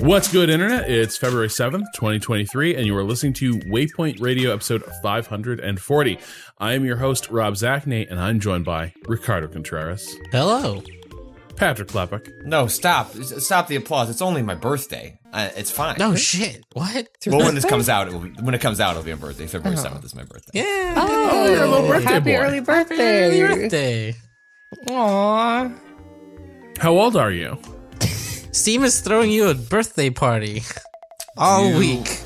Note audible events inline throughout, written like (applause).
What's good, Internet? It's February 7th, 2023, and you are listening to Waypoint Radio episode 540. I am your host, Rob Zacny, and I'm joined by Ricardo Contreras. Hello. Patrick Klepek, No, stop. Stop the applause. It's only my birthday. Uh, it's fine. No shit. What? Well, when this comes out, it will be, when it comes out, it'll be my birthday. February 7th is my birthday. Yeah. Oh, you're a little birthday happy boy. early birthday. Happy birthday. Aw. how old are you? (laughs) Steam is throwing you a birthday party all You- week.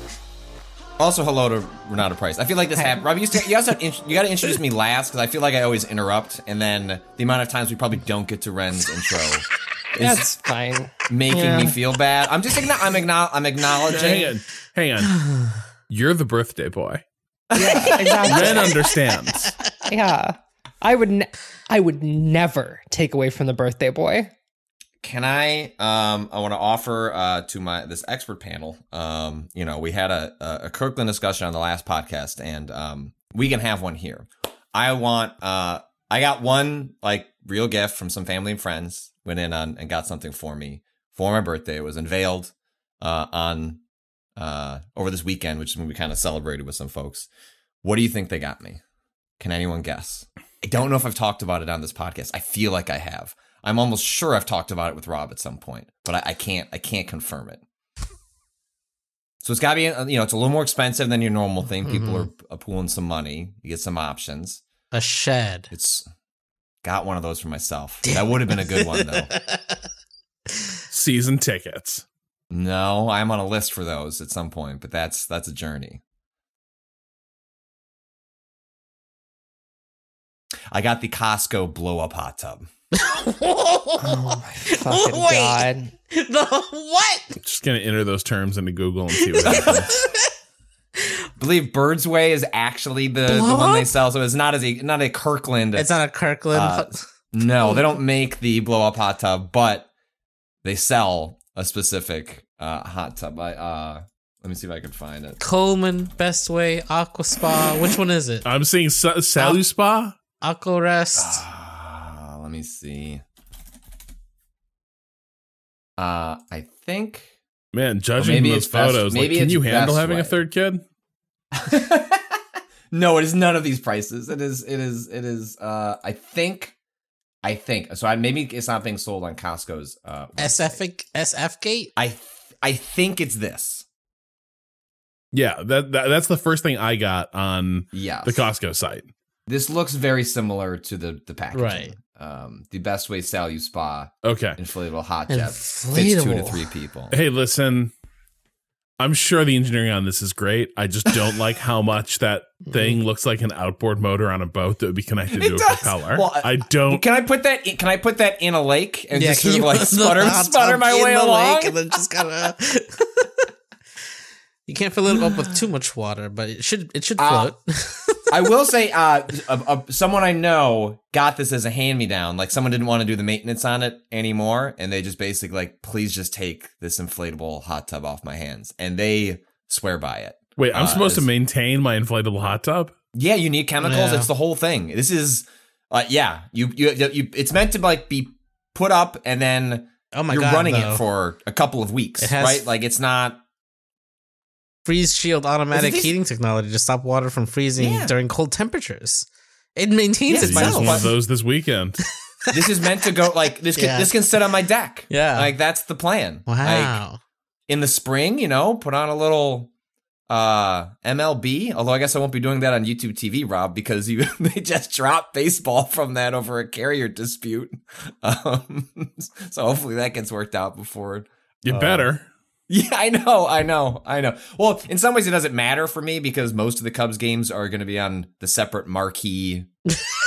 Also, hello to Renata Price. I feel like this happened. Rob, you, used to, you, also, you got to introduce me last because I feel like I always interrupt, and then the amount of times we probably don't get to Ren's intro (laughs) is That's fine. making yeah. me feel bad. I'm just acknow- I'm, acknow- I'm acknowledging. Hang on. Hang on. You're the birthday boy. Yeah, exactly. Ren understands. yeah. I would ne- I would never take away from the birthday boy. Can I? Um, I want to offer uh, to my this expert panel. Um, you know, we had a, a Kirkland discussion on the last podcast, and um, we can have one here. I want. Uh, I got one like real gift from some family and friends. Went in on and got something for me for my birthday. It was unveiled uh, on uh, over this weekend, which is when we kind of celebrated with some folks. What do you think they got me? Can anyone guess? I don't know if I've talked about it on this podcast. I feel like I have. I'm almost sure I've talked about it with Rob at some point, but I, I can't. I can't confirm it. So it's got to be, uh, you know, it's a little more expensive than your normal thing. People are, are pooling some money. You get some options. A shed. It's got one of those for myself. That would have been a good one though. (laughs) Season tickets. No, I'm on a list for those at some point, but that's that's a journey. I got the Costco blow up hot tub. Oh my fucking Wait. god. (laughs) the what? Just going to enter those terms into Google and see what happens. (laughs) believe Bestway is actually the, the one they sell. So it's not as a not a Kirkland. It's not a Kirkland. Uh, (laughs) no, they don't make the blow up hot tub, but they sell a specific uh, hot tub. I uh, let me see if I can find it. Coleman, Bestway, Aqua Spa. Which one is it? I'm seeing Sa- SaluSpa. Aqua Rest. Let me see. Uh, I think. Man, judging maybe from those it's best- photos, like, can you handle best having a third kid? (laughs) no, it is none of these prices. It is. It is. It is. Uh, I think. I think so. I, maybe it's not being sold on Costco's. Uh, website. SF SF Gate. I th- I think it's this. Yeah, that, that that's the first thing I got on Yes. the Costco site. This looks very similar to the the packaging. Right. Um, the Bestway SaluSpa Okay. inflatable hot jet fits two to three people. Hey, listen. I'm sure the engineering on this is great. I just don't (laughs) like how much that thing looks like an outboard motor on a boat that would be connected (laughs) to It a does. propeller. Well, I don't. Can I put that? In, can I put that in a lake and just sort of like put sputter, sputter my way along? lake and then just kind of. (laughs) you can't fill it up with too (sighs) much water, but it should it should Uh, float. I (laughs) will say, uh, a, a, someone I know got this as a hand me down. Like someone didn't want to do the maintenance on it anymore, and they just basically like, please just take this inflatable hot tub off my hands, and they swear by it. Wait, I'm uh, supposed to maintain my inflatable hot tub? Yeah, you need chemicals. Yeah. It's the whole thing. This is, uh, yeah, you, you you it's meant to like be put up and then oh my you're god! running though. it for a couple of weeks, It has- right? Like it's not. Freeze shield automatic Is it- heating technology to stop water from freezing Yeah. during cold temperatures. It maintains Yes, I might itself. one of those this weekend. (laughs) This is meant to go like this. Can, Yeah. This can sit on my deck. Yeah. like that's the plan. Like, Wow. in the spring, you know, put on a little uh MLB, although I guess I won't be doing that on YouTube TV, Rob, because you (laughs) they just dropped baseball from that over a carrier dispute. (laughs) Um, so hopefully that gets worked out before. You Uh, better. Yeah, I know, I know, I know. Well, in some ways it doesn't matter for me because most of the Cubs games are going to be on the separate marquee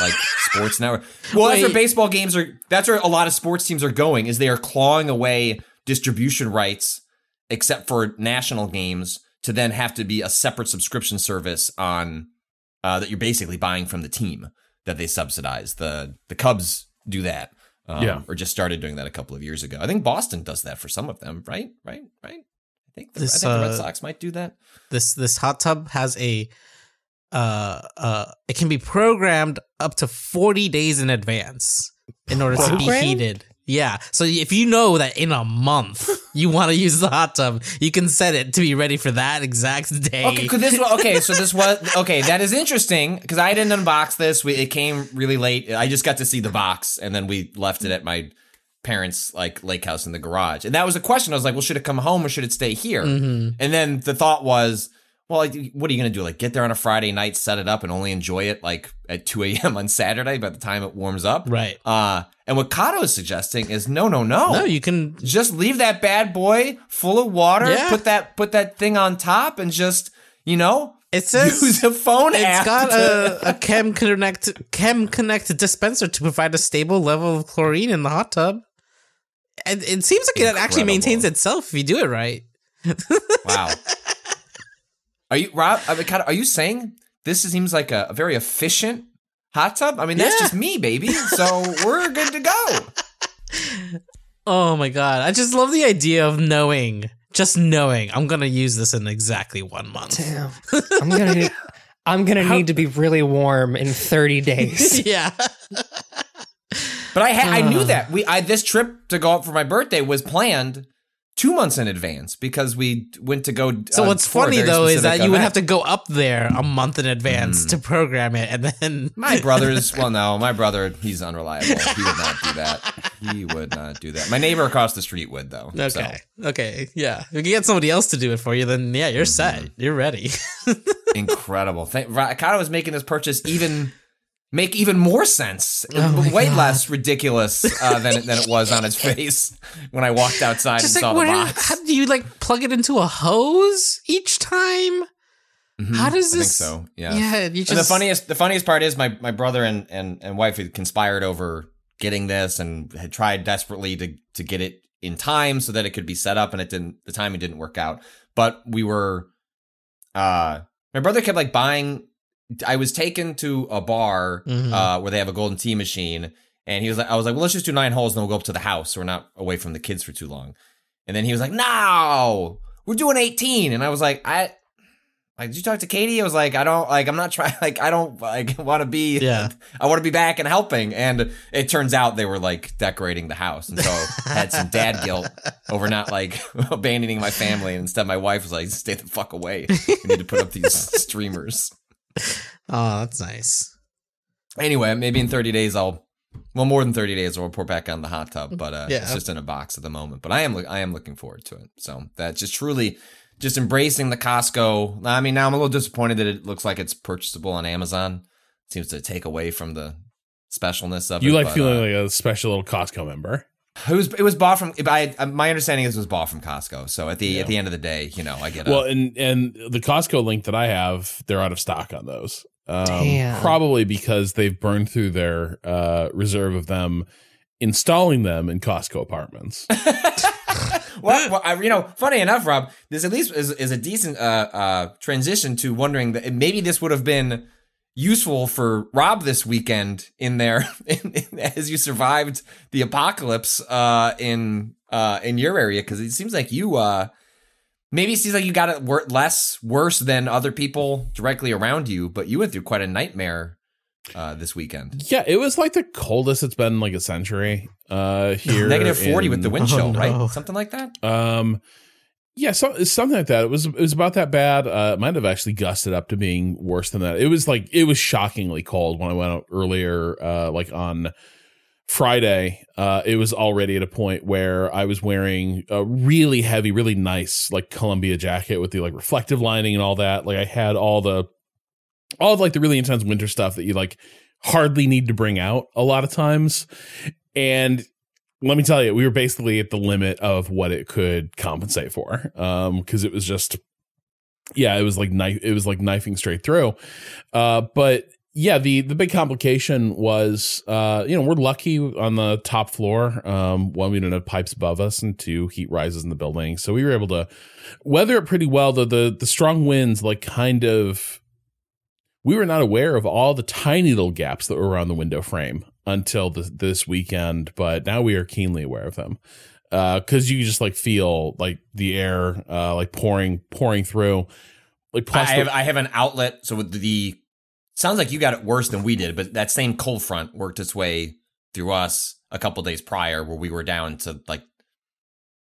like (laughs) sports network. Well, that's where baseball games are. That's where a lot of sports teams are going. Is they are clawing away distribution rights, except for national games, to then have to be a separate subscription service on uh, that you're basically buying from the team that they subsidize. The the Cubs do that. Um, Yeah. or just started doing that a couple of years ago. I think Boston does that for some of them, right? Right? Right? I think the, I This, think the Red uh, Sox might do that. this this hot tub has a uh uh it can be programmed up to 40 days in advance in order to be heated yeah so if you know that in a month (laughs) you want to use the hot tub you can set it to be ready for that exact day Okay, this okay, so this was okay. That is interesting because I didn't unbox this. We, it came really late. I just got to see the box, and then we left it at my parents' like lake house in the garage. And that was a question. I was like, well, should it come home or should it stay here? Mhm. And then the thought was, well, like, what are you gonna do? Like, get there on a Friday night, set it up, and only enjoy it like at two a.m. (laughs) on Saturday by the time it warms up, right Uh, and what Cado is suggesting is, no, no, no, no you can just leave that bad boy full of water. Yeah. Put that put that thing on top, and just you know it says use a phone It's app. got to- a, a chem connect chem connect dispenser to provide a stable level of chlorine in the hot tub. And it seems like it actually maintains itself if you do it right. (laughs) wow. Are you Rob? I mean, kind of, are you saying this seems like a, a very efficient hot tub? I mean, that's Yeah. just me, baby. So (laughs) we're good to go. Oh my god. I just love the idea of knowing, just knowing I'm gonna use this in exactly one month. Damn. (laughs) I'm gonna need, I'm gonna need to be really warm in 30 days. (laughs) yeah. But I ha- I knew Uh. that we I this trip to go out for my birthday was planned two months in advance because we went to go. So uh, what's funny though is that you would have to go up there a month in advance Mm. to program it and then (laughs) My brother's (laughs) well, no, my brother he's unreliable. He would not do that. He would not do that. My neighbor across the street would though. so. Okay. Okay. Yeah. If you get somebody else to do it for you, then yeah, you're set. Mm-hmm. You're ready. (laughs) incredible. Thank, Ricardo was making this purchase even make even more sense, Oh way God. less ridiculous uh, than it, than it was on its (laughs) face when I walked outside Just and like saw the box. how do you like plug it into a hose each time? Mhm, how does I think this- so. Yeah. Yeah, you just And the funniest, the funniest part is my my brother and and and wife had conspired over getting this and had tried desperately to to get it in time so that it could be set up, and it didn't. The timing didn't work out. But we were, uh, my brother kept like buying. I was taken to a bar Mhm. uh, where they have a Golden Tee machine, and he was like, I was like, well, let's just do nine holes, and then we'll go up to the house, so we're not away from the kids for too long. And then he was like, no, we're doing eighteen, and I was like, I. Like, did you talk to Katie? I was like, I don't like. I'm not trying. (laughs) Like, I don't like (laughs) want to be. Yeah. I want to be back and helping. And it turns out they were like decorating the house, and so I had some dad guilt over not like (laughs) abandoning my family. And instead, my wife was like, "Stay the fuck away. We need to put up these streamers." (laughs) Oh, that's nice. Anyway, maybe in 30 days I'll. Well, more than 30 days, I'll report back on the hot tub, but uh, Yeah. it's just in a box at the moment. But I am, I am looking forward to it. So that's just truly, just embracing the Costco. I mean, now I'm a little disappointed that it looks like it's purchasable on Amazon. seems to take away from the specialness of it. You like but, feeling uh, like a special little Costco member. It was it was bought from. I, I- my understanding is it was bought from Costco. So at the at the end of the day, you know, I get a, Well, and and the Costco link that I have, they're out of stock on those. Um, Damn. Probably because they've burned through their uh, reserve of them installing them in Costco apartments. (laughs) well, well I, you know, funny enough, Rob, this at least is, is a decent uh, uh, transition to wondering that maybe this would have been useful for Rob this weekend in there (laughs) in, in- as you survived the apocalypse uh, in uh, in your area because it seems like you uh, maybe it seems like you got it wor- less worse than other people directly around you, but you went through quite a nightmare uh, this weekend. yeah, it was like the coldest it's been like a century uh, (laughs) here. Negative forty with the in- wind chill, Oh, no. right? Something like that. Um, yeah, so, something like that. It was it was about that bad. Uh, it might have actually gusted up to being worse than that. It was like it was shockingly cold when I went out earlier, uh, like on Friday, uh, it was already at a point where I was wearing a really heavy, really nice like Columbia jacket with the like reflective lining and all that. Like I had all the all of like the really intense winter stuff that you like hardly need to bring out a lot of times. And let me tell you, we were basically at the limit of what it could compensate for. Um, because it was just yeah, it was like knife it was like knifing straight through. Uh, but yeah, the the big complication was, uh, you know, we're lucky on the top floor. Um, one, we don't have pipes above us, and two, heat rises in the building, so we were able to weather it pretty well. The the the strong winds, like, kind of, we were not aware of all the tiny little gaps that were around the window frame until this this weekend, but now we are keenly aware of them because you just like feel like the air uh, like pouring pouring through. Like I plus the- have, I have an outlet. So with the sounds like you got it worse than we did, but that same cold front worked its way through us a couple days prior, where we were down to like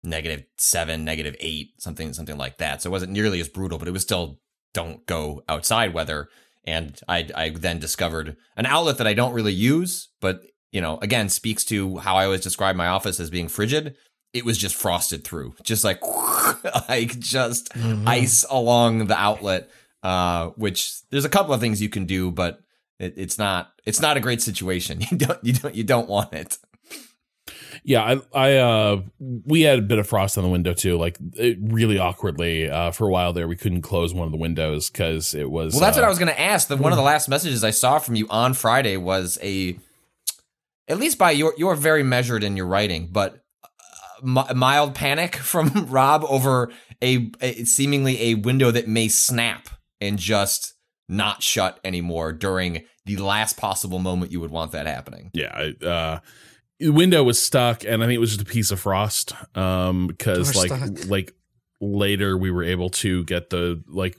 negative seven, negative eight, something something like that. So it wasn't nearly as brutal, but it was still don't go outside weather. And I I then discovered an outlet that I don't really use, but you know, again, speaks to how I always describe my office as being frigid. It was just frosted through, just like (laughs) like just ice along the outlet. Uh, which there's a couple of things you can do, but it, it's not it's not a great situation. (laughs) You don't you don't you don't want it. Yeah, I, I, uh, we had a bit of frost on the window too. Like it really awkwardly, uh, for a while there, we couldn't close one of the windows because it was. Well, that's uh, what I was going to ask. The one of the last messages I saw from you on Friday was a, at least by your you're very measured in your writing, but uh, mild panic (laughs) from Rob over a, a seemingly a window that may snap and just not shut anymore during the last possible moment you would want that happening. Yeah, I, uh, the window was stuck, and I think it was just a piece of frost. Um, because like stuck. like later we were able to get the like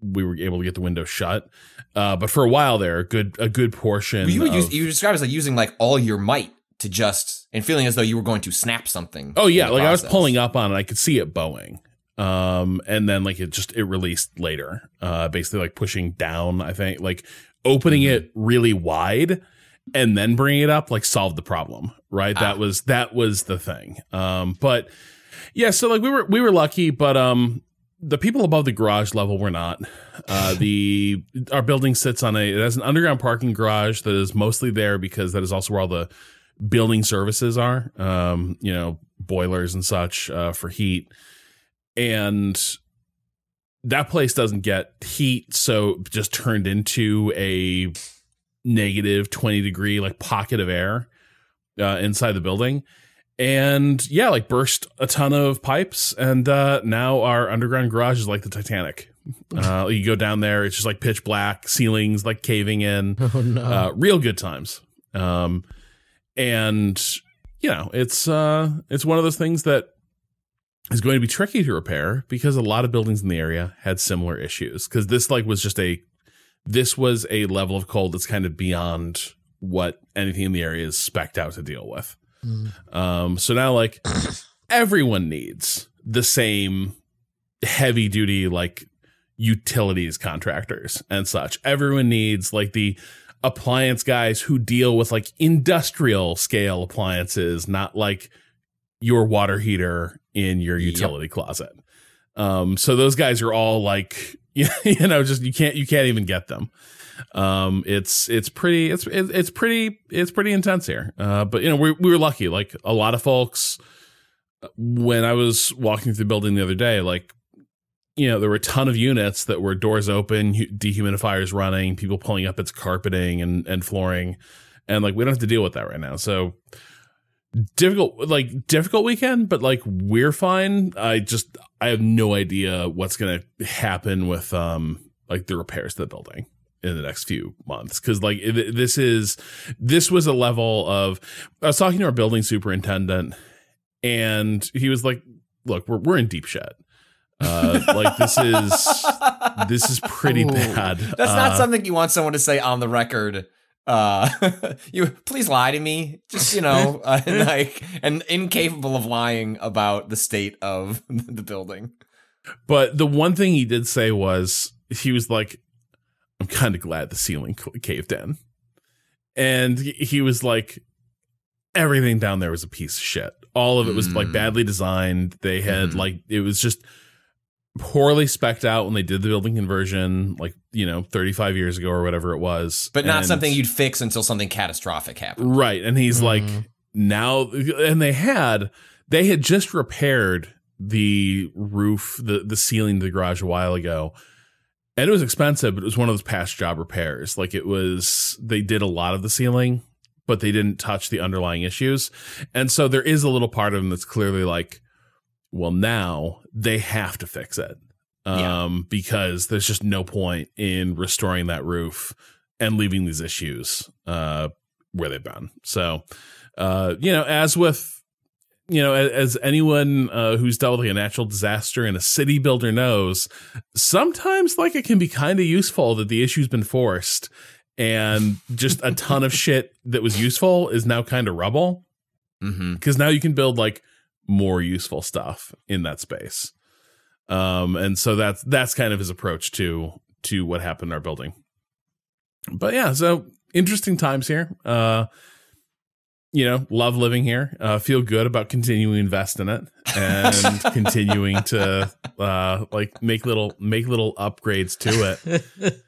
we were able to get the window shut. Uh, but for a while there, a good a good portion. You would use you describe it as like using like all your might to just and feeling as though you were going to snap something. Oh yeah, in the like I was pulling up on it, I could see it bowing. Um, and then like it just it released later. Uh, basically like pushing down. I think like opening Mm-hmm. it really wide and then bringing it up like solved the problem. Right. Ah. That was that was the thing. Um, but yeah, so like we were we were lucky, but um, the people above the garage level were not. Uh, (sighs) the our building sits on a it has an underground parking garage that is mostly there because that is also where all the building services are. Um, you know, boilers and such uh, for heat, and that place doesn't get heat, so just turned into a negative twenty degree like pocket of air uh, inside the building and yeah, like burst a ton of pipes, and uh, now our underground garage is like the Titanic. (laughs) Uh, you go down there, it's just like pitch black, ceilings like caving in. (laughs) Oh no. Uh, real good times. Um, and you know, it's uh, it's one of those things that is going to be tricky to repair because a lot of buildings in the area had similar issues. Because this like was just a this was a level of cold that's kind of beyond what anything in the area is spec'd out to deal with. Um, so now like (coughs) everyone needs the same heavy duty like utilities contractors and such. Everyone needs like the appliance guys who deal with like industrial scale appliances, not like your water heater in your Yep. utility closet. Um, so those guys are all like, (laughs) you know, just you can't you can't even get them. Um, it's it's pretty it's it- it's pretty it's pretty intense here. Uh, but you know we we were lucky. Like a lot of folks, when I was walking through the building the other day, like you know there were a ton of units that were doors open, dehumidifiers running, people pulling up its carpeting and and flooring, and like we don't have to deal with that right now. So difficult like difficult weekend but like we're fine i just i have no idea what's gonna happen with um like the repairs to the building in the next few months because like it, this is this was a level of i was talking to our building superintendent and he was like look we're, we're in deep shit uh like this is this is pretty (laughs) Ooh. bad That's not Uh, something you want someone to say on the record. Uh, (laughs) you please lie to me, just you know, (laughs) uh, like and incapable of lying about the state of (laughs) the building. But the one thing he did say was he was like, "I'm kind of glad the ceiling caved in," and he- was like, everything down there was a piece of shit. All of it was like Mm. badly designed. They had Mhm. like it was just poorly specked out when they did the building conversion, like you know, thirty five years ago or whatever it was. But not And- something you'd fix until something catastrophic happened. right. And he's like Mhm. now, and they had they had just repaired the roof, the the ceiling to the garage a while ago. And it was expensive, but it was one of those past job repairs. Like it was, they did a lot of the ceiling, but they didn't touch the underlying issues. And so there is a little part of them that's clearly like, well, now they have to fix it. Yeah. Um, because there's just no point in restoring that roof and leaving these issues, uh, where they've been. So, uh, you know, as with, you know, as, as anyone uh, who's dealt with like a natural disaster and a city builder knows, sometimes like it can be kind of useful that the issue's been forced and just a ton of (laughs) shit that was useful is now kind of rubble Mm-hmm. because now you can build like more useful stuff in that space. Um, and so that's that's kind of his approach to to what happened in our building. But yeah, so interesting times here. Uh, you know, love living here. Uh, feel good about continuing to invest in it and (laughs) continuing to uh, like make little make little upgrades to it.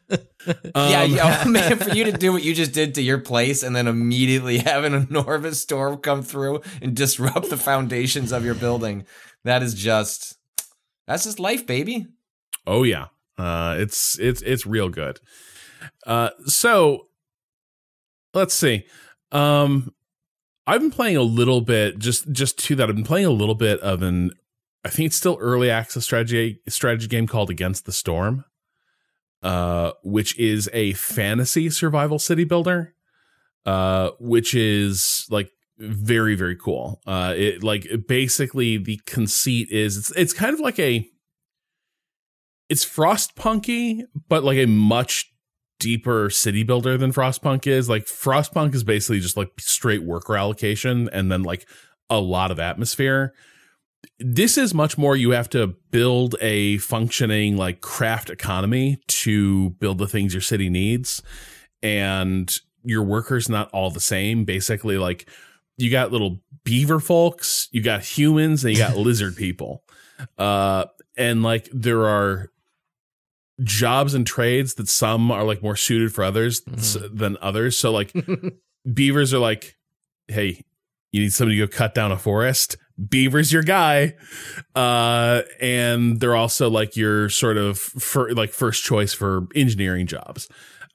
yeah, Um, yeah, oh, (laughs) man, for you to do what you just did to your place and then immediately have an enormous storm come through and disrupt the foundations of your building, that is just that's just life, baby. Oh yeah. Uh it's it's it's real good. Uh so let's see. Um I've been playing a little bit just just to that I've been playing a little bit of an I think it's still early access strategy strategy game called Against the Storm. Uh which is a fantasy survival city builder. Uh which is like very very cool. Uh it like basically the conceit is it's it's kind of like a it's frostpunky but like a much deeper city builder than frostpunk is. Like frostpunk is basically just like straight worker allocation and then like a lot of atmosphere. This is much more you have to build a functioning like craft economy to build the things your city needs. And your workers not all the same. Basically like you got little beaver folks you got humans and you got (laughs) lizard people. Uh and like there are jobs and trades that some are like more suited for others s- than others. So like (laughs) beavers are like hey you need somebody to go cut down a forest? Beaver's your guy. Uh and they're also like your sort of for like first choice for engineering jobs.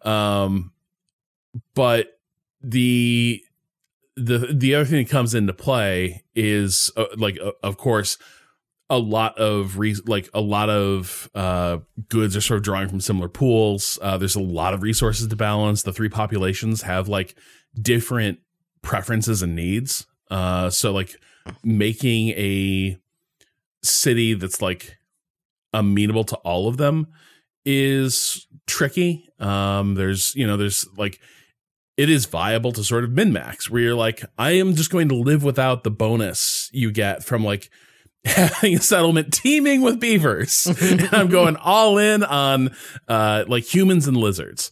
Um but the the the other thing that comes into play is uh, like uh, of course a lot of re- like a lot of uh goods are sort of drawing from similar pools. Uh there's a lot of resources to balance. The three populations have like different preferences and needs. Uh so like making a city that's like amenable to all of them is tricky. Um there's you know there's like it is viable to sort of min max where you're like i am just going to live without the bonus you get from like having a settlement teeming with beavers. (laughs) And i'm going all in on uh like humans and lizards.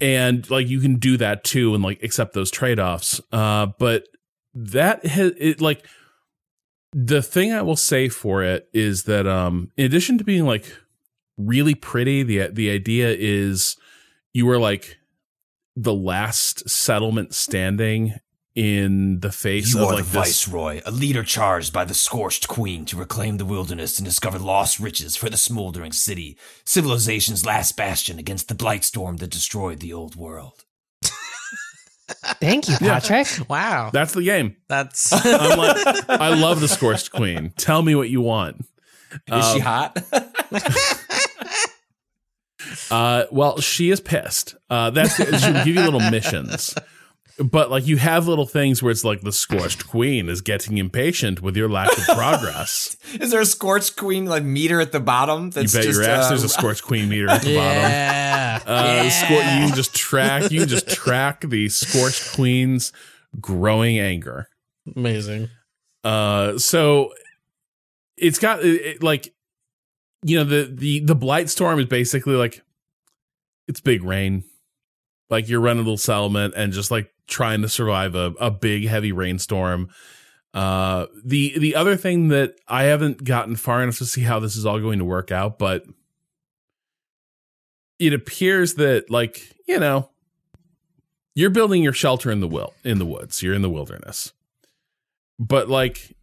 And like you can do that too and like accept those trade-offs. Uh but that has it like the thing i will say for it is that um in addition to being like really pretty the the idea is you are like the last settlement standing in the face You of are like the this viceroy, a leader charged by the scorched queen to reclaim the wilderness and discover lost riches for the smoldering city, civilization's last bastion against the blight storm that destroyed the old world. (laughs) Thank you, Patrick. Wow. that's the game That's (laughs) i'm like i (laughs) love the scorched queen tell me what you want Is she Um, hot? Uh, well, she is pissed. Uh, that's she'll give you little missions, but like you have little things where it's like the scorched queen is getting impatient with your lack of progress. (laughs) Is there a scorched queen like meter at the bottom? you bet just, your ass uh, there's a scorched queen meter at the bottom. yeah. Uh, the scor- you can just track. You can just track the scorched queen's growing anger. Amazing. Uh, so it's got it, it, like, you know, the the the blight storm is basically like it's big rain. Like a little settlement and just like trying to survive a, a big heavy rainstorm. Uh, the the other thing that I haven't gotten far enough to see how this is all going to work out, but it appears that like you know you're building your shelter in the will in the woods. You're in the wilderness, but like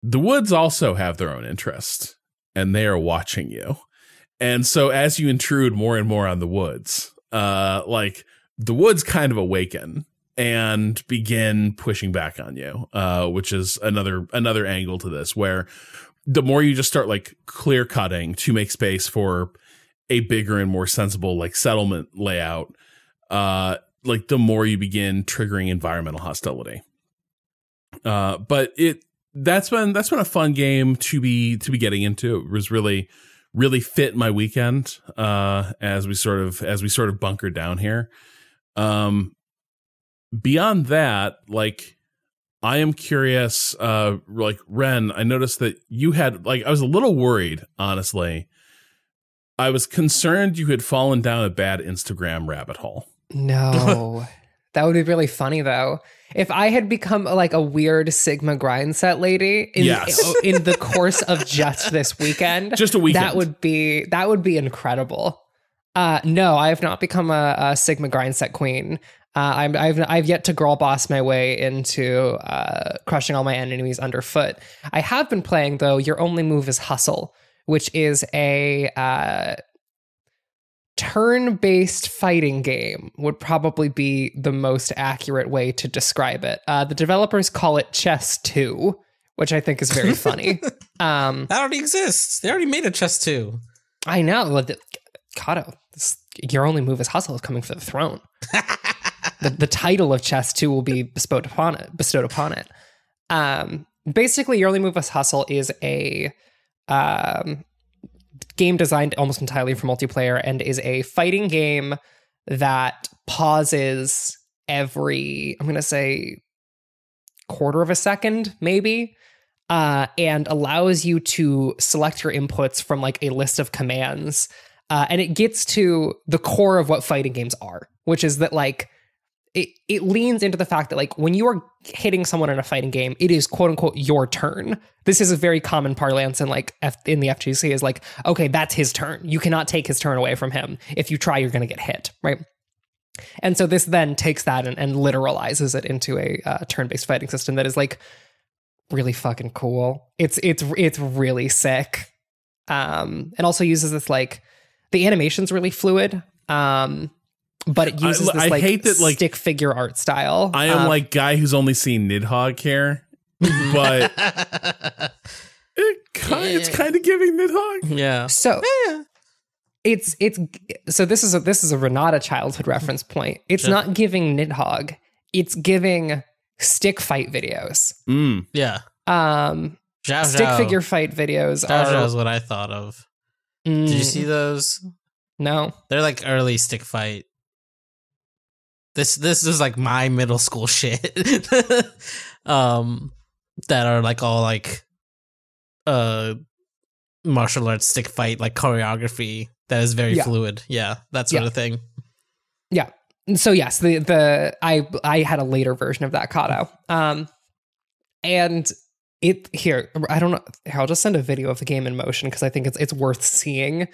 the woods also have their own interest, and they are watching you. And so as you intrude more and more on the woods, uh, like the woods kind of awaken and begin pushing back on you, uh, which is another another angle to this, where the more you just start like clear cutting to make space for a bigger and more sensible like settlement layout, uh, like the more you begin triggering environmental hostility. Uh, but it that's been that's been a fun game to be to be getting into. It was really really fit my weekend uh as we sort of as we sort of bunker down here. Um beyond that, like I am curious, uh like Ren, I noticed that you had like I was a little worried, honestly. I was concerned you had fallen down a bad Instagram rabbit hole. No. (laughs) that would be really funny though. If I had become like a weird Sigma grind set lady in, Yes. (laughs) in the course of just this weekend, Just a weekend. that would be that would be incredible. Uh, no, I have not become a, a Sigma grind set queen. Uh, I'm, I've I've yet to girl boss my way into uh, crushing all my enemies underfoot. I have been playing though. Your only move is hustle, which is a uh, turn-based fighting game. Would probably be the most accurate way to describe it. Uh, the developers call it Chess Two, which I think is very (laughs) funny. um, That already exists. They already made a chess 2. I know. Cado, this, your only move is hustle is coming for the throne. (laughs) the, the title of chess 2 will be bestowed upon it. Bestowed upon it. Um, basically, your only move is hustle is a um, game designed almost entirely for multiplayer and is a fighting game that pauses every. I'm gonna say quarter of a second, maybe, uh, and allows you to select your inputs from like a list of commands. Uh, and it gets to the core of what fighting games are, which is that like it, it leans into the fact that like when you are hitting someone in a fighting game, it is quote unquote your turn. This is a very common parlance in like F- in the FGC is like, okay, that's his turn. You cannot take his turn away from him. If you try, you're going to get hit, right? And so this then takes that and, and literalizes it into a uh, turn-based fighting system that is like really fucking cool. It's it's it's really sick. Um, and also uses this like the animation's really fluid. Um, but it I- uses this I like, hate that, like, stick figure art style. I am Um, like guy who's only seen Nidhogg here, but (laughs) it, ki- it's kind of giving Nidhogg. yeah. so it's it's so this is a this is a Renata childhood reference point. It's Sure. not giving Nidhogg. It's giving stick fight videos. Mm. Yeah. Um, Xiao stick Xiao. figure fight videos Xiao Xiao are. is what I thought of. Did you Mm, see those? No. They're like early stick fight. This this is like my middle school shit. (laughs) um that are like all like uh martial arts stick fight like choreography that is very Yeah. fluid. Yeah, that sort Yeah. of thing. Yeah. So yes, the the I I had a later version of that Cado. Um and it here, I don't know. I'll just send a video of the game in motion because I think it's it's worth seeing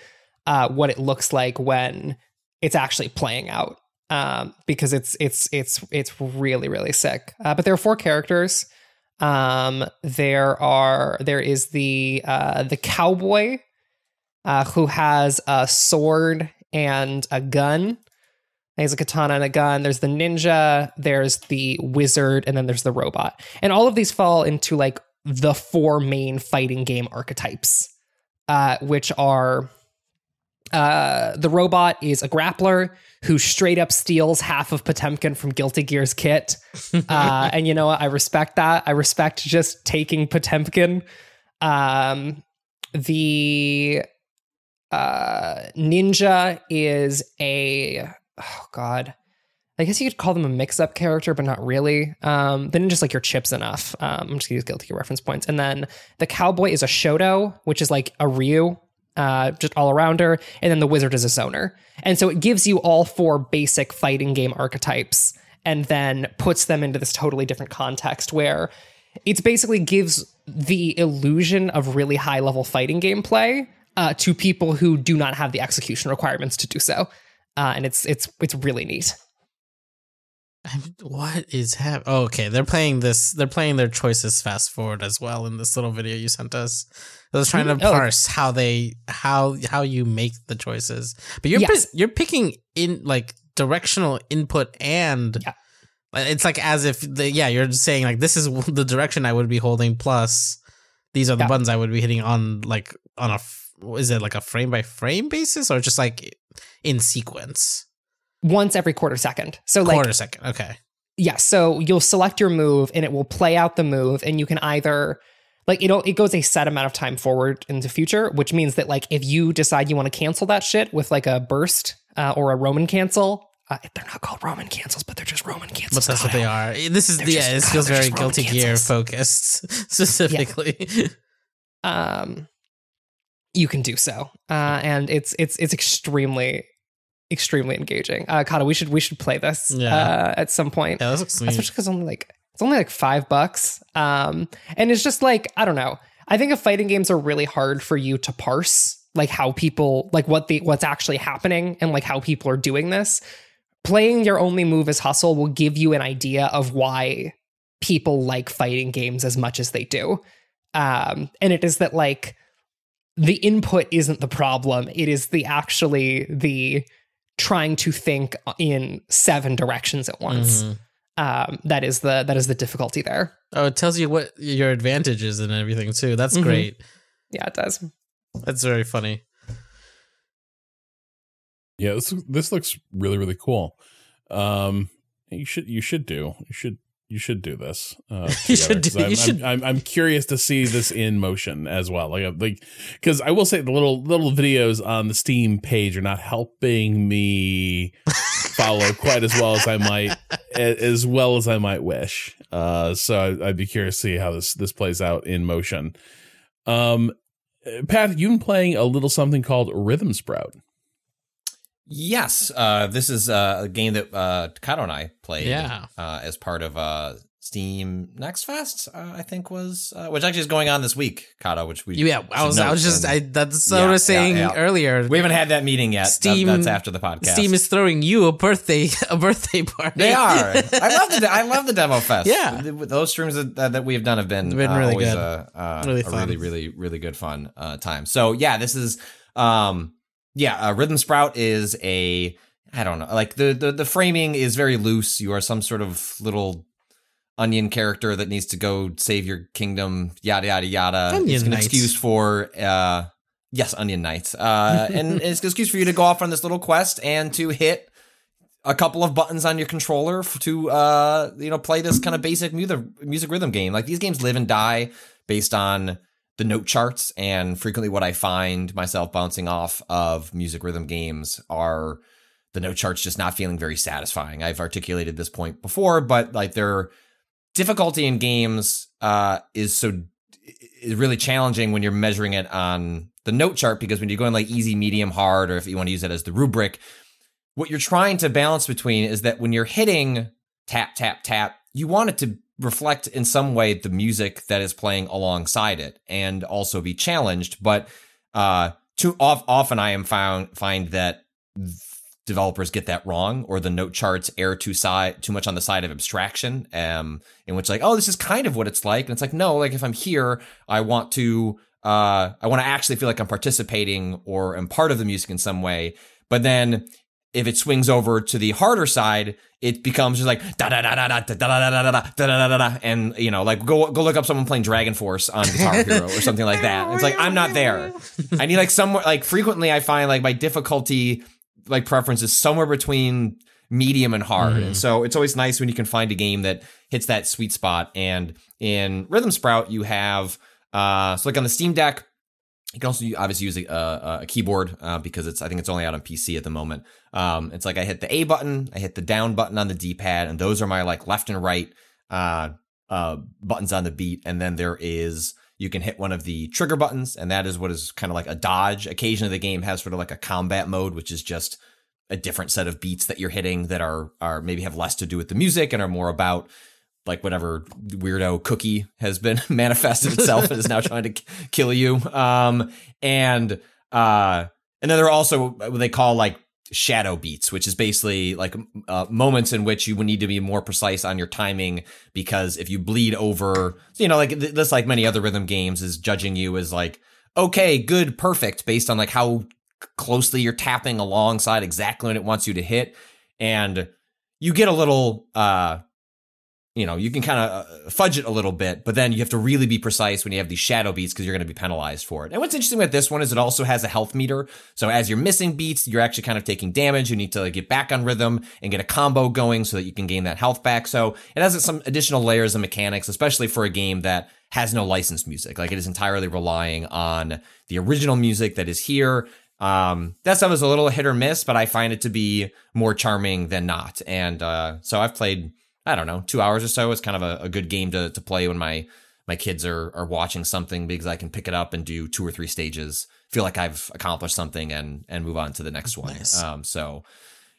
uh what it looks like when it's actually playing out. Um because it's it's it's it's really, really sick. Uh, but there are four characters. Um there are there is the uh the cowboy uh who has a sword and a gun. He has a katana and a gun. There's the ninja, there's the wizard, and then there's the robot. And all of these fall into like the four main fighting game archetypes, uh, which are uh, the robot is a grappler who straight up steals half of Potemkin from Guilty Gear's kit. (laughs) Uh, and you know what? I respect that. I respect just taking Potemkin. Um, the uh, ninja is a oh god i guess you could call them a mix-up character but not really um the ninja's like your Chipp Zanuff um i'm just gonna use guilty Gear reference points and then the cowboy is a shoto which is like a ryu uh, just all around her, and then the wizard is a zoner. And so it gives you all four basic fighting game archetypes and then puts them into this totally different context where it's basically gives the illusion of really high level fighting gameplay uh, to people who do not have the execution requirements to do so. Uh, and it's it's it's really neat. I'm- (laughs) What is happening? Oh, okay, they're playing this. They're playing their choices fast forward as well in this little video you sent us. I was trying to Mhm. Oh. parse how they how how you make the choices, but you're Yes. you're picking in like directional input and Yeah. it's like as if the, yeah you're saying like this is the direction I would be holding plus these are the Yeah. buttons I would be hitting on like on a f- is it like a frame by frame basis or just like in sequence Once every quarter second. So like quarter second okay Yeah, so you'll select your move and it will play out the move and you can either like know it goes a set amount of time forward into future, which means that like if you decide you want to cancel that shit with like a burst uh, or a Roman cancel, uh, they're not called Roman cancels, but they're just Roman cancels. But that's what they are. This is They're the just- yeah, it feels very Guilty Gear focused (laughs) specifically. Um, you can do so, uh, and it's it's it's extremely extremely engaging. Uh, Cado, we should we should play this Yeah. uh, at some point. yeah, this looks sweet. especially because only like it's only like five bucks um and it's just like i don't know i think if fighting games are really hard for you to parse like how people like what the what's actually happening and like how people are doing this playing your only move as hustle will give you an idea of why people like fighting games as much as they do um and it is that like the input isn't the problem it is the actually the trying to think in seven directions at once Mhm. um, that is the that is the difficulty there. Oh, it tells you what your advantages and everything too. That's Mhm. great. Yeah, it does. That's very funny. Yeah, this this looks really really cool. Um, you should you should do you should you should do this. Uh, (laughs) You should do- I'm, you should- I'm, I'm I'm curious to see this in motion as well. Like like because I will say the little little videos on the Steam page are not helping me (laughs) follow quite as well as I might as well as I might wish. Uh, so I, I'd be curious to see how this this plays out in motion. Um, Pat, you've been playing a little something called Rhythm Sprout. Yes, uh, this is uh, a game that uh, Cado and I played Yeah. uh, as part of uh, Steam Next Fest, uh, I think was, uh, which actually is going on this week, Cado, which we Yeah, I was I was just I that's what Yeah, I was saying yeah. earlier. we haven't had that meeting yet. That- Steam- that's after the podcast. Steam is throwing you a birthday (laughs) a birthday party. They are. (laughs) I love the I love the demo fest. Yeah. Th- those streams that, that, that we have done have been, Been really always good. A, uh, Really a really really really good fun uh, time. So yeah, this is um yeah, uh, Rhythm Sprout is a I don't know like the, the the framing is very loose. You are some sort of little onion character that needs to go save your kingdom. Yada yada yada. Onion it's an Knights. excuse for uh yes onion knights uh (laughs) and it's an excuse for you to go off on this little quest and to hit a couple of buttons on your controller to uh you know play this kind of basic music music rhythm game like these games live and die based on the note charts and frequently what i find myself bouncing off of music rhythm games are the note charts just not feeling very satisfying. I've articulated this point before but like their difficulty in games uh is so is really challenging when you're measuring it on the note chart because when you're going like easy medium hard or if you want to use it as the rubric what you're trying to balance between is that when you're hitting tap tap tap you want it to reflect in some way the music that is playing alongside it and also be challenged but uh too off, often i am found find that developers get that wrong or the note charts err too side too much on the side of abstraction um in which like oh this is kind of what it's like and it's like no like if i'm here i want to uh i want to actually feel like i'm participating or am part of the music in some way but then if it swings over to the harder side, it becomes just like da da da da da da da da da da da da da da da and you know like go go look up someone playing Dragon Force on Guitar Hero or something like that. It's like I'm not there. I need like somewhere like frequently I find like my difficulty like preference is somewhere between medium and hard. And so it's always nice when you can find a game that hits that sweet spot. And in Rhythm Sprout, you have uh so like on the Steam Deck, you can also obviously use a, a, a keyboard uh, because it's I think it's only out on PC at the moment. Um, it's like I hit the A button, I hit the down button on the D pad, and those are my like left and right uh, uh, buttons on the beat. And then there is you can hit one of the trigger buttons, and that is what is kind of like a dodge. Occasionally, the game has sort of like a combat mode, which is just a different set of beats that you're hitting that are are maybe have less to do with the music and are more about like whatever weirdo cookie has been (laughs) manifested itself and is now trying to k- kill you. Um, and uh, and then there are also what they call like shadow beats, which is basically like uh, moments in which you would need to be more precise on your timing because if you bleed over, you know, like th- this, like many other rhythm games, is judging you as like okay, good, perfect, based on like how closely you're tapping alongside exactly when it wants you to hit, and you get a little uh you know, you can kind of uh, fudge it a little bit, but then you have to really be precise when you have these shadow beats because you're going to be penalized for it. And what's interesting about this one is it also has a health meter. So as you're missing beats, you're actually kind of taking damage. You need to like, get back on rhythm and get a combo going so that you can gain that health back. So it has some additional layers of mechanics, especially for a game that has no licensed music. Like it is entirely relying on the original music that is here. Um, that stuff is a little hit or miss, but I find it to be more charming than not. And uh, so I've played I don't know, two hours or so. It's kind of a, a good game to to play when my my kids are are watching something because I can pick it up and do two or three stages. Feel like I've accomplished something and and move on to the next one. Nice. Um, so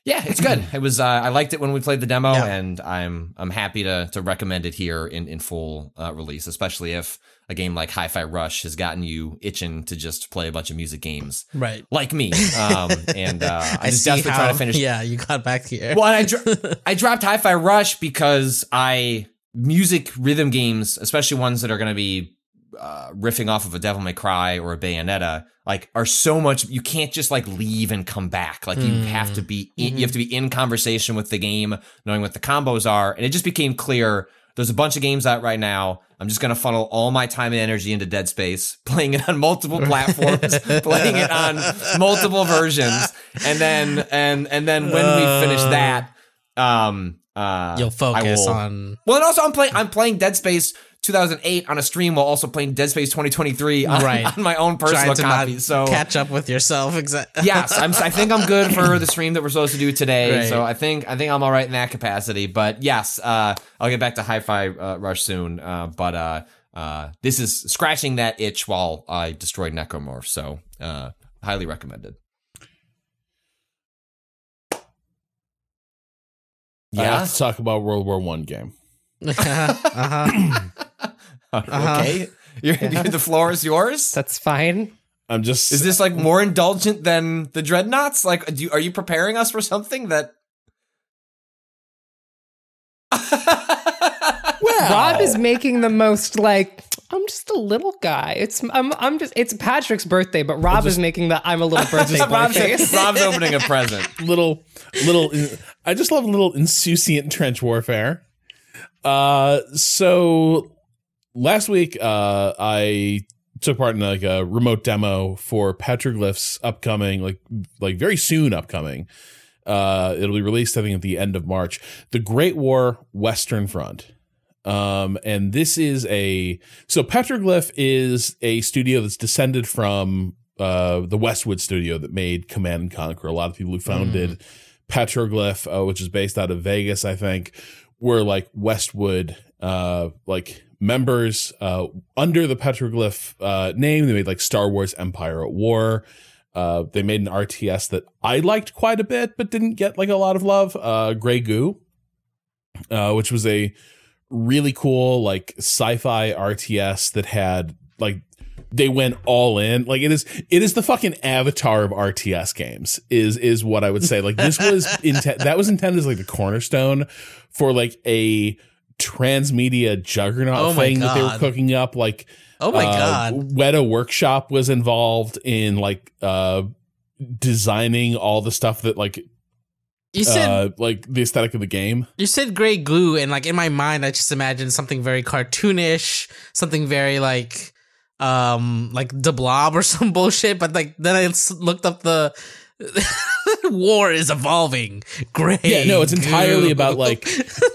yeah, it's good. it was uh, I liked it when we played the demo, Yeah. and I'm I'm happy to to recommend it here in in full uh, release, especially if a game like Hi-Fi Rush has gotten you itching to just play a bunch of music games Right. like me. Um, (laughs) and uh, I'm I just desperately trying to finish Yeah, you got back here. well, I dro- (laughs) I dropped Hi-Fi Rush because I music rhythm games, especially ones that are going to be uh, riffing off of a Devil May Cry or a Bayonetta, like are so much. You can't just like leave and come back. Like you have to be in, you have to be in conversation with the game, knowing what the combos are, and it just became clear. There's a bunch of games out right now. I'm just gonna funnel all my time and energy into Dead Space, (laughs) playing it on multiple (laughs) platforms, playing it on multiple versions, and then and and then when we finish that, um, uh, You'll focus will- on Well, and also I'm playing I'm playing Dead Space 2008 on a stream while also playing Dead Space 2023 on, Right. on my own personal trying to copy. not so catch up with yourself. Exactly. (laughs) yes, I'm, I think I'm good for the stream that we're supposed to do today. Right. So I think I think I'm all right in that capacity. But yes, uh, I'll get back to Hi-Fi uh, Rush soon. Uh, but uh, uh, this is scratching that itch while I destroyed Necromorph. So uh, highly recommended. I Yeah. have to talk about World War One game. (laughs) uh-huh. (clears throat) (laughs) okay. You're, the floor is yours. That's fine. I'm just Is this like more indulgent than the dreadnoughts? Like, do you, are you preparing us for something that? (laughs) Rob is making the most like I'm just a little guy. It's I'm I'm just it's Patrick's birthday, but Rob is making the I'm a little (laughs) birthday boy Rob's, face. Rob's opening a present. little little I just love a little insouciant trench warfare. Uh so last week uh I took part in like a remote demo for Petroglyph's upcoming like like very soon upcoming. Uh it'll be released I think at the end of March. The Great War Western Front. Um and this is a so Petroglyph is a studio that's descended from uh the Westwood studio that made Command and Conquer. A lot of people who founded Petroglyph, uh, which is based out of Vegas, I think, were like Westwood, uh, like members uh, under the Petroglyph uh, name. They made like Star Wars Empire at War. Uh, they made an RTS that I liked quite a bit, but didn't get like a lot of love. Uh, Grey Goo, uh, which was a really cool like sci-fi RTS that had like they went all in. Like it is, it is the fucking avatar of RTS games. Is is what I would say. Like this was (laughs) intent. That was intended as like the cornerstone for like a transmedia juggernaut Oh thing that they were cooking up. Like Oh my uh, god. Weta Workshop was involved in like uh designing all the stuff that like You said uh like the aesthetic of the game. you said gray goo, and like in my mind, I just imagined something very cartoonish, something very like um like the blob or (laughs) some bullshit. But like then I looked up the (laughs) war is evolving. Great. Yeah, no, it's entirely about like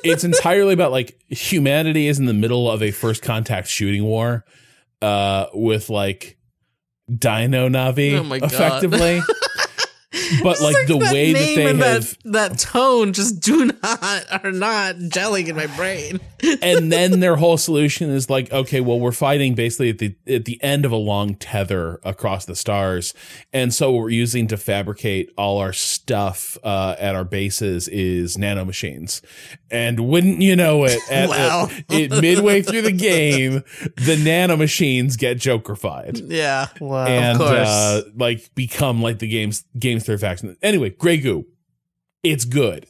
it's entirely about like humanity is in the middle of a first contact shooting war uh with like Dino Navi Oh my God. effectively. (laughs) (laughs) but Just like, the that way that they and have that, that tone just do not are not gelling in my brain. (laughs) and then their whole solution is like, okay, well, we're fighting basically at the at the end of a long tether across the stars, and so we're using to fabricate all our stuff uh, at our bases is nanomachines. And wouldn't you know it, (laughs) at, Wow. it, midway through the game, the nanomachines get Jokerfied Yeah. Wow. and course. uh, like become like the game's game's third faction. Anyway, Grey Goo, it's good.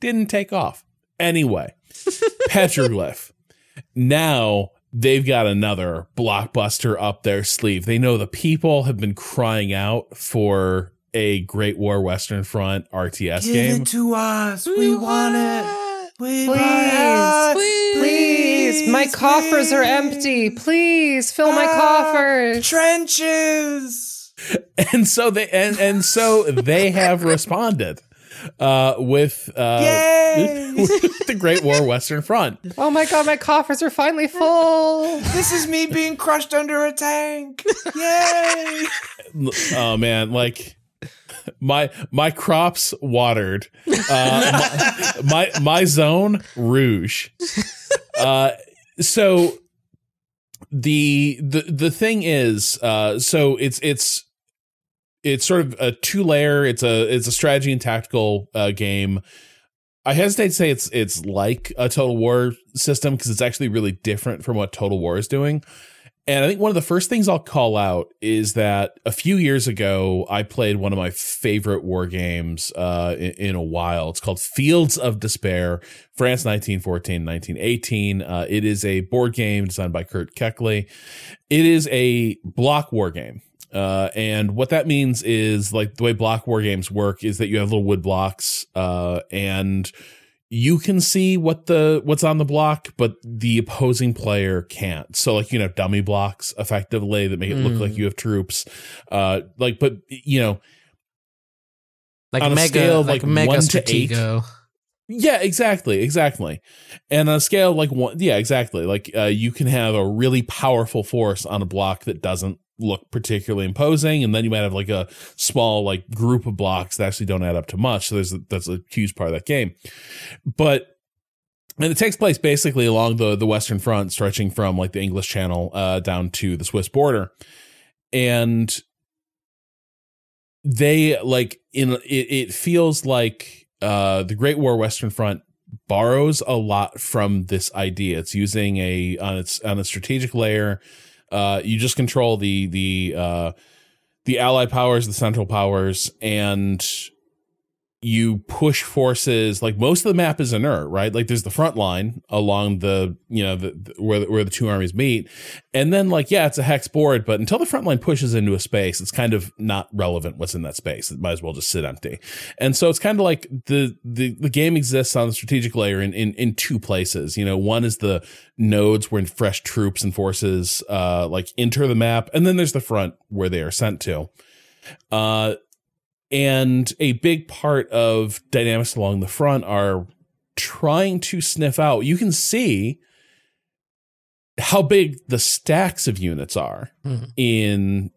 Didn't take off. Anyway, (laughs) Petroglyph. Now they've got another blockbuster up their sleeve. They know the people have been crying out for a Great War Western Front RTS game. It to us. We want it. We Please, please, my coffers are empty. Please fill my ah, coffers. Trenches. (laughs) and so they and and so they have responded uh with uh (laughs) with the Great War Western Front. Oh my god, my coffers are finally full. This is me being crushed under a tank. Yay! oh man, like my my crops watered. Uh, my, my my zone rouge. Uh, so the the the thing is, uh, so it's it's it's sort of a two layer. It's a it's a strategy and tactical uh, game. I hesitate to say it's it's like a Total War system because it's actually really different from what Total War is doing. And I think one of the first things I'll call out is that a few years ago, I played one of my favorite war games uh, in, in a while. It's called Fields of Despair, France 1914 1918. Uh, it is a board game designed by Kurt Keckley. It is a block war game. Uh, and what that means is like the way block war games work is that you have little wood blocks, uh, and you can see what the what's on the block, but the opposing player can't. So like you know dummy blocks effectively that make it look Mm. like you have troops. Uh, like but you know Like On a scale of, like, like, mega one to eight, yeah, exactly, exactly. And on a scale like one, yeah, exactly. Like uh, you can have a really powerful force on a block that doesn't look particularly imposing, and then you might have like a small like group of blocks that actually don't add up to much. So there's that's a huge part of that game. But and it takes place basically along the the Western Front, stretching from like the English Channel uh, down to the Swiss border, and they like in it, it feels like uh the Great War Western Front borrows a lot from this idea. It's using a on its on a strategic layer. Uh, you just control the the uh, the allied powers, the central powers, and you push forces. Like most of the map is inert, right? Like there's the front line along the you know the, the- where the, where the two armies meet, and then like yeah, it's a hex board, but until the front line pushes into a space, it's kind of not relevant what's in that space. It might as well just sit empty. And so it's kind of like the the the game exists on the strategic layer in in, in two places. You know, one is the nodes where fresh troops and forces uh like enter the map, and then there's the front where they are sent to. Uh and a big part of dynamics along the front are trying to sniff out. You can see how big the stacks of units are Mhm. in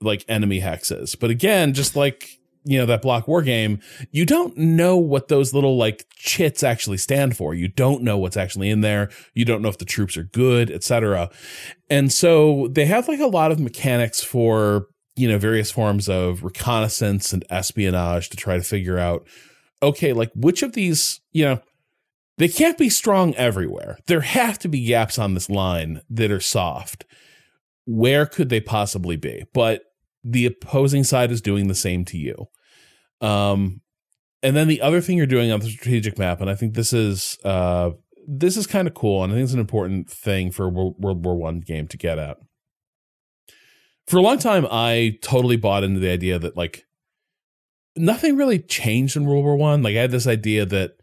like enemy hexes. But again, just like you know that block war game, you don't know what those little like chits actually stand for. You don't know what's actually in there. You don't know if the troops are good, etc. And so they have like a lot of mechanics for you know various forms of reconnaissance and espionage to try to figure out okay, like which of these, you know, they can't be strong everywhere. There have to be gaps on this line that are soft. Where could they possibly be? But the opposing side is doing the same to you. Um, and then the other thing you're doing on the strategic map, and I think this is uh, this is kind of cool, and I think it's an important thing for a World, War One game to get at. For a long time, I totally bought into the idea that like nothing really changed in World War One. Like I had this idea that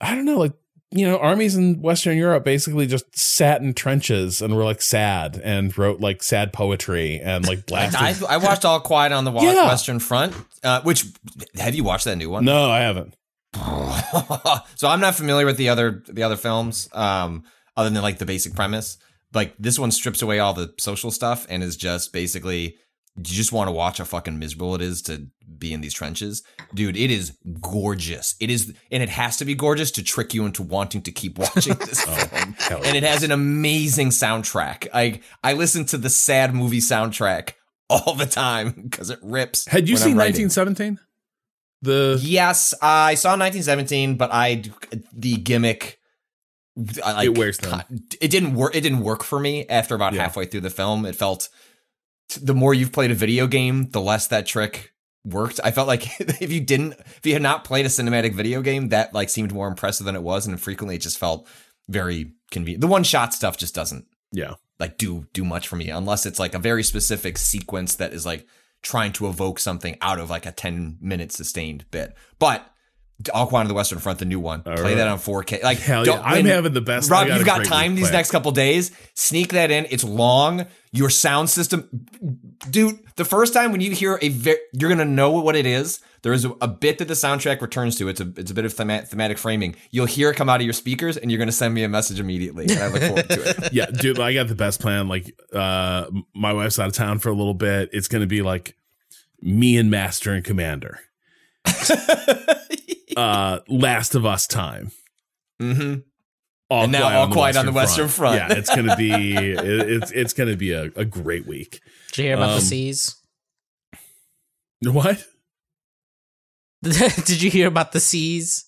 I don't know, like you know, armies in Western Europe basically just sat in trenches and were like sad and wrote like sad poetry and like (laughs) I, blasted. I watched All Quiet on the Yeah. Western Front, uh, which have you watched that new one? no, I haven't. (laughs) so I'm not familiar with the other the other films, um, other than like the basic premise. Like this one strips away all the social stuff and is just basically you just want to watch how fucking miserable it is to be in these trenches. Dude, it is gorgeous. It is, and it has to be gorgeous to trick you into wanting to keep watching (laughs) this oh, film. hell And it has an amazing soundtrack. I I listen to the sad movie soundtrack all the time (laughs) because it rips. Had you seen 1917? The Yes, I saw 1917, but I the gimmick. Like, It wears thin. It didn't work. It didn't work for me after about Yeah. halfway through the film. It felt the more you've played a video game, the less that trick worked. I felt like (laughs) if you didn't, if you had not played a cinematic video game, that like seemed more impressive than it was, and frequently it just felt very convenient. The one shot stuff just doesn't yeah. like do do much for me unless it's like a very specific sequence that is like trying to evoke something out of like a 10 minute sustained bit. But All Quiet of the Western Front, the new one, All play right. that on 4K. Like Hell yeah. I'm having the best. Rob, you've got time these next couple days. Sneak that in. It's long. Your sound system, dude. The first time when you hear a, ve- you're gonna know what it is. There is a, bit that the soundtrack returns to. It's a it's a bit of thema- thematic framing. You'll hear it come out of your speakers, and you're gonna send me a message immediately. And I look forward to it. (laughs) yeah, dude, I got the best plan. Like, uh, my wife's out of town for a little bit. It's going to be like me and Master and Commander. (laughs) uh, Last of Us time. hmm All And now All Quiet on the Western Front. Yeah, it's going to be (laughs) it, it's it's going to be a, a great week. Did you hear about Um, the seas? What? (laughs) Did you hear about the seas?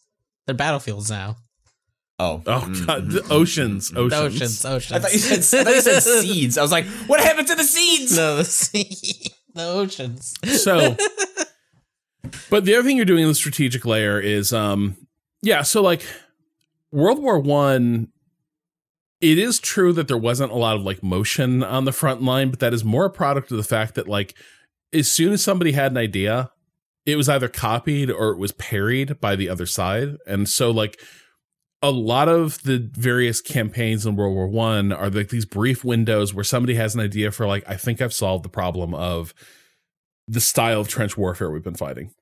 They're battlefields now. Oh, Oh god, mhm. the oceans, The oceans. oceans, oceans. I thought you said I thought you said seeds. I was like, what happened to the seeds? (laughs) no, the sea, the oceans. So, but the other thing you're doing in the strategic layer is, um, yeah. So like World War One, it is true that there wasn't a lot of like motion on the front line, but that is more a product of the fact that like as soon as somebody had an idea, it was either copied or it was parried by the other side, and so like a lot of the various campaigns in World War One are like these brief windows where somebody has an idea for like, I think I've solved the problem of the style of trench warfare we've been fighting.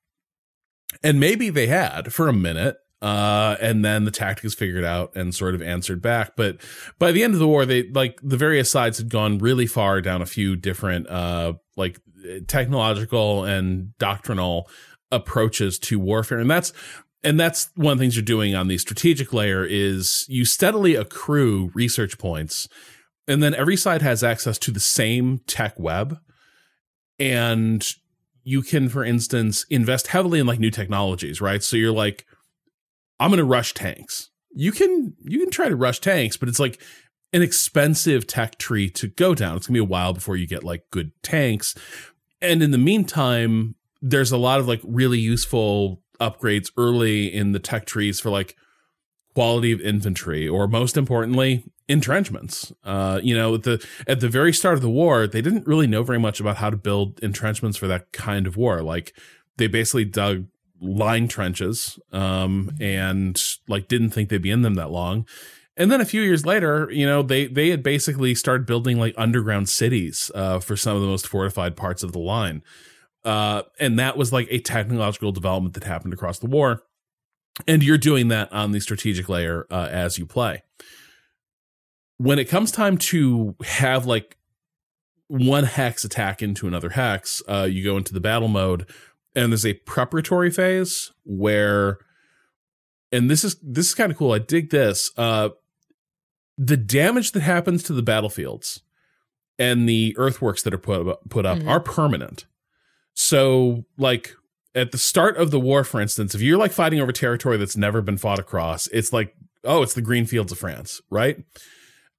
And maybe they had for a minute, uh, and then the tactic is figured out and sort of answered back. But by the end of the war, they like the various sides had gone really far down a few different, uh, like technological and doctrinal approaches to warfare. And that's, and that's one of the things you're doing on the strategic layer is you steadily accrue research points and then every side has access to the same tech web and you can for instance invest heavily in like new technologies right? So you're like i'm going to rush tanks. You can you can try to rush tanks but it's like an expensive tech tree to go down. It's going to be a while before you get like good tanks. And in the meantime there's a lot of like really useful upgrades early in the tech trees for like quality of infantry or most importantly entrenchments. Uh you know at the at the very start of the war they didn't really know very much about how to build entrenchments for that kind of war. Like they basically dug line trenches um and like didn't think they'd be in them that long. And then a few years later you know they they had basically started building like underground cities uh for some of the most fortified parts of the line. Uh and that was like a technological development that happened across the war. And you're doing that on the strategic layer uh, as you play when it comes time to have like one hex attack into another hex uh, you go into the battle mode and there's a preparatory phase where and this is this is kind of cool i dig this uh the damage that happens to the battlefields and the earthworks that are put up, put up Mhm. are permanent so like at the start of the war, for instance, if you're like fighting over territory that's never been fought across, it's like, oh, it's the green fields of France, right?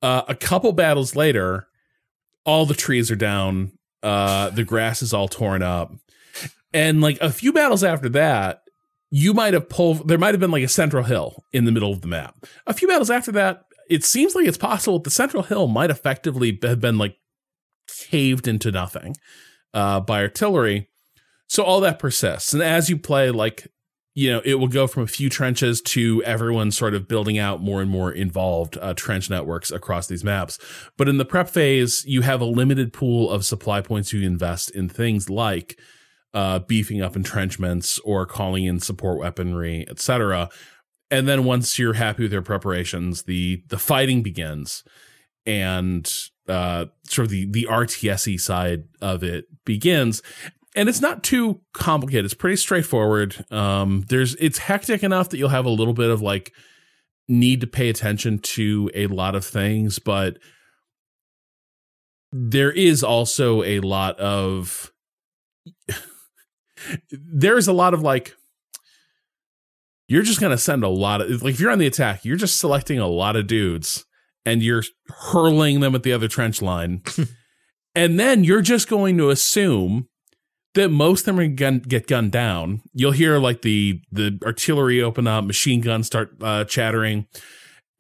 Uh, a couple battles later, all the trees are down, uh, the grass is all torn up. And like a few battles after that, you might have pulled, there might have been like a central hill in the middle of the map. A few battles after that, it seems like it's possible that the central hill might effectively have been like caved into nothing uh, by artillery. So all that persists. And as you play, like, you know, it will go from a few trenches to everyone sort of building out more and more involved uh, trench networks across these maps. But in the prep phase, you have a limited pool of supply points you invest in things like uh, beefing up entrenchments or calling in support weaponry, etc. And then once you're happy with your preparations, the the fighting begins. And uh, sort of the the RTSE side of it begins. And it's not too complicated. It's pretty straightforward. Um, there's it's hectic enough that you'll have a little bit of like need to pay attention to a lot of things, but there is also a lot of (laughs) there's a lot of like you're just going to send a lot of like if you're on the attack you're just selecting a lot of dudes and you're hurling them at the other trench line (laughs) and then you're just going to assume that most of them are to get gunned down you'll hear like the the artillery open up machine guns start uh, chattering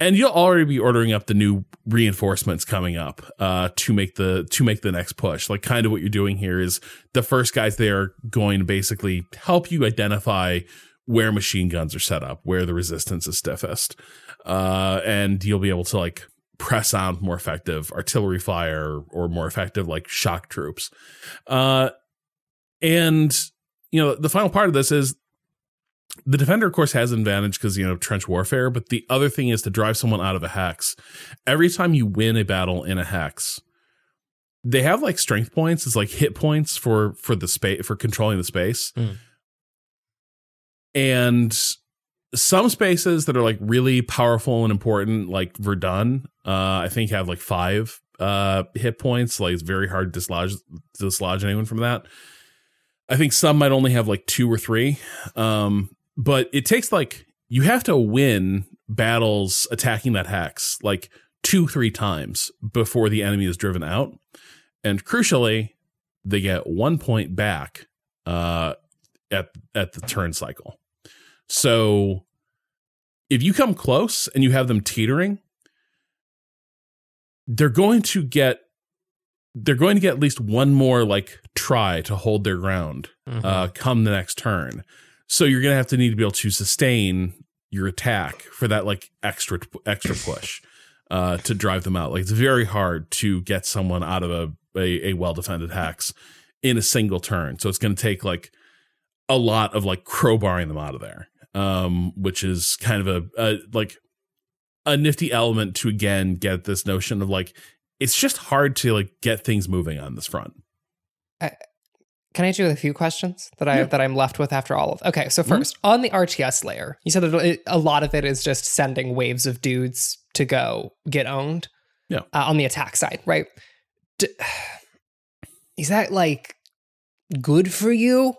and you'll already be ordering up the new reinforcements coming up uh, to make the to make the next push. Like kind of what you're doing here is the first guys there are going to basically help you identify where machine guns are set up, where the resistance is stiffest, uh, and you'll be able to like press on more effective artillery fire or more effective like shock troops. Uh, and you know the final part of this is the defender of course has an advantage because you know trench warfare but the other thing is to drive someone out of a hex. Every time you win a battle in a hex they have like strength points. It's like hit points for for the space for controlling the space. Mm. and some spaces that are like really powerful and important like verdun uh i think have like five uh hit points. Like it's very hard to dislodge dislodge anyone from that I think some might only have like two or three. Um, but it takes like you have to win battles attacking that hex like two, three times before the enemy is driven out. And crucially, they get one point back uh, at at the turn cycle. So if you come close and you have them teetering, they're going to get they're going to get at least one more like try to hold their ground Mhm. uh, come the next turn. So you're gonna have to need to be able to sustain your attack for that like extra extra push uh, to drive them out. Like it's very hard to get someone out of a a, a well defended hex in a single turn. So it's gonna take like a lot of like crowbarring them out of there, um, which is kind of a, a like a nifty element to again get this notion of like it's just hard to like get things moving on this front. Can I do a few questions that I Yeah. that I'm left with after all of? Okay, so Mhm. 1st on the RTS layer, you said that a lot of it is just sending waves of dudes to go get owned. Yeah. uh, on the attack side, right? D- (sighs) is that like good for you?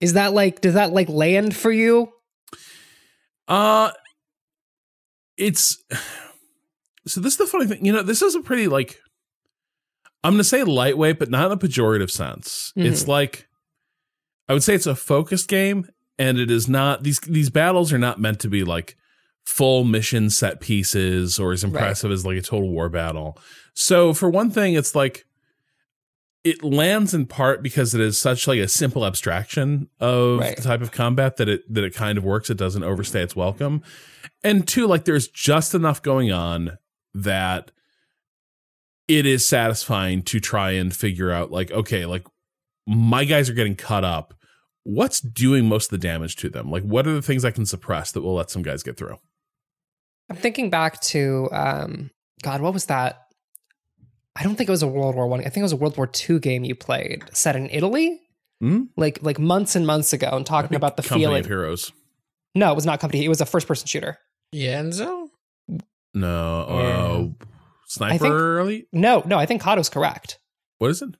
Is that like does that like land for you? Uh it's so this is the funny thing. You know, this is a pretty like I'm gonna say lightweight, but not in a pejorative sense. Mhm. It's like I would say it's a focused game, and it is not these these battles are not meant to be like full mission set pieces or as impressive as like a total war battle. So for one thing, it's like it lands in part because it is such like a simple abstraction of Right. the type of combat that it that it kind of works. It doesn't overstay its welcome. And two, like there's just enough going on that it is satisfying to try and figure out like, okay, like my guys are getting cut up. What's doing most of the damage to them? Like what are the things I can suppress that will let some guys get through? I'm thinking back to um God, what was that? I don't think it was a World War One. I. I think it was a World War Two game you played set in Italy, Hmm? like like months and months ago, and talking about the Company feeling. of Heroes. No, it was not company. It was a first person shooter. Yenzo? No, Yeah. uh, Sniper Elite? No, no, I think Kato's correct. What is it?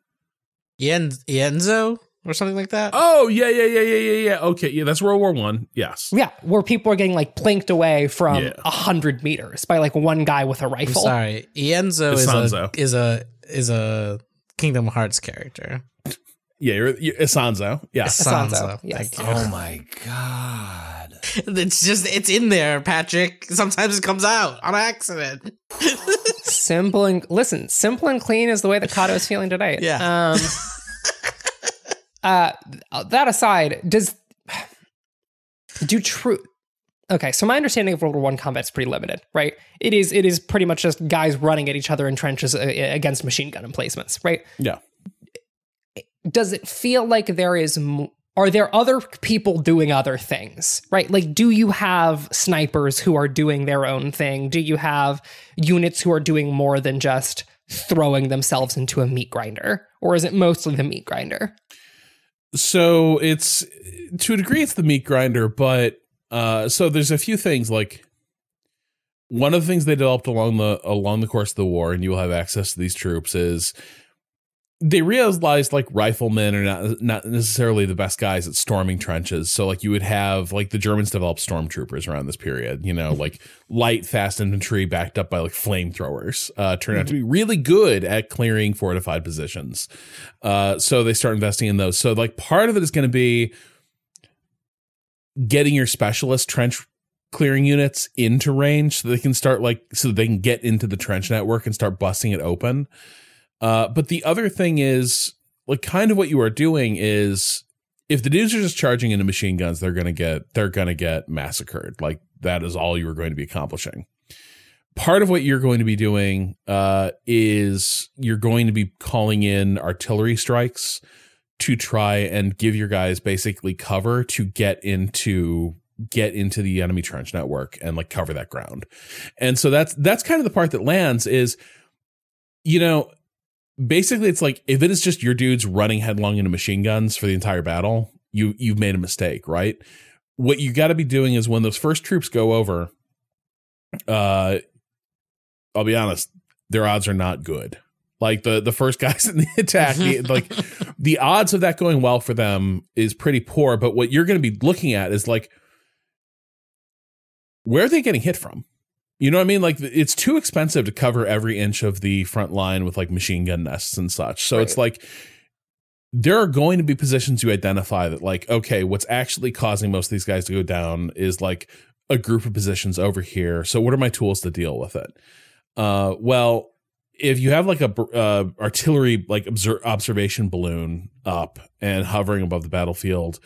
Yen- Yenzo? Or something like that? Oh yeah, yeah, yeah, yeah, yeah, yeah. Okay, yeah, that's World War One. Yes. Yeah, where people are getting like plinked away from a Yeah. hundred meters by like one guy with a I'm rifle. sorry. Yenzo is a, is a is a Kingdom Hearts character. Yeah, you're, you're Isonzo. Yeah. Isonzo, yes. Thank. Oh my god. (laughs) It's just it's in there, Patrick. Sometimes it comes out on accident. (laughs) Simple and listen, simple and clean is the way that Cado is feeling today. Yeah. Um, (laughs) uh, that aside, does do true? Okay, so my understanding of World War One combat is pretty limited, right? It is it is pretty much just guys running at each other in trenches uh, against machine gun emplacements, right? Yeah. Does it feel like there is? Are there other people doing other things, right? Like, do you have snipers who are doing their own thing? Do you have units who are doing more than just throwing themselves into a meat grinder, or is it mostly the meat grinder? So it's to a degree it's the meat grinder, but uh so there's a few things like one of the things they developed along the along the course of the war, and you will have access to these troops, is they realized like riflemen are not not necessarily the best guys at storming trenches. So like you would have like the Germans developed stormtroopers around this period, you know, like light fast infantry backed up by like flamethrowers, uh, turned out to be really good at clearing fortified positions. Uh, so they start investing in those. So like part of it is going to be getting your specialist trench clearing units into range so they can start like so they can get into the trench network and start busting it open. Uh, but the other thing is, like, kind of what you are doing is, if the dudes are just charging into machine guns, they're gonna get they're gonna get massacred. Like that is all you are going to be accomplishing. Part of what you're going to be doing uh, is you're going to be calling in artillery strikes to try and give your guys basically cover to get into get into the enemy trench network and like cover that ground. And so that's that's kind of the part that lands is you know basically it's like if it is just your dudes running headlong into machine guns for the entire battle, you you've made a mistake, right? What you got to be doing is when those first troops go over, uh, I'll be honest, their odds are not good. Like the the first guys (laughs) in the attack, the, (laughs) like the odds of that going well for them is pretty poor. But what you're going to be looking at is like, where are they getting hit from? You know what I mean? Like it's too expensive to cover every inch of the front line with like machine gun nests and such. So it's like there are going to be positions you identify that like okay, what's actually causing most of these guys to go down is like a group of positions over here. So what are my tools to deal with it? Uh well, if you have like a uh, artillery like obser- observation balloon up and hovering above the battlefield,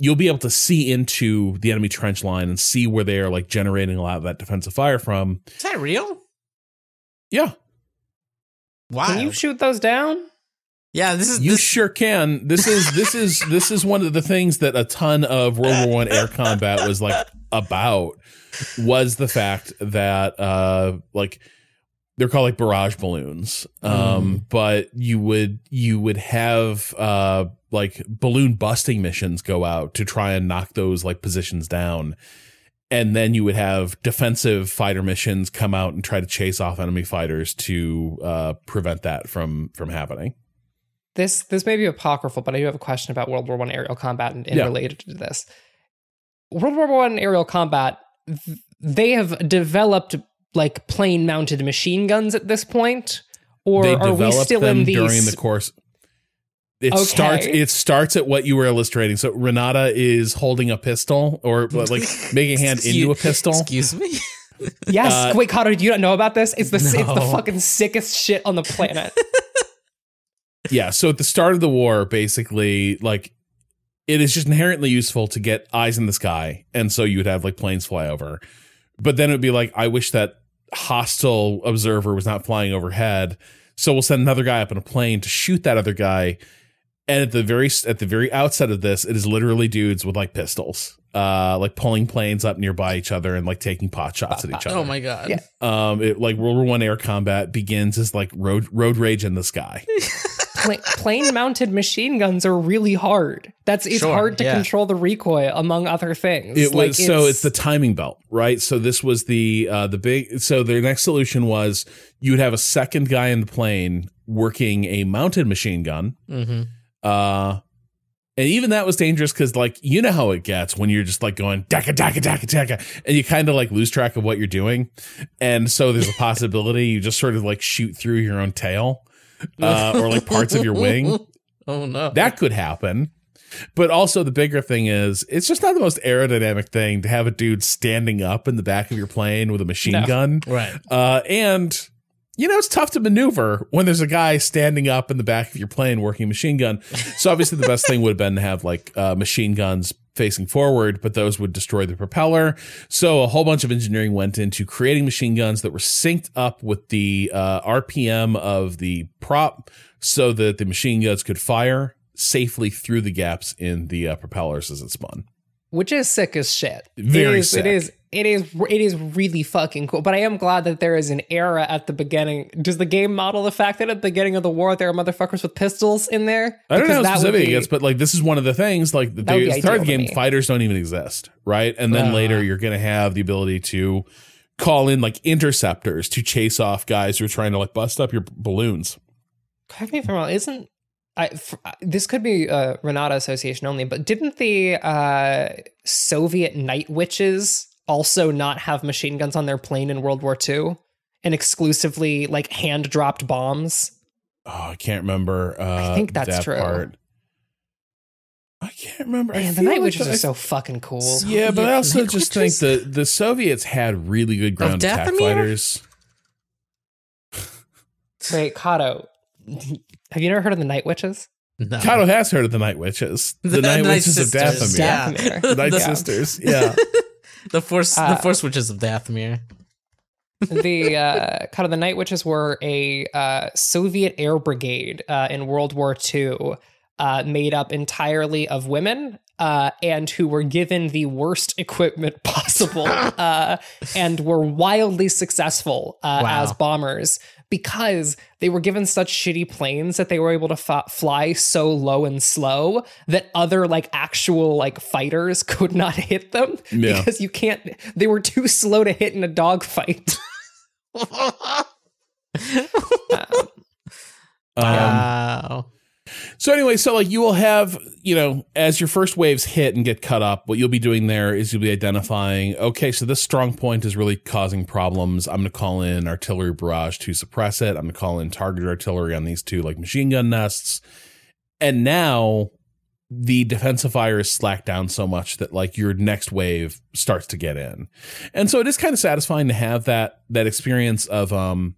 you'll be able to see into the enemy trench line and see where they are like generating a lot of that defensive fire from. Is that real? Yeah. Wow. Can you shoot those down? yeah, this is You this, sure can. This is this is this is one of the things that a ton of World War One air combat was like about was the fact that uh like they're called like barrage balloons. Um but you would you would have uh like balloon busting missions go out to try and knock those like positions down. And then you would have defensive fighter missions come out and try to chase off enemy fighters to uh, prevent that from from happening. This this may be apocryphal, but I do have a question about World War One aerial combat and, and Yeah. related to this. World War One aerial combat, they have developed like plane mounted machine guns at this point, or are we still in these? during the course. It Okay. starts. It starts at what you were illustrating. So Renata is holding a pistol, or like (laughs) making a hand Excuse- into a pistol. Excuse me. (laughs) yes, uh, wait, do you not know about this? It's the it's the fucking sickest shit on the planet. (laughs) Yeah. So at the start of the war, basically, like it is just inherently useful to get eyes in the sky, and so you would have like planes fly over. But then it would be like, I wish that hostile observer was not flying overhead. So we'll send another guy up in a plane to shoot that other guy. And at the very at the very outset of this, it is literally dudes with like pistols, uh, like pulling planes up nearby each other and like taking pot shots at each other. Oh my god. Yeah. Um, it, like World War One air combat begins as like road road rage in the sky. (laughs) Pla- plane mounted machine guns are really hard. That's it's Sure, hard to yeah. control the recoil, among other things. It Like, was so it's the timing belt, right? So this was the uh the big so their next solution was you would have a second guy in the plane working a mounted machine gun. Mm-hmm. Uh and even that was dangerous because like you know how it gets when you're just like going daka daka daka daka and you kind of like lose track of what you're doing. And so there's a possibility you just sort of like shoot through your own tail. Uh, or like parts of your wing. (laughs) Oh no. That could happen. But also the bigger thing is it's just not the most aerodynamic thing to have a dude standing up in the back of your plane with a machine No. gun. right. Uh, and you know, it's tough to maneuver when there's a guy standing up in the back of your plane working a machine gun. So obviously the best thing would have been to have like uh, machine guns facing forward, but those would destroy the propeller. So a whole bunch of engineering went into creating machine guns that were synced up with the uh, RPM of the prop so that the machine guns could fire safely through the gaps in the uh, propellers as it spun. Which is sick as shit. Very it is, sick. It is. It is. It is really fucking cool. But I am glad that there is an era at the beginning. Does the game model the fact that at the beginning of the war there are motherfuckers with pistols in there? I don't know Because how that would specific it be- gets, but like this is one of the things. Like the, That would be the ideal third to game, fighters don't even exist, right? And then Uh. later you're going to have the ability to call in like interceptors to chase off guys who are trying to like bust up your balloons. correct me if I'm wrong. Isn't I, f- this could be uh, Renata Association only, but didn't the uh, Soviet night witches also not have machine guns on their plane in World War II and exclusively like hand dropped bombs? Oh, I can't remember. Uh, I think that's that true. Part. I can't remember. I Man, the night witches I- are so fucking cool. Yeah, but I also night just witches? think the the Soviets had really good ground attack fighters. Wait, Cado, (laughs) have you never heard of the night witches? No. Cado has heard of the Night Witches, the, Night, Witches of Sisters, Dathomir, Yeah. Dathomir. (laughs) the Night the, Sisters. Yeah, (laughs) the force Uh, the force witches of Dathomir. the uh, kind of the Night Witches were a uh, Soviet air brigade uh, in World War II, uh, made up entirely of women. Uh, and who were given the worst equipment (laughs) possible uh, and were wildly successful uh, Wow. as bombers because they were given such shitty planes that they were able to fa- fly so low and slow that other like actual like fighters (laughs) could not hit them Yeah. because you can't they were too slow to hit in a dogfight (laughs) (laughs) Um, wow. So anyway, so like you will have, you know, as your first waves hit and get cut up, what you'll be doing there is you'll be identifying, okay, so this strong point is really causing problems. I'm going to call in artillery barrage to suppress it. I'm going to call in targeted artillery on these two like machine gun nests. And now the defensive fire is slacked down so much that like your next wave starts to get in. And so it is kind of satisfying to have that that experience of um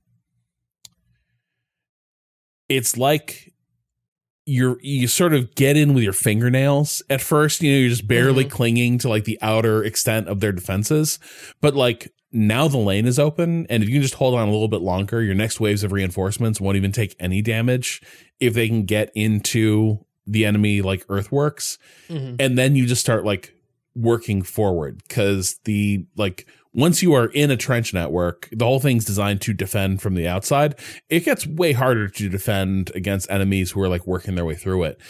it's like you're you sort of get in with your fingernails at first you know you're just barely clinging to like the outer extent of their defenses. But like now the lane is open and if you can just hold on a little bit longer your next waves of reinforcements won't even take any damage if they can get into the enemy like earthworks. Mhm. and then you just start like working forward because the like once you are in a trench network the whole thing's designed to defend from the outside. It gets way harder to defend against enemies who are like working their way through it.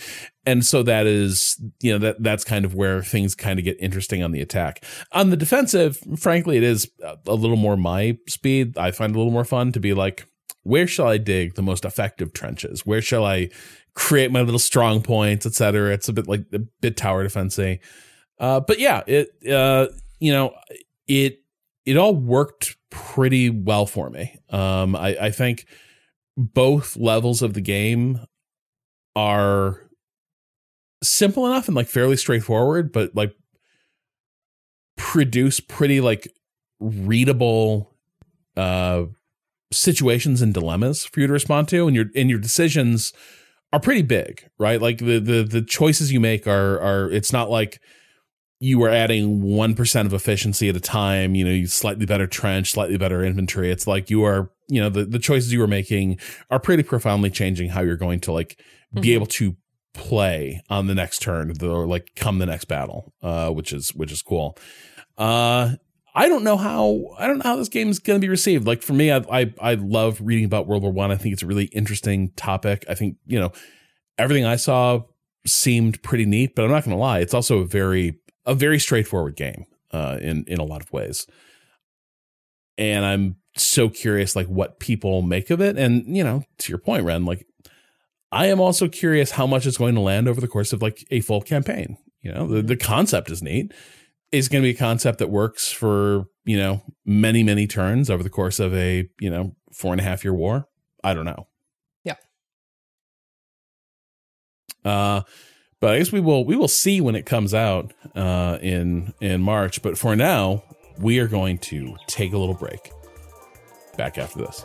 And so that is you know that that's kind of where things kind of get interesting on the attack. On the defensive frankly it is a- little more my speed. I find a little more fun to be like where shall i dig the most effective trenches? Where shall i create my little strong points etc it's a bit like a bit tower defensey. Uh, but yeah, it uh, you know it it all worked pretty well for me. Um, I, I think both levels of the game are simple enough and like fairly straightforward, but like produce pretty like readable uh situations and dilemmas for you to respond to and your and your decisions are pretty big right like the the the choices you make are are it's not like you are adding 1% of efficiency at a time you know you slightly better trench slightly better inventory. it's like you are you know the, the choices you were making are pretty profoundly changing how you're going to like be Mhm. able to play on the next turn or like come the next battle uh which is which is cool uh I don't know how I don't know how this game is going to be received. Like for me, I, I I love reading about World War One. I. I think it's a really interesting topic. I think you know everything I saw seemed pretty neat, but I'm not going to lie, it's also a very a very straightforward game uh, in in a lot of ways. And I'm so curious, like what people make of it. And you know, to your point, Ren, like I am also curious how much it's going to land over the course of like a full campaign. You know, the, the concept is neat. It's going to be a concept that works for, you know, many, many turns over the course of a, you know, four and a half year war. I don't know. Yeah. Uh, but I guess we will we will see when it comes out uh, in in March. But for now, we are going to take a little break. Back after this.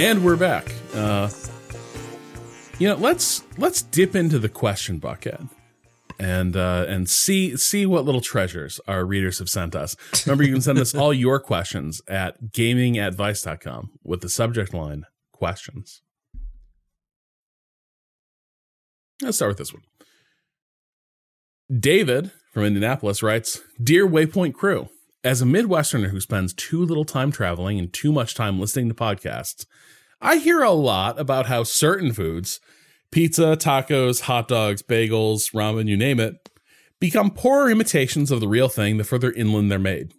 And we're back. Uh, you know, let's let's dip into the question bucket and uh, and see see what little treasures our readers have sent us. Remember, you can send us all your questions at gamingadvice.com with the subject line questions. Let's start with this one. David from Indianapolis writes Dear Waypoint crew, as a Midwesterner who spends too little time traveling and too much time listening to podcasts, I hear a lot about how certain foods, pizza, tacos, hot dogs, bagels, ramen, you name it, become poorer imitations of the real thing the further inland they're made.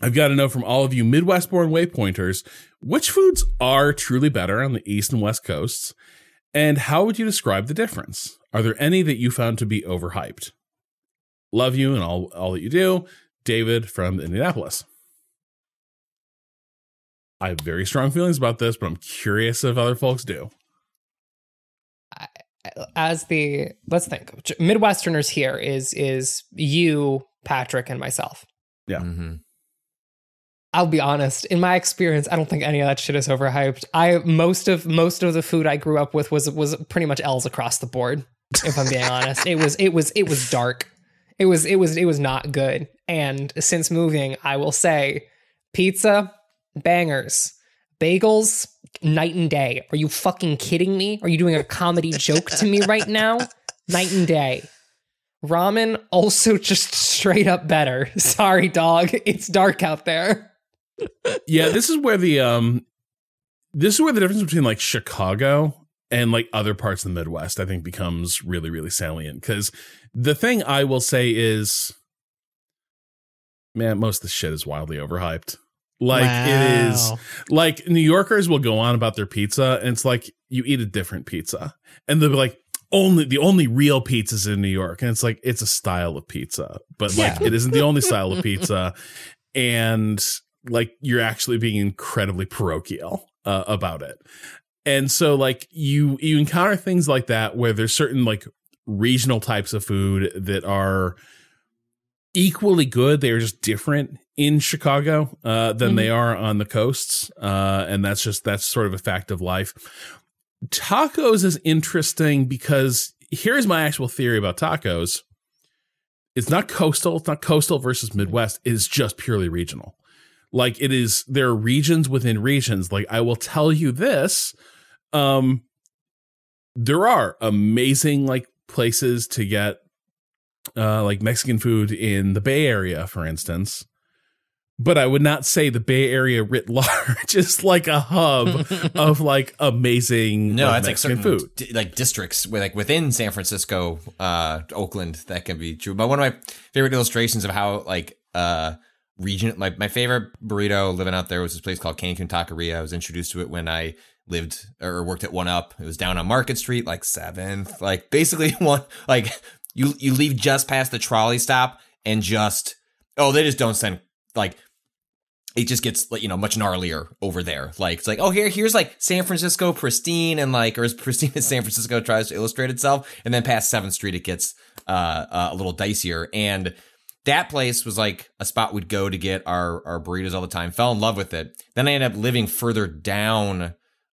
I've got to know from all of you Midwest born waypointers which foods are truly better on the East and West coasts, and how would you describe the difference? Are there any that you found to be overhyped? Love you and all, all that you do. David from Indianapolis. I have very strong feelings about this, but I'm curious if other folks do. as the let's think midwesterners here is is you patrick and myself Yeah. Mm-hmm. i'll be honest in my experience i don't think any of that shit is overhyped i most of most of the food i grew up with was was pretty much l's across the board if i'm being honest it was it was it was dark it was it was it was not good. And since moving i will say pizza bangers bagels night and day. Are you fucking kidding me? Are you doing a comedy (laughs) joke to me right now? Night and day. Ramen also just straight up better. (laughs) Sorry dog. It's dark out there. Yeah, this is where the um this is where the difference between like Chicago and like other parts of the Midwest I think becomes really really salient. Cuz the thing I will say is man most of the shit is wildly overhyped. Like it is like New Yorkers will go on about their pizza and it's like you eat a different pizza. And they'll be like only the only real pizzas in New York. And it's like it's a style of pizza but like Yeah. it isn't the only style of (laughs) pizza. And like you're actually being incredibly parochial uh, about it and so like you you encounter things like that where there's certain like regional types of food that are equally good. They are just different in chicago uh, than they are on the coasts uh, and that's just that's sort of a fact of life. Tacos is interesting because here's my actual theory about tacos. It's not coastal it's not coastal versus midwest it is just purely regional like it is there are regions within regions. Like i will tell you this um there are amazing like places to get uh like mexican food in the bay area for instance. But i would not say the bay area writ (laughs) large is like a hub (laughs) of like amazing No, like, it's like certain food. di- like districts where like within San Francisco, uh, Oakland, that can be true. But one of my favorite illustrations of how like uh region my, my favorite burrito living out there was this place called Cancun Taqueria. I was introduced to it when I lived or worked at One Up. It was down on Market Street, like seventh. Like basically (laughs) one like you you leave just past the trolley stop and just oh they just don't send like it just gets like you know much gnarlier over there. Like it's like oh here here's like San Francisco pristine and like or as pristine as San Francisco tries to illustrate itself, and then past Seventh Street it gets uh, uh, a little dicier. And that place was like a spot we'd go to get our our burritos all the time. Fell in love with it. Then I ended up living further down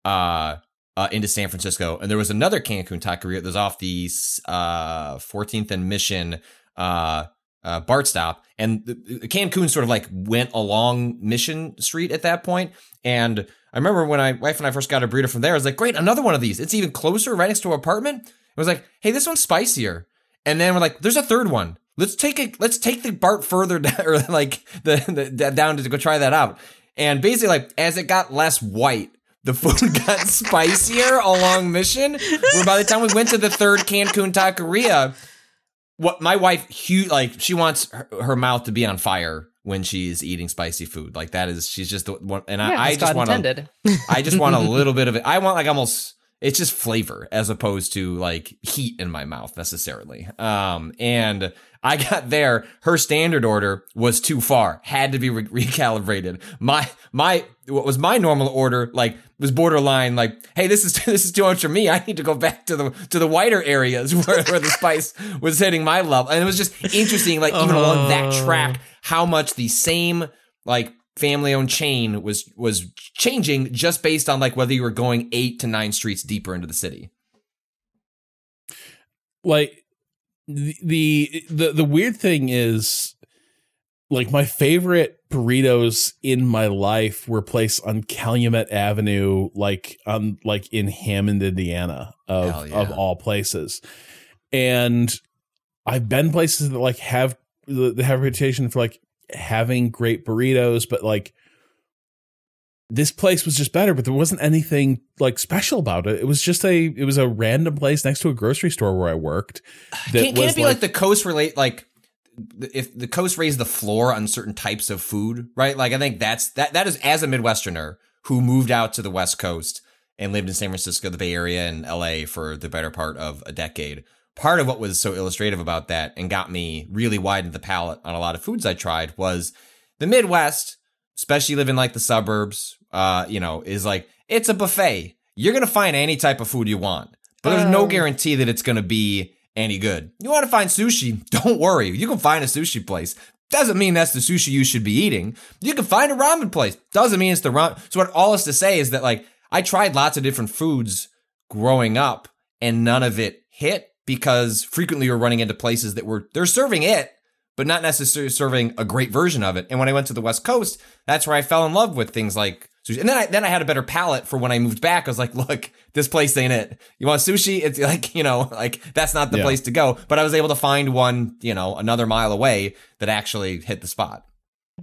uh, uh into San Francisco, and there was another Cancun taqueria that was off the uh 14th and Mission uh uh, BART stop, and the, Cancun sort of like went along Mission Street at that point. And I remember when my wife and I first got a burrito from there, I was like, "Great, another one of these! It's even closer, right next to our apartment." It was like, "Hey, this one's spicier." And then we're like, "There's a third one. Let's take it. Let's take the BART further (laughs) down, or like the, the down to go try that out." And basically, like as it got less white, the food (laughs) got spicier along Mission. Where by the time we went to the third Cancun taqueria, what my wife huge like she wants her, her mouth to be on fire when she's eating spicy food. Like that is she's just the one and Yeah, I, I just want to I just want a (laughs) little bit of it. I want like almost it's just flavor as opposed to like heat in my mouth necessarily. Um and I got there her standard order was too far. Had to be re- recalibrated. My my what was my normal order like was borderline like hey this is (laughs) this is too much for me. I need to go back to the to the whiter areas (laughs) where, where the spice was hitting my level. And it was just interesting like even along that oh. track how much the same like family owned chain was was changing just based on like whether you were going 8 to 9 streets deeper into the city. like the, the the the weird thing is like my favorite burritos in my life were placed on Calumet Avenue, like on like in Hammond, Indiana, of yeah. of all places. And I've been places that like have that have a reputation for like having great burritos, but like this place was just better, but there wasn't anything like special about it. It was just a it was a random place next to a grocery store where I worked. (sighs) That Can't, can't was it be like, the coast relate like if the coast raised the floor on certain types of food, right? Like I think that's that that is as a Midwesterner who moved out to the West Coast and lived in San Francisco, the Bay Area, and LA for the better part of a decade. Part of what was so illustrative about that and got me really widened the palate on a lot of foods I tried was the Midwest, especially living like the suburbs, uh, you know, is like it's a buffet. You're gonna find any type of food you want, but there's no Um. guarantee that it's gonna be any good. You want to find sushi? (laughs) Don't worry, you can find a sushi place. Doesn't mean that's the sushi you should be eating. You can find a ramen place. Doesn't mean it's the ramen. So what all is to say is that like I tried lots of different foods growing up, and none of it hit because frequently you're running into places that were they're serving it, but not necessarily serving a great version of it. And when I went to the West Coast, that's where I fell in love with things like sushi. And then I then I had a better palate for when I moved back. I was like, look, this place ain't it. You want sushi? It's like, you know, (laughs) like that's not the Yeah. place to go. But I was able to find one, you know, another mile away that actually hit the spot.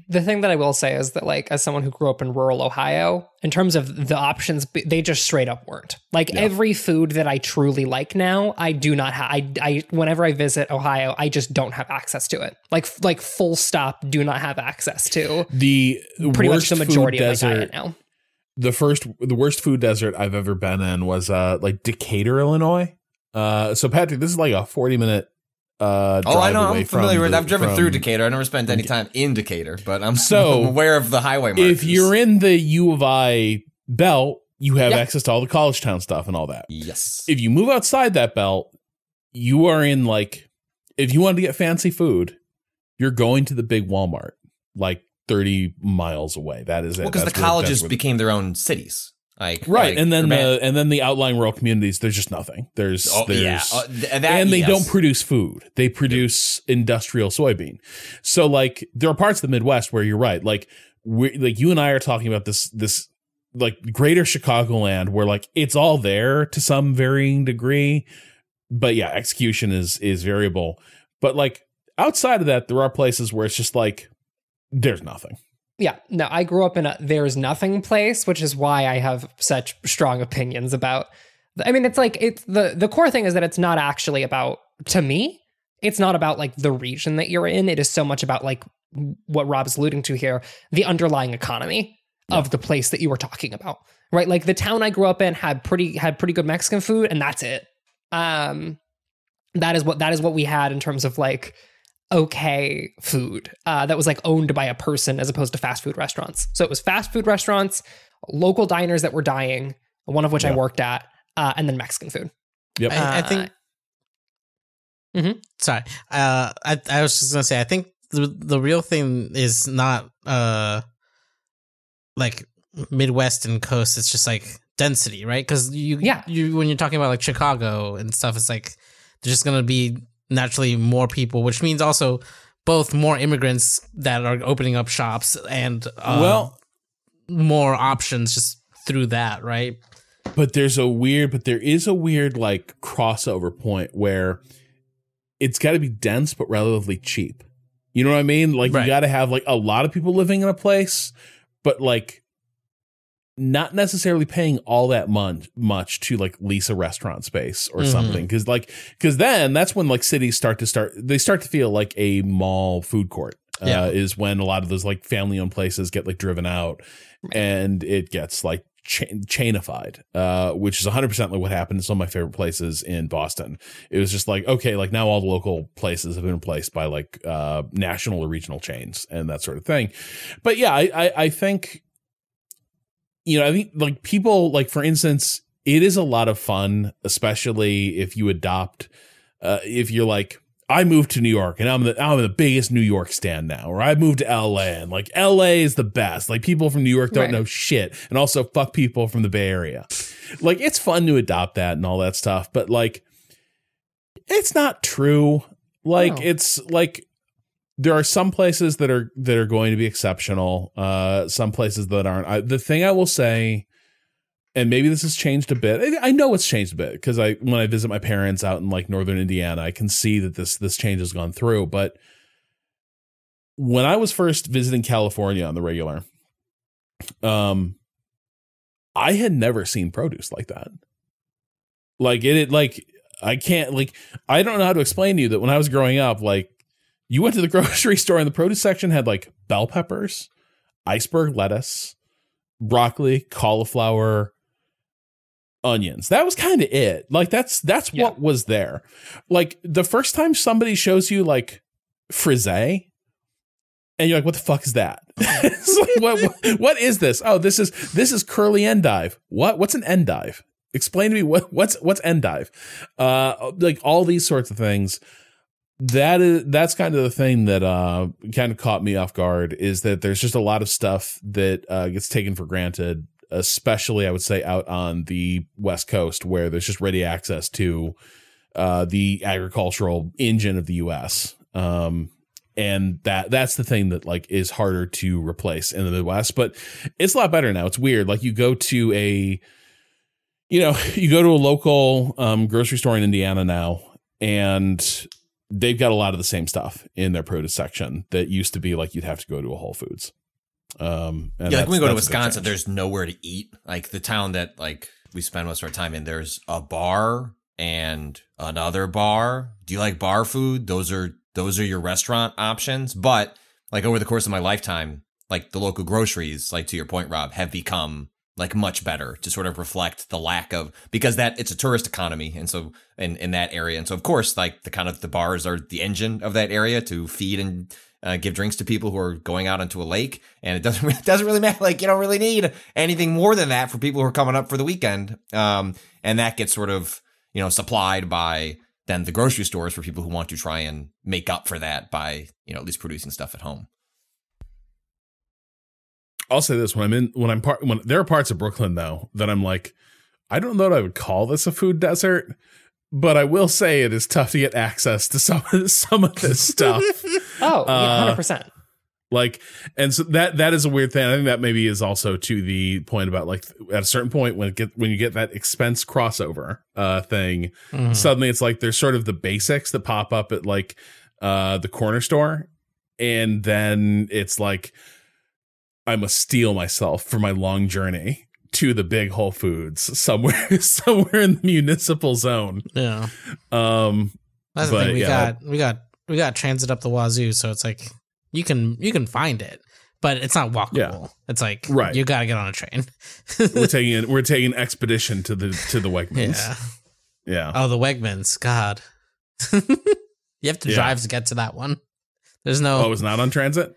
The thing that I will say is that, like, as someone who grew up in rural Ohio, in terms of the options, they just straight up weren't. Like every food that I truly like now, I do not have. I, I, whenever I visit Ohio, I just don't have access to it. Like, like full stop, do not have access to. the Pretty much worst the majority food of my desert, diet now. The first, the worst food desert I've ever been in was uh like Decatur, Illinois. Uh, so Patrick, this is like a forty minute uh drive Oh, I know. I'm familiar with. the- I've driven from- through Decatur. I never spent any time in Decatur, but I'm So, (laughs) I'm aware of the highway. Markers. If you're in the U of I belt, you have Yeah. access to all the college town stuff and all that. yes, If you move outside that belt, you are in like if you want to get fancy food, you're going to the big Walmart, like 30 miles away. That is it. well, because the colleges where- became their own cities, like right, like and then the and then the outlying rural communities. There's just nothing. There's Oh, there's yeah. Uh, th- that- and they yes. don't produce food. They produce industrial soybean. So like there are parts of the Midwest where you're right. Like we like you and I are talking about this this like greater Chicagoland where like it's all there to some varying degree. But yeah, execution is is variable. But like outside of that, there are places where it's just like there's nothing. Yeah, no, I grew up in a there's nothing place, which is why I have such strong opinions about. I mean, it's like it's the the core thing is that it's not actually about to me. It's not about like the region that you're in. It is so much about like what Rob's alluding to here, the underlying economy of the place that you were talking about, right? Like the town I grew up in had pretty had pretty good Mexican food, and that's it. Um, that is what that is what we had in terms of like okay food uh, that was like owned by a person as opposed to fast food restaurants. So it was fast food restaurants, local diners that were dying, one of which I worked at, uh, and then Mexican food. Yep. I, I think. Mhm. Sorry, uh, I I was just gonna say I think the the real thing is not uh like Midwest and coast. It's just like density, right? Because you Yeah. you when you're talking about like Chicago and stuff, it's like there's just gonna be naturally more people, which means also both more immigrants that are opening up shops and uh, well, more options just through that, right? but there's a weird but there is a weird like crossover point where it's got to be dense but relatively cheap you know what i mean like Right. you got to have like a lot of people living in a place but like not necessarily paying all that much much to like lease a restaurant space or Mhm. something because like because then that's when like cities start to start they start to feel like a mall food court Yeah. uh, is when a lot of those like family owned places get like driven out and it gets like chain- chainified, uh, which is 100% like what happened in some of my favorite places in Boston. It was just like, okay, like now all the local places have been replaced by like uh, national or regional chains and that sort of thing. But yeah, I, I, I think, you know, I think like people, like for instance, it is a lot of fun, especially if you adopt, uh, if you're like, I moved to New York and I'm the I'm the biggest New York stand now, or I moved to LA and like LA is the best. Like people from New York don't Right. know shit, and also fuck people from the Bay Area. Like it's fun to adopt that and all that stuff, but like it's not true. Like No. it's like there are some places that are that are going to be exceptional, uh, some places that aren't. I, the thing I will say, and maybe this has changed a bit. I know it's changed a bit because I when I visit my parents out in like northern Indiana, I can see that this this change has gone through. But when I was first visiting California on the regular, um, I had never seen produce like that. Like it, it like I can't like I don't know how to explain to you that when I was growing up, like you went to the (laughs) grocery store and the produce section had like bell peppers, iceberg lettuce, broccoli, cauliflower, onions. That was kind of it. Like that's that's Yeah. what was there. Like the first time somebody shows you like frise and you're like, what the fuck is that? (laughs) Like, what, what what is this? Oh, this is this is curly endive. What what's an endive? Explain to me what what's what's endive? Uh like all these sorts of things. That is that's kind of the thing that uh kind of caught me off guard is that there's just a lot of stuff that uh gets taken for granted, especially I would say out on the West Coast where there's just ready access to uh the agricultural engine of the US. Um and that that's the thing that like is harder to replace in the Midwest. But it's a lot better now. It's weird. Like you go to a, you know, (laughs) you go to a local um, grocery store in Indiana now, and they've got a lot of the same stuff in their produce section that used to be like you'd have to go to a Whole Foods. Um, and yeah, like when we go to that's- that's a big Wisconsin, there's nowhere to eat. Like the town that like we spend most of our time in, there's a bar and another bar. Do you like bar food? Those are those are your restaurant options. But like over the course of my lifetime, like the local groceries, like to your point, Rob, have become like much better to sort of reflect the lack of because that it's a tourist economy and so in in that area. And so of course like the kind of the bars are the engine of that area to feed and uh, give drinks to people who are going out onto a lake. And it doesn't (laughs) it doesn't really matter. Like you don't really need anything more than that for people who are coming up for the weekend. Um and that gets sort of you know supplied by then the grocery stores for people who want to try and make up for that by you know at least producing stuff at home I'll say this when I'm in when I'm part when there are parts of Brooklyn though that I'm like, I don't know that I would call this a food desert, but I will say it is tough to get access to some of some of this stuff. (laughs) Oh, Uh, hundred percent. like and so that that is a weird thing i think that maybe is also to the point about like at a certain point when it get when you get that expense crossover uh thing Mhm. suddenly it's like there's sort of the basics that pop up at like uh the corner store and then it's like i must steel myself for my long journey to the big whole foods (laughs) somewhere somewhere in the municipal zone Yeah. um That's the thing. We yeah, got we got we got transit up the wazoo, so it's like you can you can find it, but it's not walkable. Yeah. It's like Right. you got to get on a train. we're (laughs) taking it we're taking an expedition to the to the Wegmans. yeah. yeah Oh, the Wegmans. God. (laughs) you have to Yeah. drive to get to that one. There's no oh it's not on transit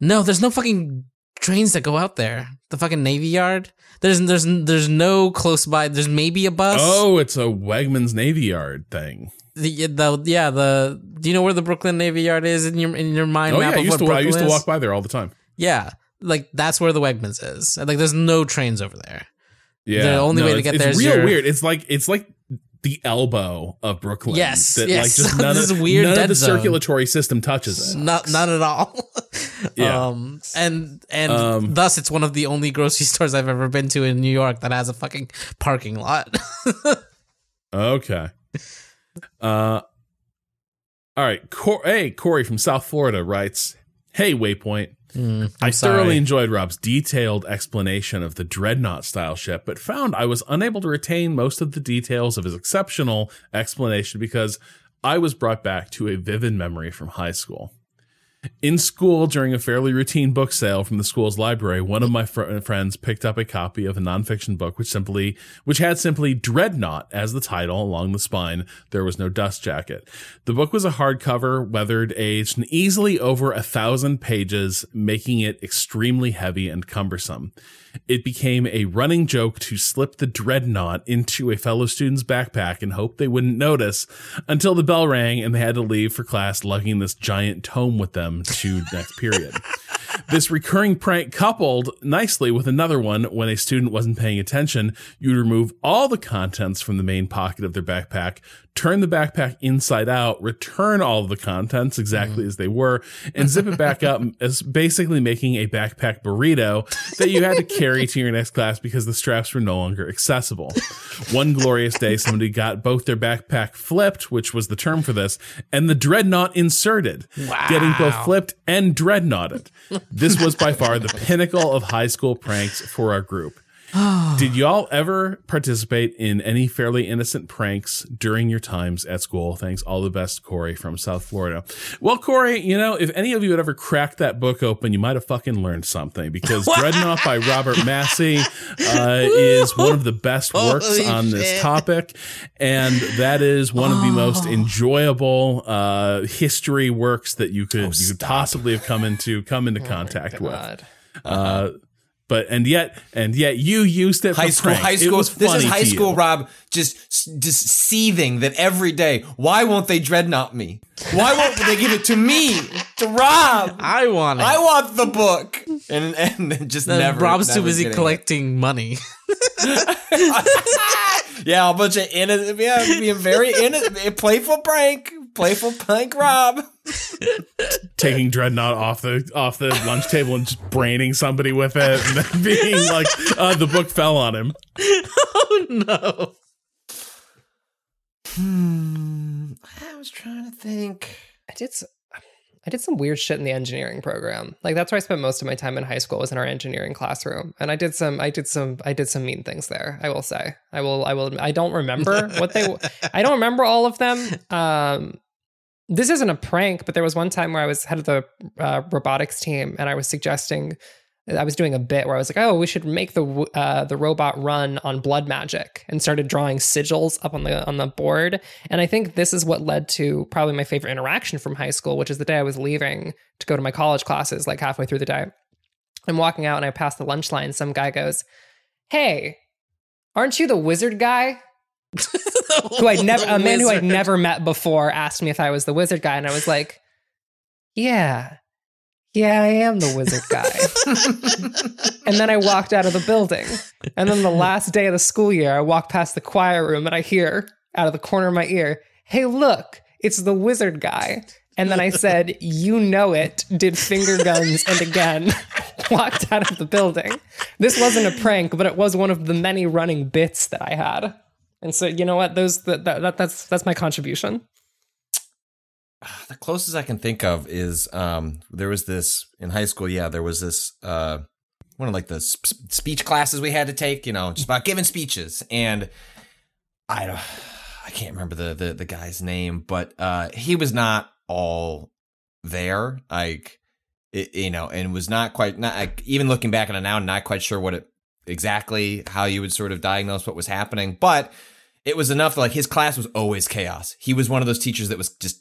no. There's no fucking trains that go out there. The fucking Navy Yard. There's there's there's no close by. There's maybe a bus. Oh, it's a Wegmans Navy Yard thing. The, the yeah the. Do you know where the Brooklyn Navy Yard is in your in your mind oh map yeah, I used to I used to walk by there all the time. Yeah, like that's where the Wegmans is. Like, there's no trains over there. Yeah, The only way to get there is real your- weird. It's like it's like the elbow of Brooklyn. Yes, that yes. like just (laughs) none This of weird none of the zone. circulatory system touches it. Not none at all. (laughs) Yeah. Um, and and Um, thus it's one of the only grocery (laughs) stores I've ever been to in New York that has a fucking parking lot. Okay. Uh, all right. Cor- hey, Corey from South Florida writes, "Hey, Waypoint." Mm, I sorry. thoroughly enjoyed Rob's detailed explanation of the Dreadnought style ship, but found I was unable to retain most of the details of his exceptional explanation because I was brought back to a vivid memory from high school. In school, during a fairly routine book sale from the school's library, one of my fr- friends picked up a copy of a nonfiction book which simply, which had simply Dreadnought as the title along the spine. There was no dust jacket. The book was a hardcover, weathered, aged, and easily over a thousand pages, making it extremely heavy and cumbersome. It became a running joke to slip the dreadnought into a fellow student's backpack and hope they wouldn't notice until the bell rang and they had to leave for class lugging this giant tome with them to next period. This recurring prank coupled nicely with another one when a student wasn't paying attention, you'd remove all the contents from the main pocket of their backpack, turn the backpack inside out, return all of the contents exactly mm-hmm. as they were, and zip it back up (laughs) as basically making a backpack burrito that you had to carry to your next class because the straps were no longer accessible. One glorious day, somebody got both their backpack flipped, which was the term for this, and the dreadnought inserted, wow. getting both flipped and dreadnoughted. This was by far the pinnacle of high school pranks for our group. (sighs) Did y'all ever participate in any fairly innocent pranks during your times at school? Thanks. All the best, Corey from South Florida. Well, Corey, you know, if any of you had ever cracked that book open, you might have fucking learned something because (laughs) Dreadnought by Robert Massie (laughs) uh, is one of the best works Holy on this topic. And that is one of the (sighs) most enjoyable uh, history works that you could, you could possibly have come into, come into contact with. God. Uh, but and yet and yet you used it High for school, prank. high It school. was This is high school, you. Rob. Just, just seething that every day. Why won't they dreadnought me? Why won't they give it to me, to Rob? I want it. I want the book, and and then just Then never. Rob's too busy getting it. collecting money. (laughs) Yeah, a bunch of innocent, yeah, being very innocent, playful prank, playful prank, Rob. (laughs) taking dreadnought off the off the lunch table and just braining somebody with it, and then (laughs) being like, uh, "The book fell on him." oh no. Hmm. I was trying to think. I did. s- I did some weird shit in the engineering program. Like that's where I spent most of my time in high school was in our engineering classroom, and I did some. I did some. I did some mean things there. I will say. I will. I will. I don't remember (laughs) what they. I don't remember all of them. Um, this isn't a prank, but there was one time where I was head of the uh, robotics team, and I was suggesting. I was doing a bit where I was like, "Oh, we should make the uh, the robot run on blood magic," and started drawing sigils up on the on the board. And I think this is what led to probably my favorite interaction from high school, which is the day I was leaving to go to my college classes, like halfway through the day. I'm walking out and I pass the lunch line. Some guy goes, "Hey, aren't you the wizard guy?" (laughs) who I'd never a man who I'd never met before asked me if I was the wizard guy, and I was like, "Yeah, yeah, I am the wizard guy." (laughs) and then I walked out of the building, and then the last day of the school year, I walk past the choir room, and I hear out of the corner of my ear, "Hey, look, it's the wizard guy." And then I said, "You know it." Did finger guns, and again (laughs) walked out of the building. This wasn't a prank, but it was one of the many running bits that I had. And so, you know what? Those that, that, that that's that's my contribution. (sighs) the closest I can think of is um there was this in high school. Yeah, there was this uh one of like the sp- speech classes we had to take. You know, just about giving speeches, and I don't, (sighs) I can't remember the the the guy's name, but uh he was not all there. Like it, you know, and was not quite not like, even looking back on it now, not quite sure what it exactly how you would sort of diagnose what was happening, but it was enough like his class was always chaos. He was one of those teachers that was just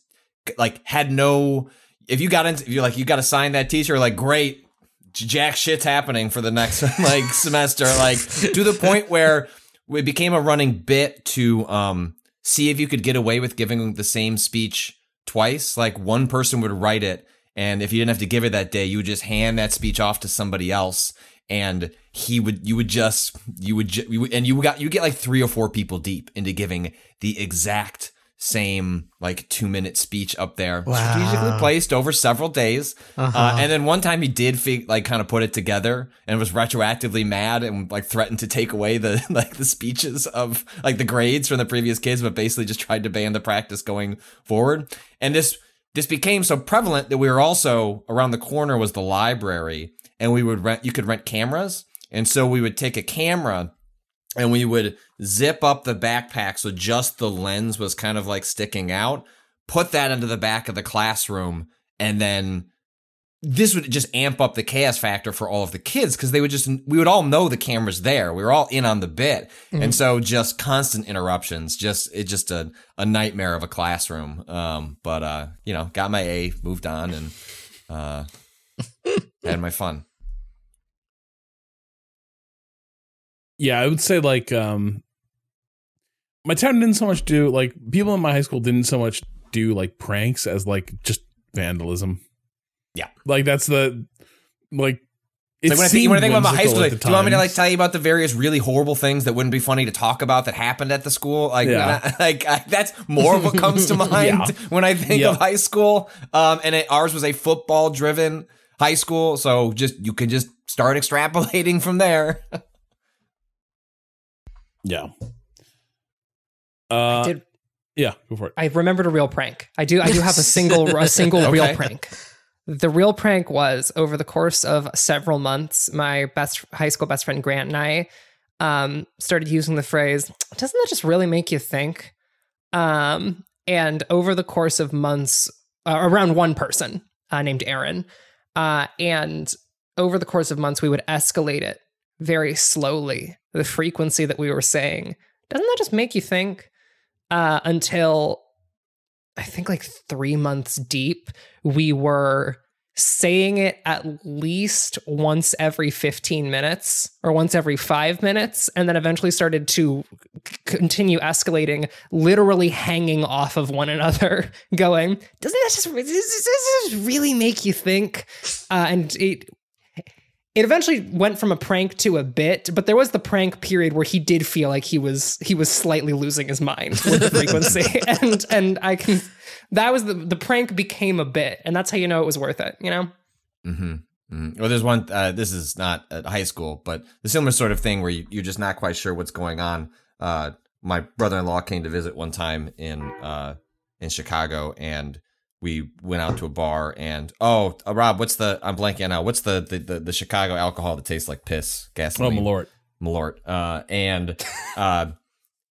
like had no if you got into if you're like you got to sign that teacher like great jack shit's happening for the next (laughs) like semester. Like to the point where it became a running bit to um see if you could get away with giving the same speech twice. Like one person would write it and if you didn't have to give it that day you would just hand that speech off to somebody else and he would you would just you would, you would and you got you get like three or four people deep into giving the exact same like two minute speech up there. Strategically placed over several days. Uh-huh. uh, and then one time he did fig- like kind of put it together and was retroactively mad and like threatened to take away the (laughs) like the speeches of like the grades from the previous kids but basically just tried to ban the practice going forward. And this this became so prevalent that we were also around the corner was the library and we would rent you could rent cameras and so we would take a camera and we would zip up the backpack so just the lens was kind of like sticking out put that into the back of the classroom and then this would just amp up the chaos factor for all of the kids because they would just we would all know the camera's there. We were all in on the bit, Mhm. and so just constant interruptions. Just it's just a a nightmare of a classroom. Um, but uh, you know, got my A, moved on, and uh, had my fun. Yeah, I would say like um my town didn't so much do like people in my high school didn't so much do like pranks as like just vandalism. Yeah. Like that's the like It's like when I think, when I think about my high school, like, do you want me to like tell you about the various really horrible things that wouldn't be funny to talk about that happened at the school? Like, Yeah. I- (laughs) like I, that's more of what comes to (laughs) mind Yeah. when I think Yeah. of high school. Um, and it, ours was a football driven high school, so just you can just start extrapolating from there. (laughs) Yeah. Uh did- yeah, go for it. I remembered a real prank. I do. I do have a single a single (laughs) real prank. The real prank was over the course of several months. My best high school best friend Grant and I um, started using the phrase. Doesn't that just really make you think? Um, and over the course of months, uh, around one person uh, named Aaron, uh, and over the course of months, we would escalate it very slowly. The frequency that we were saying. Doesn't that just make you think? Uh, until I think like three months deep, we were saying it at least once every 15 minutes or once every five minutes, and then eventually started to continue escalating, literally hanging off of one another, (laughs) going, Doesn't that just, does this really make you think? Uh, and it, it eventually went from a prank to a bit, but there was the prank period where he did feel like he was he was slightly losing his mind with the (laughs) frequency, and and I can that was the the prank became a bit, and that's how you know it was worth it. You know, Mm-hmm. Mm-hmm. Well, there's one. Uh, this is not at high school, but the similar sort of thing where you, you're just not quite sure what's going on. Uh, my brother-in-law came to visit one time in uh, in Chicago, and we went out to a bar. And oh, uh, Rob, what's the? I'm blanking now. What's the the, the the Chicago alcohol that tastes like piss? Oh, Gasoline. Malort. Malort. Uh, and (laughs) uh,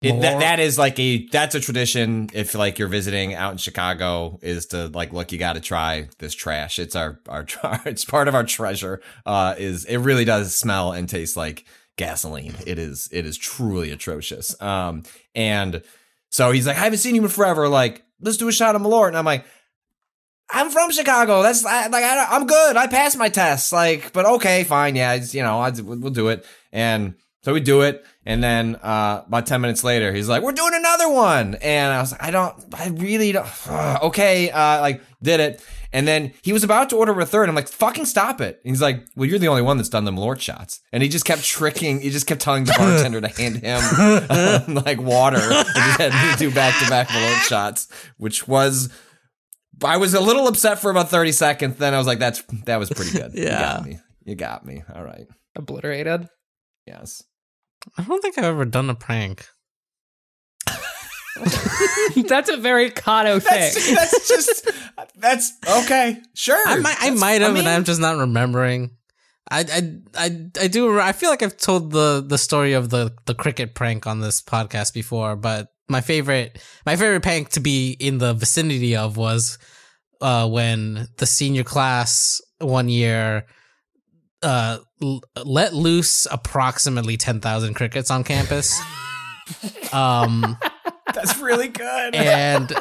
it, that that is like a that's a tradition. If like you're visiting out in Chicago, is to like look, you got to try this trash. It's our our (laughs) it's part of our treasure. Uh, is it really does smell and taste like gasoline. It is it is truly atrocious. Um, and so he's like, I haven't seen you in forever. Like, let's do a shot of Malort. And I'm like. I'm from Chicago. That's I, like I, I'm good. I passed my tests. Like, but okay, fine. Yeah, it's, you know, I, we'll do it. And so we do it. And then uh, about ten minutes later, he's like, "We're doing another one." And I was like, "I don't. I really don't." (sighs) okay, uh, like did it. And then he was about to order a third. I'm like, "Fucking stop it!" And he's like, "Well, you're the only one that's done the Malort shots." And he just kept tricking. He just kept telling the bartender to hand him um, (laughs) like water (laughs) and just had me do back to back Malort shots, which was. I was a little upset for about 30 seconds. Then I was like, that's that was pretty good. You Yeah. got me. You got me. All right. obliterated. Yes. I don't think I've ever done a prank. (laughs) that's a very Cado thing. That's, that's just that's okay. Sure. I might, I might have, mean, and I'm just not remembering. I, I, I, I do. I feel like I've told the the story of the the cricket prank on this podcast before, but my favorite my favorite prank to be in the vicinity of was uh, when the senior class one year uh, l- let loose approximately ten thousand crickets on campus. (laughs) um, that's really good. and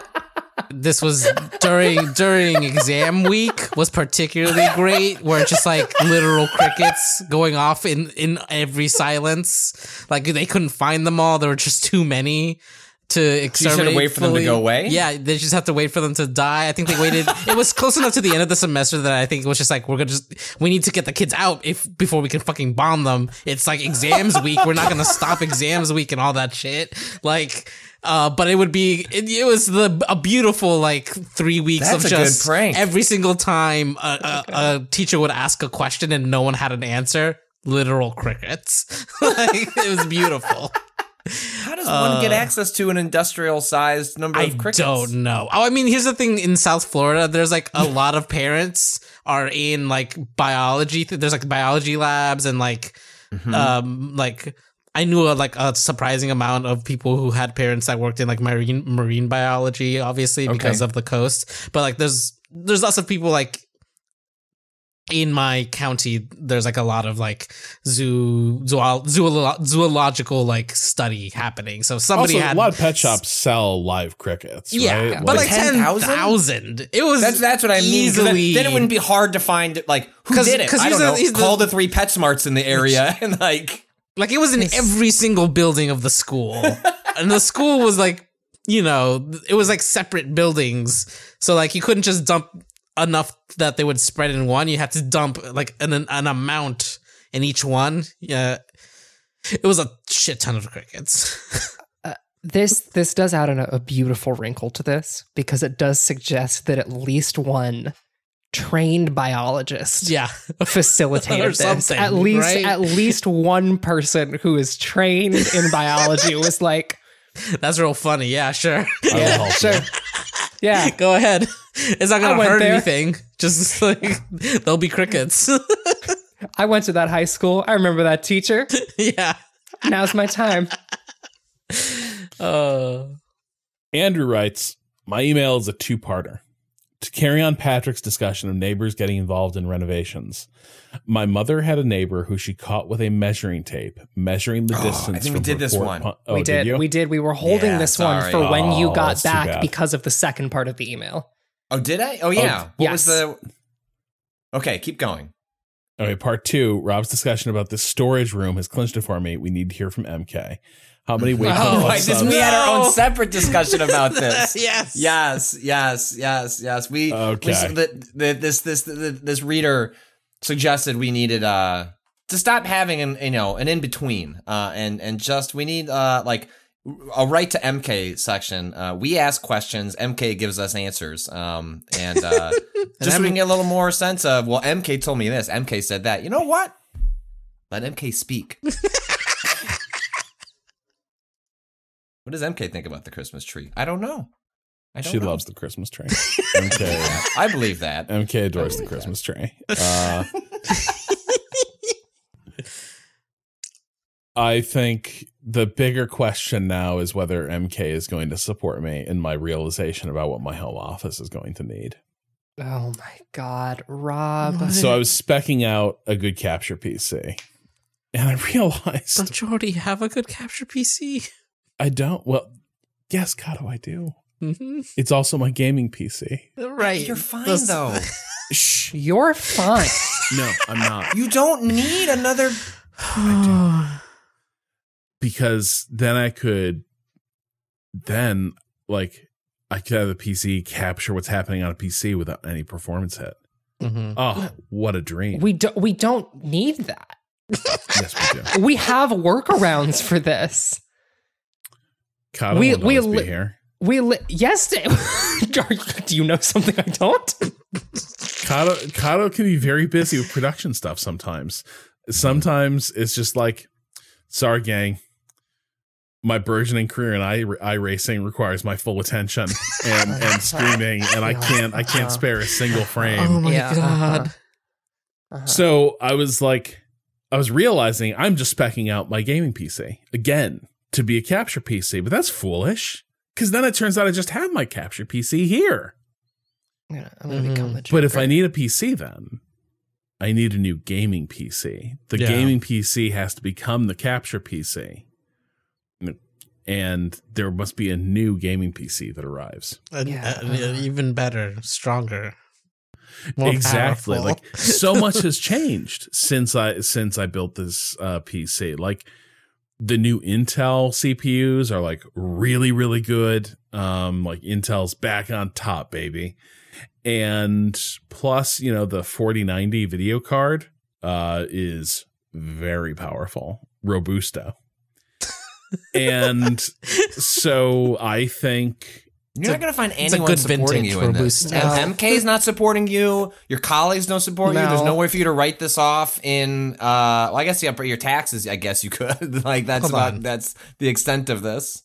this was during during exam week was particularly great where it's just like literal crickets going off in in every silence like they couldn't find them all there were just too many to you just had to wait for them to go away? yeah they just have to wait for them to die. I think they waited (laughs) it was close enough to the end of the semester that i think it was just like we're gonna just we need to get the kids out if before we can fucking bomb them. It's like exams week. We're not gonna stop (laughs) exams week and all that shit. Like uh, but it would be it, it was the a beautiful like three weeks That's of just prank. every single time a, a, a teacher would ask a question and no one had an answer. Literal crickets. (laughs) Like it was beautiful How does one get uh, access to an industrial sized number I of crickets? don't know. Oh, I mean, here's the thing: in South Florida, there's like a (laughs) lot of parents are in like biology. There's like biology labs and like, Mm-hmm. um, like I knew a, like a surprising amount of people who had parents that worked in like marine marine biology, obviously because Okay. of the coast. But like, there's there's lots of people like in my county, there's like a lot of like zoo, zool, zoolo- zoological like study happening. So somebody also, had a lot of pet shops sell live crickets. yeah, right? but like ten 10,000? thousand. It was That's that's what I mean. 'cause then- Easily, Then, it wouldn't be hard to find like who 'Cause- did it. 'cause I he's don't a- know. he's the- Call the three PetSmarts in the area (laughs) and like like it was in every single building of the school, (laughs) and the school was like you know it was like separate buildings, so like you couldn't just dump enough that they would spread in one. You had to dump like an an amount in each one. Yeah, it was a shit ton of crickets. (laughs) Uh, this this does add a, a beautiful wrinkle to this because it does suggest that at least one trained biologist yeah, (laughs) facilitated Or this. something, at least right? at least one person who is trained in biology was like, (laughs) that's real funny. Yeah, sure. Yeah, sure. Yeah, Go ahead. It's not gonna went hurt there. anything. Just (laughs) like there'll be crickets. (laughs) I went to that high school. I remember that teacher. (laughs) yeah. Now's my time. Uh, Andrew writes, My email is a two parter. To carry on Patrick's discussion of neighbors getting involved in renovations, my mother had a neighbor who she caught with a measuring tape, measuring the Oh, I distance. think we did this one. Pun- oh, we did. you? we did. We were holding Yeah, this one sorry. for when you Oh, got back because of the second part of the email. Oh, did I? Oh yeah. what yes. was the Okay, keep going. Okay, part two. Rob's discussion about the storage room has clinched it for me. We need to hear from MK. How many weight (laughs) Oh, cut I, this, we had our own separate discussion about (laughs) this. yes. Yes, yes, yes, yes. We Okay. We, the, the, this this the, this reader suggested we needed uh to stop having an you know an in between uh and and just we need uh like a right to MK section. Uh, we ask questions, MK gives us answers. Um and uh (laughs) just so we can get a little more sense of well MK told me this, MK said that. You know what? Let MK speak. (laughs) what does MK think about the Christmas tree? I don't know. I don't She know. loves the Christmas tree. (laughs) MK, I believe that. MK adores the Christmas tree. Uh, I think the bigger question now is whether MK is going to support me in my realization about what my home office is going to need. Oh my god, Rob. So I was specking out a good capture PC, and I (laughs) realized Don't you already have a good capture PC? I don't. Well, yes, Cado, I do. Mm-hmm. It's also my gaming PC. Right. You're fine Those- though. (laughs) Shh. You're fine. No, I'm not. You don't need another. (sighs) because then I could then like I could have the PC capture what's happening on a PC without any performance hit. Mhm. Oh, what a dream. We don't we don't need that. yes, we do. (laughs) We have workarounds for this. Cado We- we li- here. We li- yes. (laughs) Do you know something I don't? Cado, Cado can be very busy with production stuff sometimes. Sometimes it's just like, sorry, gang. My burgeoning career in i, iRacing requires my full attention and, (laughs) and screaming, and I can't I can't spare a single frame. Oh my Yeah, god. uh-huh. Uh-huh. So I was like, I was realizing I'm just specking out my gaming PC again to be a capture PC, but that's foolish because then it turns out I just have my capture PC here. Yeah, I'm gonna become the. But if I need a PC, then I need a new gaming PC. The Yeah. gaming PC has to become the capture PC. And there must be a new gaming PC that arrives. An- Yeah. uh, even better, stronger. more exactly powerful. like so much has changed (laughs) since i since i built this uh pc like the new intel cpus are like really really good um like intel's back on top baby and plus you know the 4090 video card uh is very powerful robusto and so i think You're not going to find anyone good supporting you in this. Robusto. And MK is not supporting you. Your colleagues don't support you. There's No. no way for you to write this off in. Uh, well, I guess yeah, but your taxes. I guess you could. (laughs) like that's Hold about on. that's the extent of this.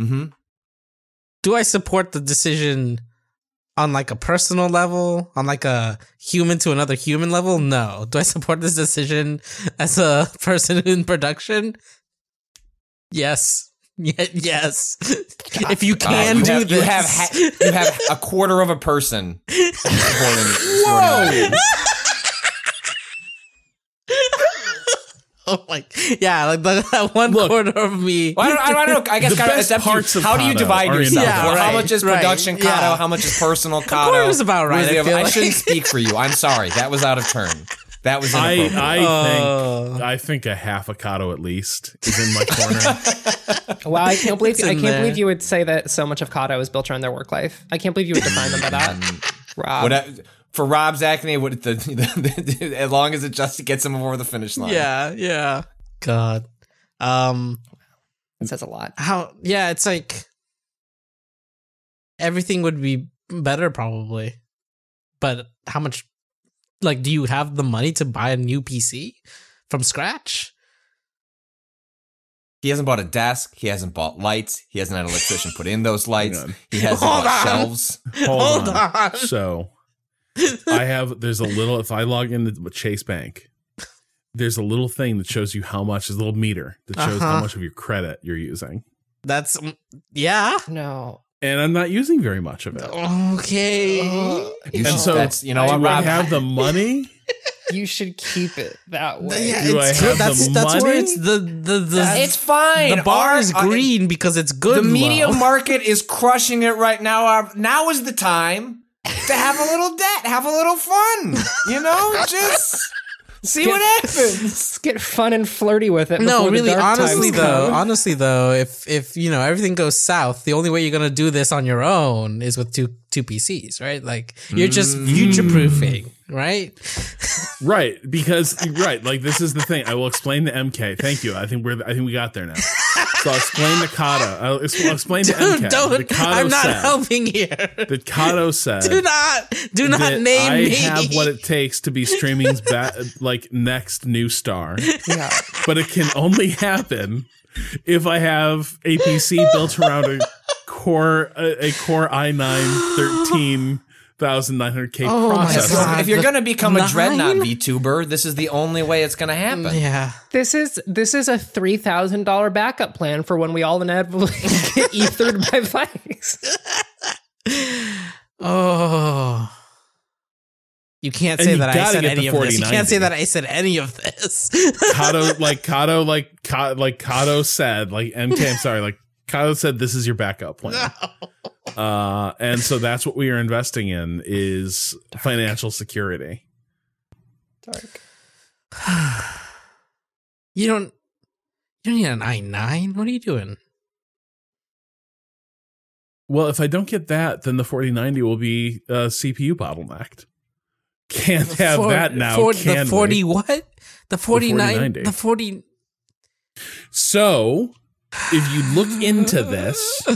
Mm-hmm. Do I support the decision on like a personal level, on like a human to another human level? No. Do I support this decision as a (laughs) person in production? Yes. (laughs) Yes. if you can you do have, this, you have ha- you have a quarter of a person. (laughs) Whoa. (laughs) oh my! Yeah, like the, one Look, quarter of me. Well, I, don't, I, don't, know. I guess kind of parts you, of how do you divide yourself? Yeah, right, how much is production right, Cado? Yeah. How much is personal Cado? was about right. I, I, shouldn't speak for you. I'm sorry. That was out of turn. That was I. I Oh. think I think a half avocado at least is in my (laughs) corner. Wow, I can't believe It's I can't there. believe you would say that so much of Cado is built around their work life. I can't believe you would define them by that. Rob, What I- for Rob Zacny, what the, (laughs) the, as long as it just gets him over the finish line. Yeah, yeah. God. Um that says a lot. how yeah, it's like everything would be better probably. But how much like do you have the money to buy a new PC from scratch? He hasn't bought a desk. He hasn't bought lights. He hasn't had an electrician put in those (laughs) lights. He hasn't Hold bought on. shelves. (laughs) Hold, Hold on. on. So I have there's a little if I log into Chase Bank, there's a little thing that shows you how much is a little meter that shows how Uh-huh. much of your credit you're using. That's yeah. No. And I'm not using very much of it. Okay. You And should- so that's, you know what, do I Rob? have the money? (laughs) You should keep it that way. yeah, Do I have. That's the that's where money? it's the the the it's fine. the bar Our- is uh, green because it's good. the media low. market is crushing it right now. Our- Now is the time to have a little debt, have a little fun. You know, (laughs) just see what happens. (laughs) Get fun and flirty with it. No, before the really, dark honestly times though, come. honestly though, if if you know everything goes south, the only way you're gonna do this on your own is with two two PCs, right? Like you're just mm. future proofing, right? (laughs) Right, because right, like this is the thing. I will explain to MK. Thank you. I think we're. I think we got there now. (laughs) So I'll explain the Cado. I'll, I'll explain to MK. Dude, don't. that Cado I'm not said, helping here. The Cado said. Do not, do not that name I me. have what it takes to be streaming's ba- like next new star, Yeah. but it can only happen if I have a PC built around a core a, a core i9 13 13900K Oh my. God. If you're gonna become a nine? dreadnought VTuber, this is the only way it's gonna happen. yeah. This is this is a three thousand dollar backup plan for when we all inevitably (laughs) get ethered by Vice. (laughs) Oh. You can't say you that I said any of this. You can't say that I said any of this. Cado, (laughs) like Cado, like Ka, like Cado said, like MK. I'm sorry, like Cado said, this is your backup plan. Uh, and so that's what we are investing in is financial security. Dark. (sighs) you don't. You don't need an i nine. What are you doing? Well, if I don't get that, then the 4090 will be uh, CPU bottlenecked. Can't have For- that now. for can the we? forty what? The forty nine. 4090. The forty. So, if you look into this,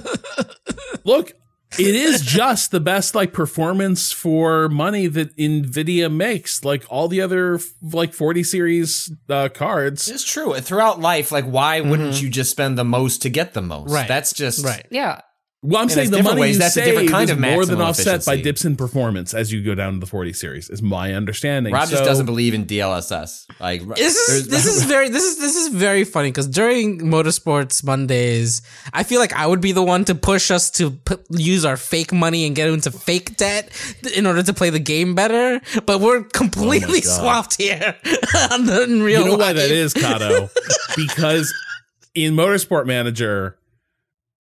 look, it is just the best like performance for money that Nvidia makes. Like all the other like 40 series uh, cards. It's true. Throughout life, like, why wouldn't you just spend the most to get the most? Right. That's just Right. Yeah. Well, I'm And saying the money ways. you That's a different kind is of more than maximum offset by efficiency. dips in performance as you go down to the 40 series. Is my understanding. Rob just doesn't believe in DLSS. Like This is this is (laughs) very this is this is very funny because during motorsports Mondays, I feel like I would be the one to push us to put, use our fake money and get into fake debt in order to play the game better. But we're completely oh God. swapped here (laughs) on the, in real You know why that is, Cado? (laughs) because in Motorsport Manager,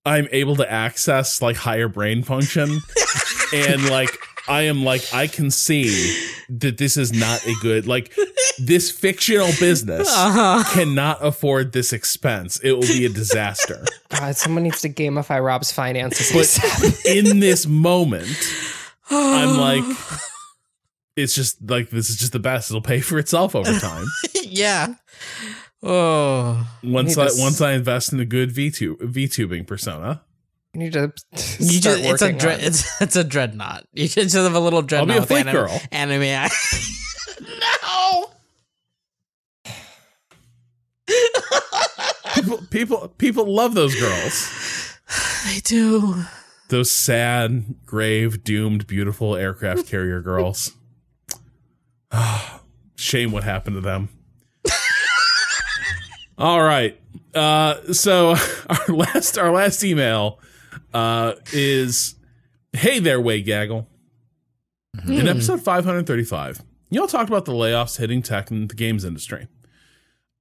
I'm able to access like higher brain function, (laughs) and like I am like I can see that this is not a good like this fictional business Uh-huh. cannot afford this expense. It will be a disaster. (laughs) God, someone needs to gamify Rob's finances. But in this moment, I'm like. (sighs) It's just like this is just the best. It'll pay for itself over time. (laughs) yeah. Oh, Once need I to once I invest in a good VTube VTubing persona, you need to (laughs) you start just it's a working dread on- it's it's a dreadnought. You should just have a little I'll dreadnought. be a with fleet girl. Anime. (laughs) eye. no. people people people love those girls. (sighs) They do. Those sad, grave, doomed, beautiful aircraft carrier girls. (sighs) Shame what happened to them. All right. Uh, so (laughs) our last our last email uh, is Hey there, Way Gaggle. In episode 535, y'all talked about the layoffs hitting tech and the games industry.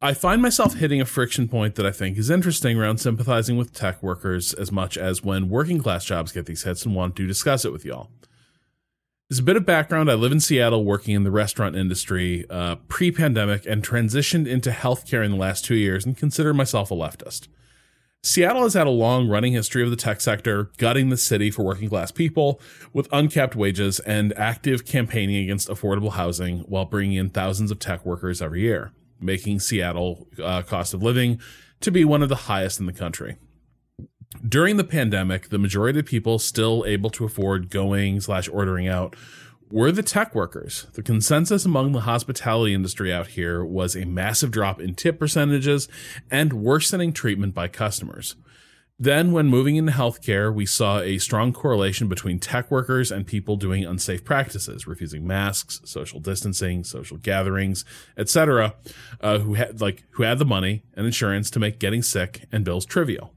I find myself hitting a friction point that I think is interesting around sympathizing with tech workers as much as when working class jobs get these hits and want to discuss it with y'all. As a bit of background, I live in Seattle working in the restaurant industry uh, pre pandemic and transitioned into healthcare in the last two years and consider myself a leftist. Seattle has had a long running history of the tech sector gutting the city for working class people with uncapped wages and active campaigning against affordable housing while bringing in thousands of tech workers every year, making Seattle uh, cost of living to be one of the highest in the country. During the pandemic, the majority of people still able to afford going slash ordering out were the tech workers. The consensus among the hospitality industry out here was a massive drop in tip percentages and worsening treatment by customers. Then, when moving into healthcare, we saw a strong correlation between tech workers and people doing unsafe practices, refusing masks, social distancing, social gatherings, etc., uh, who had like who had the money and insurance to make getting sick and bills trivial.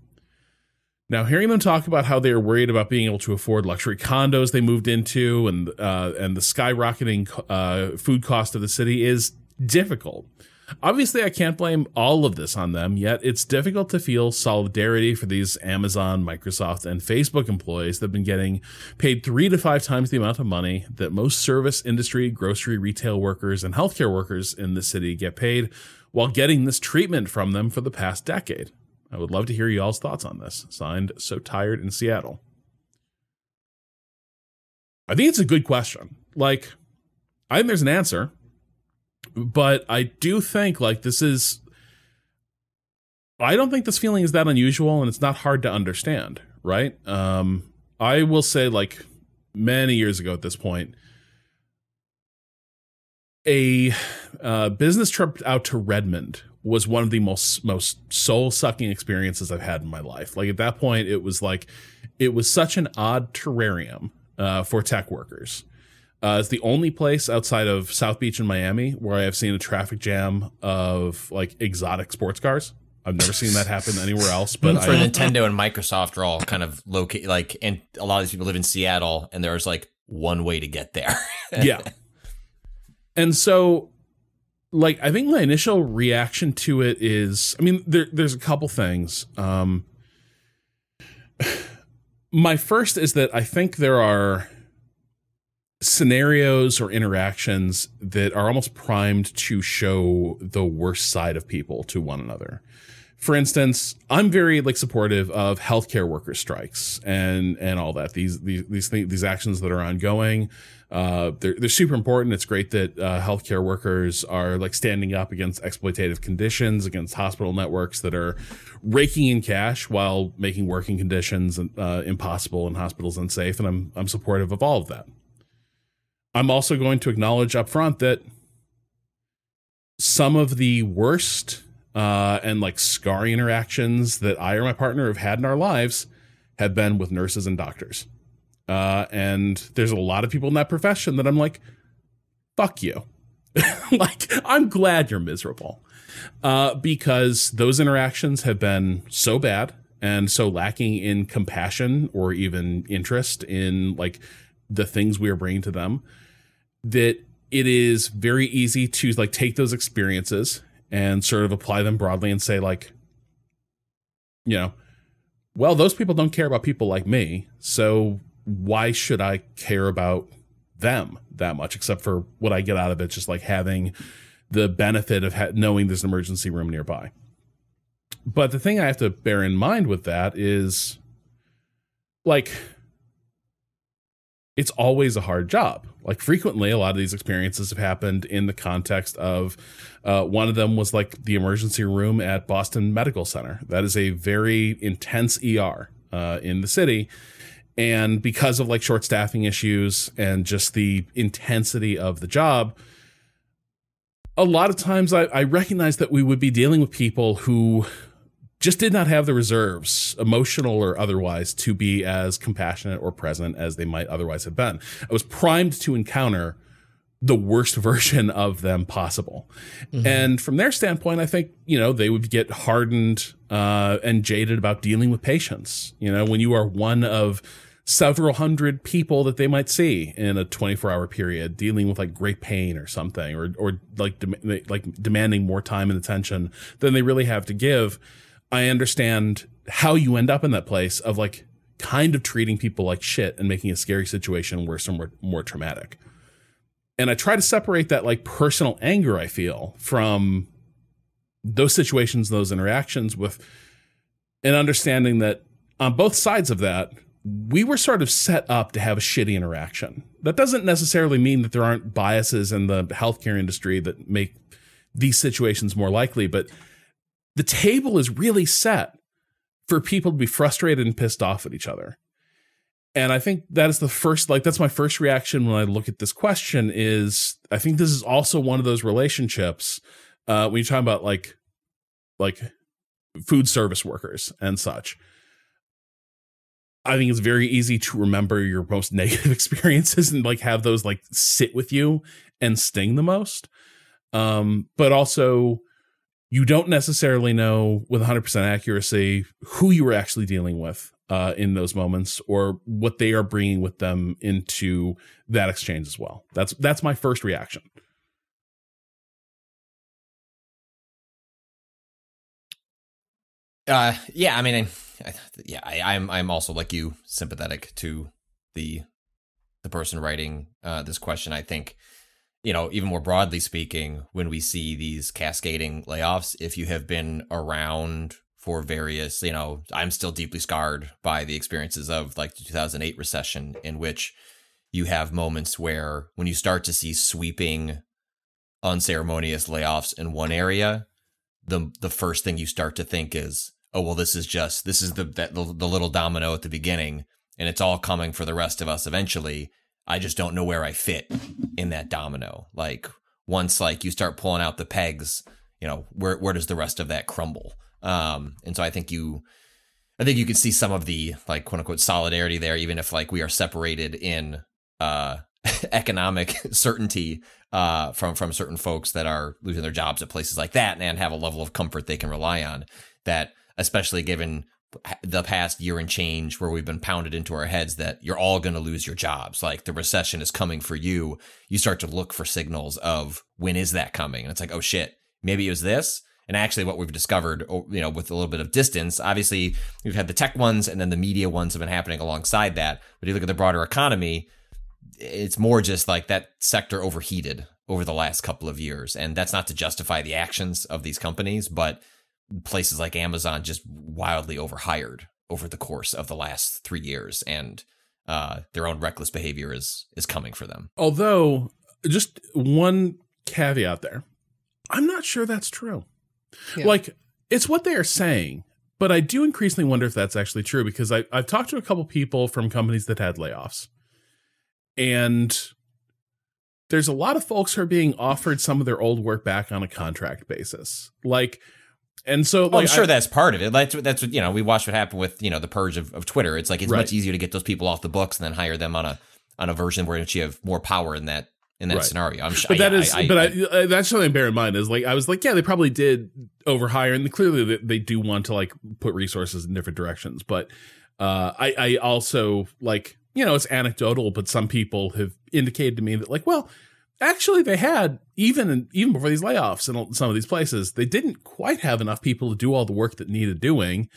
Now, hearing them talk about how they are worried about being able to afford luxury condos they moved into and uh, and the skyrocketing uh, food cost of the city is difficult. Obviously, I can't blame all of this on them, yet it's difficult to feel solidarity for these Amazon, Microsoft, and Facebook employees that have been getting paid three to five times the amount of money that most service industry, grocery, retail workers, and healthcare workers in the city get paid while getting this treatment from them for the past decade. I would love to hear y'all's thoughts on this. Signed, So Tired in Seattle. I think it's a good question. Like, I think there's an answer, but I do think like this is. I don't think this feeling is that unusual, and it's not hard to understand, right? Um, I will say, like many years ago at this point, a uh, business trip out to Redmond was one of the most most soul sucking experiences I've had in my life. Like at that point, it was like it was such an odd terrarium uh, for tech workers. Uh, it's the only place outside of South Beach in Miami where I have seen a traffic jam of like exotic sports cars. I've never seen that happen anywhere else. But for I, (laughs) Nintendo and Microsoft are all kind of located like, and a lot of these people live in Seattle, and there's like one way to get there. (laughs) yeah. And so like I think my initial reaction to it is I mean there there's a couple things. Um (sighs) my first is that I think there are scenarios or interactions that are almost primed to show the worst side of people to one another. For instance, I'm very like supportive of healthcare worker strikes and and all that. These these these things, these actions that are ongoing. Uh, they're they're super important. It's great that uh, healthcare workers are like standing up against exploitative conditions, against hospital networks that are raking in cash while making working conditions uh, impossible and hospitals unsafe. And I'm I'm supportive of all of that. I'm also going to acknowledge up front that some of the worst uh, and like scary interactions that I or my partner have had in our lives have been with nurses and doctors. Uh, and there's a lot of people in that profession that I'm like, fuck you. (laughs) like, I'm glad you're miserable. Uh, because those interactions have been so bad and so lacking in compassion or even interest in like the things we are bringing to them that it is very easy to like take those experiences and sort of apply them broadly and say like you know well those people don't care about people like me so why should I care about them that much, except for what I get out of it, just like having the benefit of ha- knowing there's an emergency room nearby. But the thing I have to bear in mind with that is like, it's always a hard job. Like, frequently, a lot of these experiences have happened in the context of uh, one of them was like the emergency room at Boston Medical Center. That is a very intense ER uh, in the city and because of like short staffing issues and just the intensity of the job, a lot of times I, I recognize that we would be dealing with people who just did not have the reserves, emotional or otherwise, to be as compassionate or present as they might otherwise have been. I was primed to encounter the worst (laughs) version of them possible. Mm-hmm. And from their standpoint, I think, you know, they would get hardened uh, and jaded about dealing with patients. You know, when you are one of several hundred people that they might see in a 24 hour period dealing with like great pain or something or or like dem- like demanding more time and attention than they really have to give i understand how you end up in that place of like kind of treating people like shit and making a scary situation worse or more, more traumatic and i try to separate that like personal anger i feel from those situations those interactions with an understanding that on both sides of that we were sort of set up to have a shitty interaction. That doesn't necessarily mean that there aren't biases in the healthcare industry that make these situations more likely, but the table is really set for people to be frustrated and pissed off at each other. And I think that is the first, like, that's my first reaction when I look at this question is I think this is also one of those relationships uh, when you're talking about like, like food service workers and such I think it's very easy to remember your most (laughs) negative experiences and like have those like sit with you and sting the most. Um, but also you don't necessarily know with 100% accuracy who you were actually dealing with uh, in those moments or what they are bringing with them into that exchange as well. That's that's my first reaction. Uh, yeah, I mean, I, yeah, I, I'm I'm also like you sympathetic to the the person writing uh, this question. I think you know, even more broadly speaking, when we see these cascading layoffs, if you have been around for various, you know, I'm still deeply scarred by the experiences of like the 2008 recession, in which you have moments where when you start to see sweeping, unceremonious layoffs in one area, the the first thing you start to think is, oh well this is just this is the the, the little domino at the beginning and it's all coming for the rest of us eventually. I just don't know where i fit in that domino. Like once like you start pulling out the pegs you know where where does the rest of that crumble um and so i think you i think you can see some of the like quote unquote solidarity there even if like we are separated in uh (laughs) economic (laughs) certainty uh from from certain folks that are losing their jobs at places like that and have a level of comfort they can rely on that especially given the past year and change where we've been pounded into our heads that you're all going to lose your jobs like the recession is coming for you you start to look for signals of when is that coming? And it's like oh shit maybe it was this and actually what we've discovered you know with a little bit of distance obviously we've had the tech ones and then the media ones have been happening alongside that but if you look at the broader economy it's more just like that sector overheated over the last couple of years and that's not to justify the actions of these companies but places like Amazon just wildly overhired over the course of the last three years, and uh, their own reckless behavior is is coming for them. Although, just one caveat there, I'm not sure that's true. Yeah. Like, it's what they are saying, but I do increasingly wonder if that's actually true because I, I've talked to a couple people from companies that had layoffs, and there's a lot of folks who are being offered some of their old work back on a contract basis. Like and so, oh, like, I'm sure I, that's part of it. That's that's what you know. We watched what happened with you know the purge of, of Twitter. It's like it's right. much easier to get those people off the books and then hire them on a on a version where you have more power in that in that right. scenario. I'm sure, but that yeah, is, I, but I, that's something to bear in mind. Is like I was like, yeah, they probably did overhire, and clearly they, they do want to like put resources in different directions. But uh, I I also like you know it's anecdotal, but some people have indicated to me that like, well, actually they had even even before these layoffs in some of these places they didn't quite have enough people to do all the work that needed doing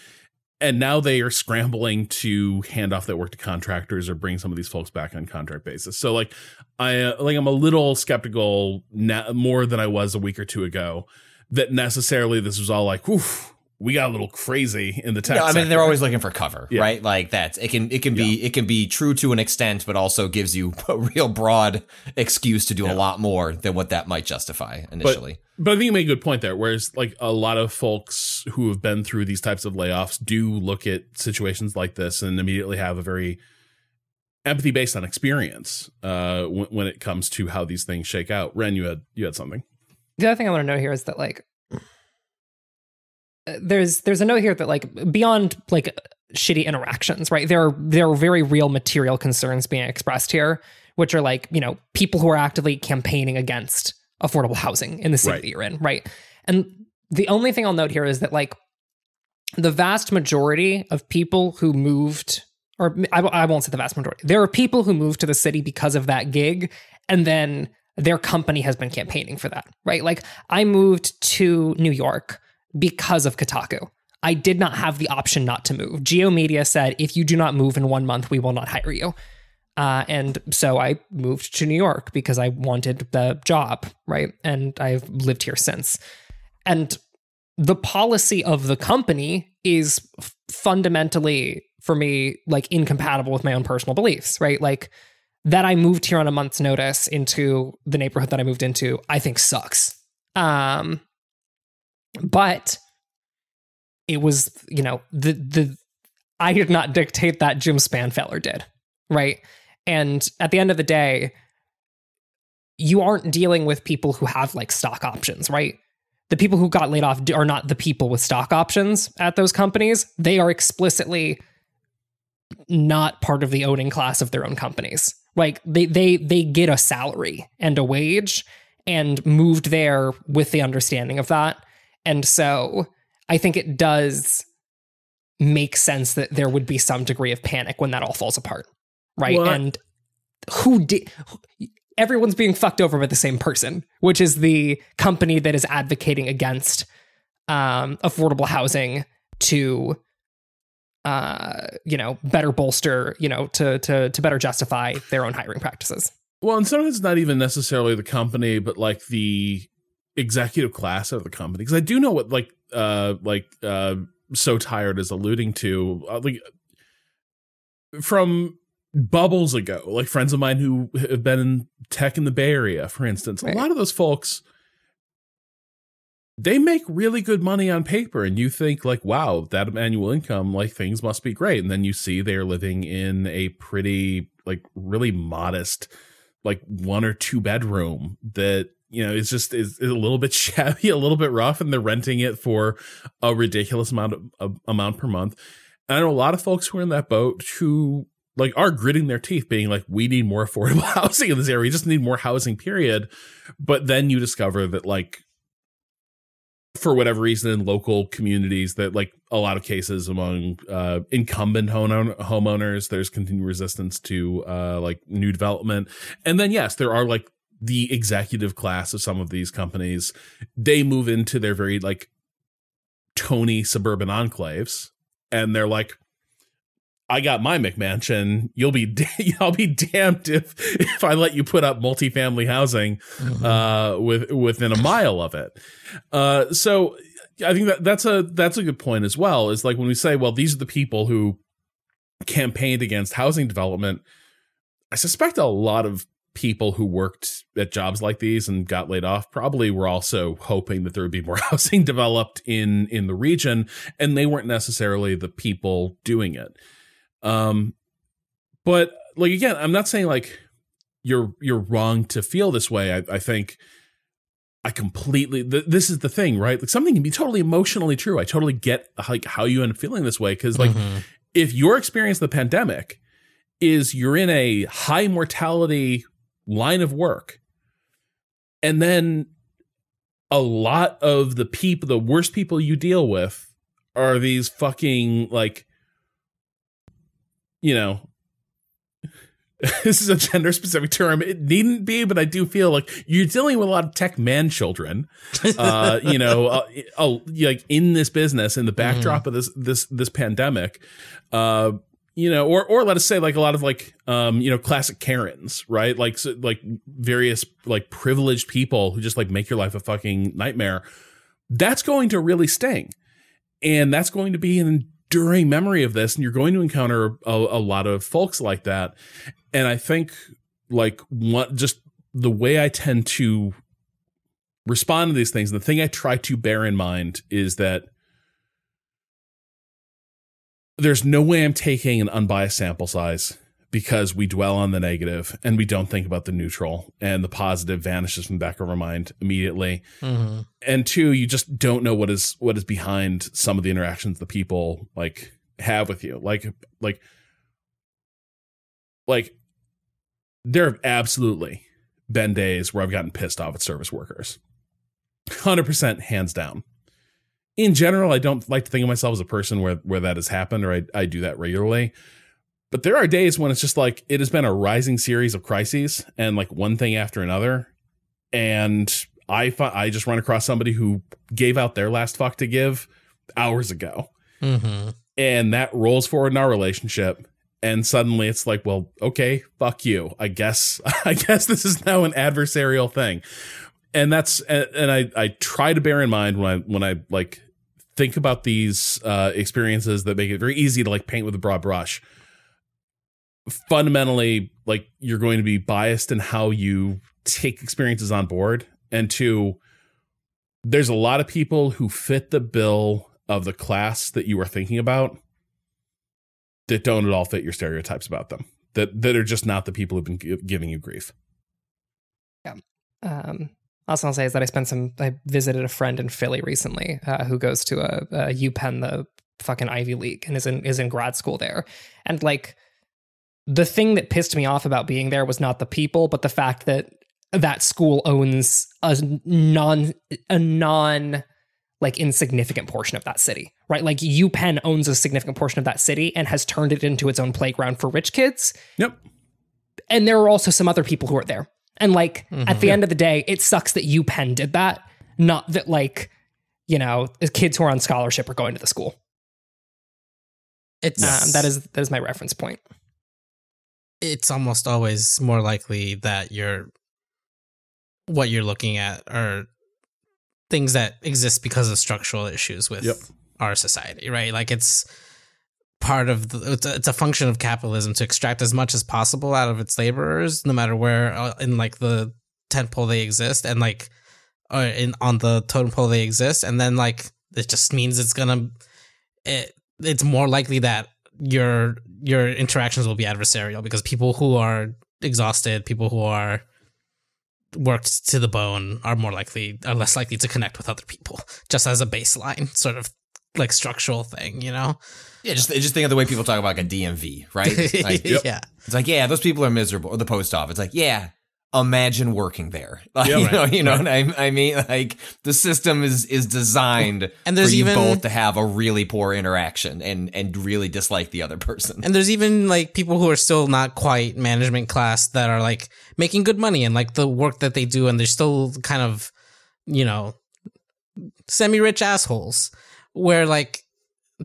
and now they are scrambling to hand off that work to contractors or bring some of these folks back on contract basis. So like i uh, like i'm a little skeptical now, more than i was a week or two ago that necessarily this was all like oof we got a little crazy in the tech. No, I mean sector. they're always looking for cover, yeah. right? Like that. It can it can be yeah. it can be true to an extent, but also gives you (laughs) a real broad excuse to do yeah. a lot more than what that might justify initially. But, but I think you made a good point there. Whereas like a lot of folks who have been through these types of layoffs do look at situations like this and immediately have a very empathy based on experience uh, when, when it comes to how these things shake out. Ren, you had you had something. The other thing I want to know here is that like there's there's a note here that like beyond like shitty interactions, right? There are there are very real material concerns being expressed here, which are like you know people who are actively campaigning against affordable housing in the city right. that you're in, right? And the only thing I'll note here is that like the vast majority of people who moved or I, I won't say the vast majority. There are people who moved to the city because of that gig, and then their company has been campaigning for that, right? Like I moved to New York because of Kotaku. I did not have the option not to move. G/O Media said, if you do not move in one month, we will not hire you. Uh, and so I moved to New York because I wanted the job, right? And I've lived here since. And the policy of the company is fundamentally, for me, like incompatible with my own personal beliefs, right? Like that I moved here on a month's notice into the neighborhood that I moved into, I think sucks. Um, but it was, you know, the the I did not dictate that Jim Spanfeller did, right? And at the end of the day, you aren't dealing with people who have like stock options, right? The people who got laid off are not the people with stock options at those companies. They are explicitly not part of the owning class of their own companies. Like they they they get a salary and a wage and moved there with the understanding of that. And so I think it does make sense that there would be some degree of panic when that all falls apart. Right. I- and who did everyone's being fucked over by the same person, which is the company that is advocating against um, affordable housing to uh, you know, better bolster, you know, to to to better justify their own hiring practices. Well, and sometimes it's not even necessarily the company, but like the executive class of the company. Because I do know what like uh like uh so tired is alluding to, uh, like from bubbles ago, like friends of mine who have been in tech in the Bay Area, for instance. Right. A lot of those folks they make really good money on paper and you think like wow that annual income like things must be great and then you see they're living in a pretty like really modest like one or two bedroom that you know it's just is, a little bit (laughs) shabby a little bit rough and they're renting it for a ridiculous amount of, of amount per month. And i know a lot of folks who are in that boat who like are gritting their teeth being like we need more (laughs) affordable housing in this area. We just need more housing period. But then you discover that like for whatever reason in local communities that like a lot of cases among uh incumbent home homeowners there's continued resistance to uh like new development. And then yes there are like the executive class of some of these companies they move into their very like tony suburban enclaves and they're like I got my McMansion. You'll be (laughs) da- I'll be damned if if I let you put up multifamily housing uh, with within a mile of it. Uh, so I think that that's a that's a good point as well. Is like when we say, well, these are the people who campaigned against housing development. I suspect a lot of people who worked at jobs like these and got laid off probably were also hoping that there would be more (laughs) housing developed in in the region and they weren't necessarily the people doing it. Um but like again i'm not saying like you're you're wrong to feel this way. I, I think i completely th- this is the thing right? Like something can be totally emotionally true. I totally get like how you end up feeling this way because like Mhm. if your experience of the pandemic is you're in a high mortality line of work. And then a lot of the people the worst people you deal with are these fucking like you know (laughs) this is a gender specific term. It needn't be but i do feel like you're dealing with a lot of tech man children uh you know uh, (laughs) uh, like in this business in the backdrop of this this this pandemic uh you know or or let us say like a lot of like um you know classic karens right? Like so, like various like privileged people who just like make your life a fucking nightmare. That's going to really sting. And that's going to be an enduring memory of this. And you're going to encounter a, a lot of folks like that. And i think like what just the way i tend to respond to these things the thing i try to bear in mind is that there's no way i'm taking an unbiased sample size because we dwell on the negative and we don't think about the neutral and the positive vanishes from the back of our mind immediately. Mhm. and two you just don't know what is what is behind some of the interactions the people like have with you. Like like like there have absolutely been days where i've gotten pissed off at service workers. 100% hands down in general i don't like to think of myself as a person where where that has happened or i, I do that regularly But there are days when it's just like it has been a rising series of crises and like one thing after another. And I fi- I just run across somebody who gave out their last fuck to give hours ago. Mm-hmm. And that rolls forward in our relationship. And suddenly it's like, well, okay, fuck you. I guess (laughs) I guess this is now an adversarial thing. And that's and, I I try to bear in mind when I when I like think about these uh experiences that make it very easy to like paint with a broad brush. Fundamentally like you're going to be biased in how you take experiences on board. And two there's a lot of people who fit the bill of the class that you are thinking about that don't at all fit your stereotypes about them that that are just not the people who've been giving you grief. Yeah. Um, also, I'll say is that I spent some. I visited a friend in Philly recently uh, who goes to a, a UPenn, the fucking Ivy League, and is in is in grad school there. And like, the thing that pissed me off about being there was not the people, but the fact that that school owns a non a non like insignificant portion of that city, right? Like UPenn owns a significant portion of that city and has turned it into its own playground for rich kids. Yep. And there are also some other people who are there. And like Mhm. at the end of the day, it sucks that UPenn did that, not that like, you know, kids who are on scholarship are going to the school. It's Um, that is that is my reference point. it's almost always more likely that you're what you're looking at are things that exist because of structural issues with Yep. our society, right? Like it's part of the it's a, it's a function of capitalism to extract as much as possible out of its laborers, no matter where uh, in like the tent pole they exist, and like or in on the totem pole they exist, and then like it just means it's gonna it, it's more likely that your your interactions will be adversarial because people who are exhausted, people who are worked to the bone are more likely are less likely to connect with other people just as a baseline sort of like structural thing, you know? Yeah, just just think of the way people talk about like a DMV, right? Like, (laughs) Yeah. It's like, yeah, those people are miserable. Or the post office. it's Like, yeah, imagine working there. Like, (laughs) Yeah, you right, know, you know right. what I, I mean? Like the system is is designed And there's for you even- both to have a really poor interaction and and really dislike the other person. And there's even like people who are still not quite management class that are like making good money and like the work that they do and they're still kind of, you know, semi-rich assholes where like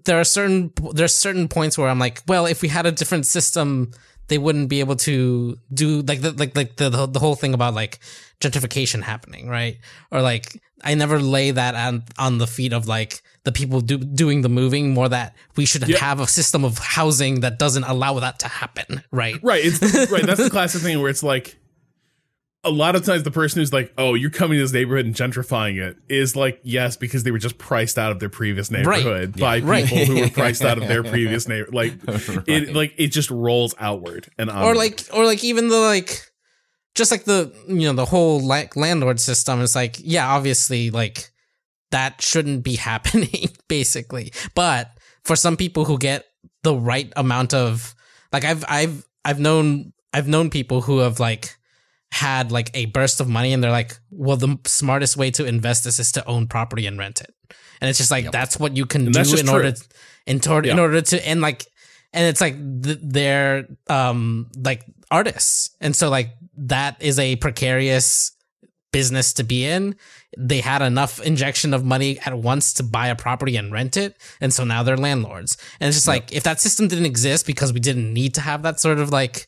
there are certain there's certain points where I'm like, well, if we had a different system, they wouldn't be able to do like the like like the the, whole thing about like gentrification happening, right? Or like I never lay that on on the feet of like the people do, doing the moving more that we should Yep. have a system of housing that doesn't allow that to happen, right? Right. It's (laughs) right. That's the classic thing where it's like a lot of times the person who's like, "Oh, you're coming to this neighborhood and gentrifying it," is like, yes, because they were just priced out of their previous neighborhood by Yeah. Right. people who were (laughs) priced out of their previous neighbor. Like (laughs) it, like it just rolls outward and or like or like even the like just like the you know the whole like landlord system is like yeah obviously like that shouldn't be (laughs) happening basically but for some people who get the right amount of like i've i've i've known i've known people who have like had like a burst of money and they're like well the smartest way to invest this is to own property and rent it. And it's just like that's what you can And do in order in, tor- in order to and like and it's like th- they're um like artists. And so like that is a precarious business to be in. They had enough injection of money at once to buy a property and rent it. And so now they're landlords. And it's just like if that system didn't exist because we didn't need to have that sort of like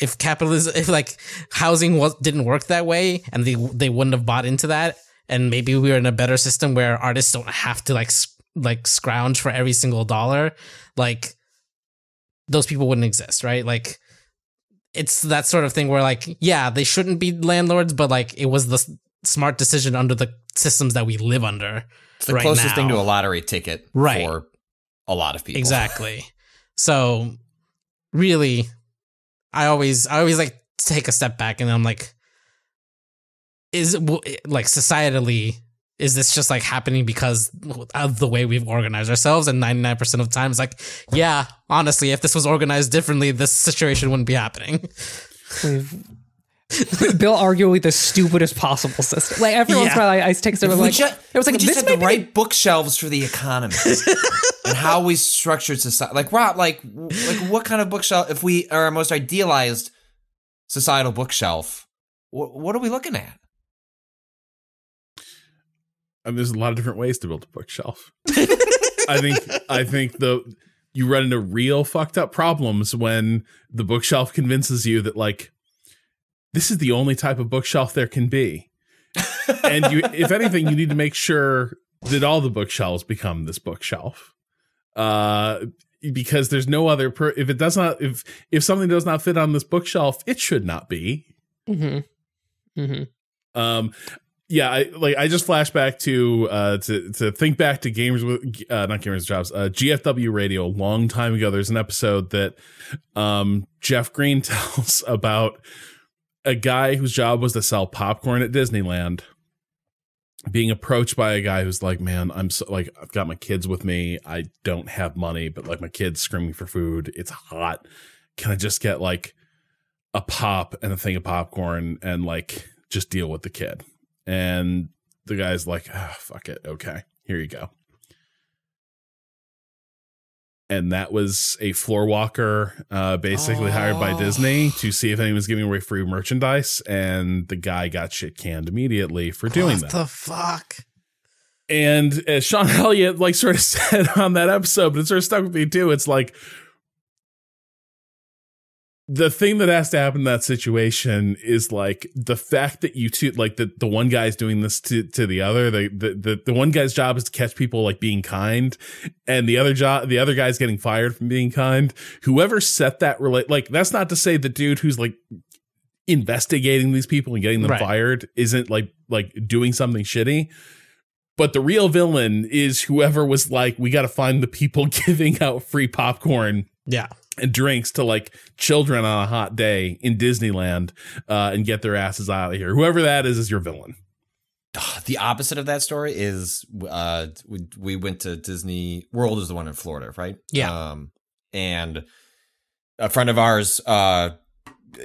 if capitalism if like housing was didn't work that way and they they wouldn't have bought into that and maybe we were in a better system where artists don't have to like like scrounge for every single dollar like those people wouldn't exist right like it's that sort of thing where like yeah they shouldn't be landlords but like it was the smart decision under the systems that we live under It's the right closest thing to a lottery ticket Right. for a lot of people. Exactly. So really I always I always like take a step back and I'm like is like societally is this just like happening because of the way we've organized ourselves? And 99% of the time it's like yeah honestly if this was organized differently this situation wouldn't be happening. We've (laughs) Bill arguably the stupidest possible system. Like every once in a while, I, I take some If of we like ju- it was like we just this had may the be right bookshelves for the economy and how we structured society. Like Rob, like like what kind of bookshelf? If we are our most idealized societal bookshelf, what, what are we looking at? I mean, there's a lot of different ways to build a bookshelf. (laughs) I think I think the you run into real fucked up problems when the bookshelf convinces you that like this is the only type of bookshelf there can be. and you (laughs) if anything you need to make sure that all the bookshelves become this bookshelf. Uh because there's no other per- if it does not if if something does not fit on this bookshelf, it should not be. Mm-hmm. Mm-hmm. Um, yeah, I like I just flash back to uh to to think back to gamers with uh not gamers with jobs uh GFW radio a long time ago. There's an episode that um Jeff Green (laughs) tells about a guy whose job was to sell popcorn at Disneyland being approached by a guy who's like, "Man, I'm so like I've got my kids with me. I don't have money, but like my kids screaming for food. It's hot. Can I just get like a pop and a thing of popcorn and like just deal with the kid?" And the guy's like, oh, "Fuck it. Okay. Here you go." And that was a floor walker, uh, basically hired by Disney to see if anyone was giving away free merchandise. And the guy got shit canned immediately for doing what that. the fuck? And as Shawn Elliott like sort of (laughs) said on that episode, but it sort of stuck with me too. It's like the thing that has to happen in that situation is like the fact that you two like the, the one guy's doing this to, to the other. The, the the the one guy's job is to catch people like being kind, and the other job the other guy's getting fired from being kind. Whoever set that relate like that's not to say the dude who's like investigating these people and getting them Right. fired isn't like like doing something shitty but the real villain is whoever was like we got to find the people (laughs) giving out free popcorn Yeah. And drinks to like children on a hot day in Disneyland uh, and get their asses out of here. Whoever that is is your villain. The opposite of that story is uh we, we went to Disney World is the one in Florida, right? Yeah. Um and a friend of ours uh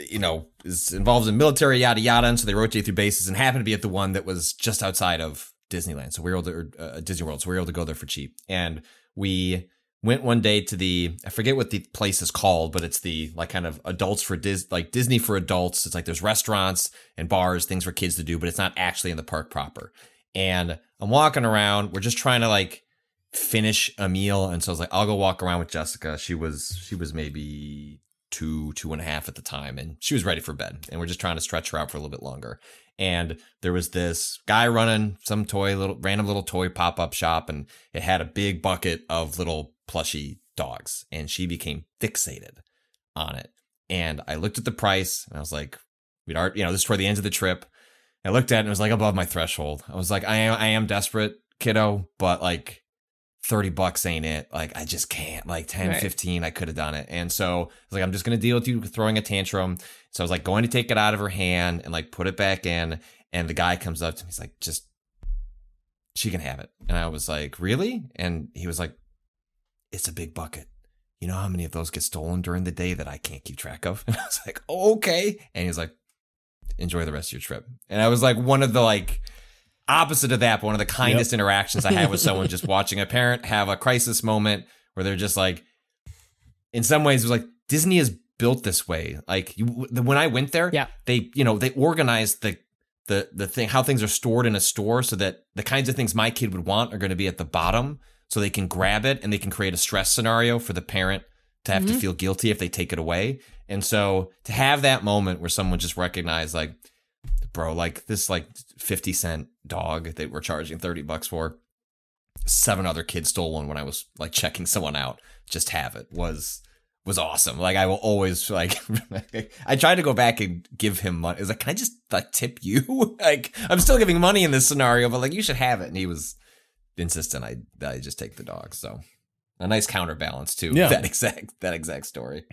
you know is involved in military yada yada and so they rotate through bases and happened to be at the one that was just outside of Disneyland. So we were able to uh, Disney World. So we were able to go there for cheap. And we went one day to the I forget what the place is called, but it's the like kind of adults for Dis like Disney for adults. It's like there's restaurants and bars, things for kids to do, but it's not actually in the park proper. And I'm walking around. We're just trying to like finish a meal, and so I was like, I'll go walk around with Jessica. She was she was maybe two two and a half at the time, and she was ready for bed. And we're just trying to stretch her out for a little bit longer. And there was this guy running some toy little random little toy pop up shop, and it had a big bucket of little plushy dogs, and she became fixated on it. And I looked at the price, and I was like, we'd already, you know, this is toward the end of the trip. I looked at it and it was like above my threshold. I was like, I am, I am desperate, kiddo, but like 30 bucks ain't it. Like, I just can't. Like 10, Right. 15, 15, I could have done it. And so I was like, I'm just going to deal with you throwing a tantrum. So I was like, going to take it out of her hand and like put it back in. And the guy comes up to me. He's like, just, she can have it. And I was like, really? And he was like, it's a big bucket. You know how many of those get stolen during the day that I can't keep track of? (laughs) And I was like, okay. And he's like, enjoy the rest of your trip. And I was like, one of the like opposite of that, but one of the kindest interactions I had with someone just (laughs) watching a parent have a crisis moment where they're just like, in some ways, it was like Disney is built this way. Like you, when I went there, Yeah. they, you know, they organized the, the, the thing, how things are stored in a store so that the kinds of things my kid would want are going to be at the bottom so they can grab it and they can create a stress scenario for the parent to have to mm-hmm. feel guilty if they take it away. And so to have that moment where someone just recognized like, bro, like this like 50 cent dog that we're charging 30 bucks for, seven other kids stole one when I was like checking someone out. Just have it was was awesome. Like I will always (laughs) like I tried to go back and give him money. I was like, can I just like tip you? (laughs) like I'm still giving money in this scenario, but like you should have it. And he was insistent I I just take the dog. So a nice counterbalance to Yeah. (laughs) that exact that exact story.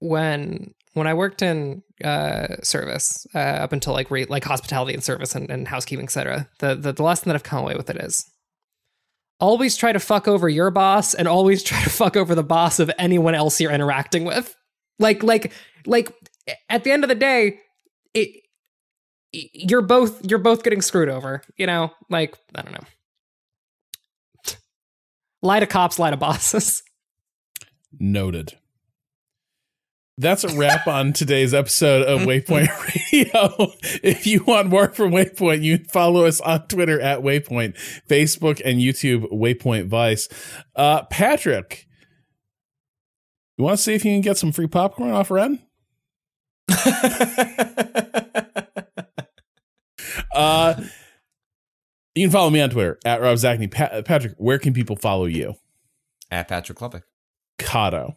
When when I worked in uh, service uh, up until like re- like hospitality and service and, and housekeeping, etc. The, the the lesson that I've come away with it is always try to fuck over your boss and always (laughs) try to fuck over the boss of anyone else you're interacting with. Like like like at the end of the day, it you're both you're both getting screwed over. You know, like I don't know. Lie to cops, lie to (laughs) bosses. Noted. That's a wrap on today's episode of Waypoint (laughs) Radio. If you want more from Waypoint, you follow us on Twitter at Waypoint, Facebook and YouTube, Waypoint Vice. Uh, Patrick, you want to see if you can get some free popcorn off Ren? (laughs) uh, you can follow me on Twitter at Rob Zacny. Pa- Patrick, where can people follow you? At Patrick Klepek. Cado.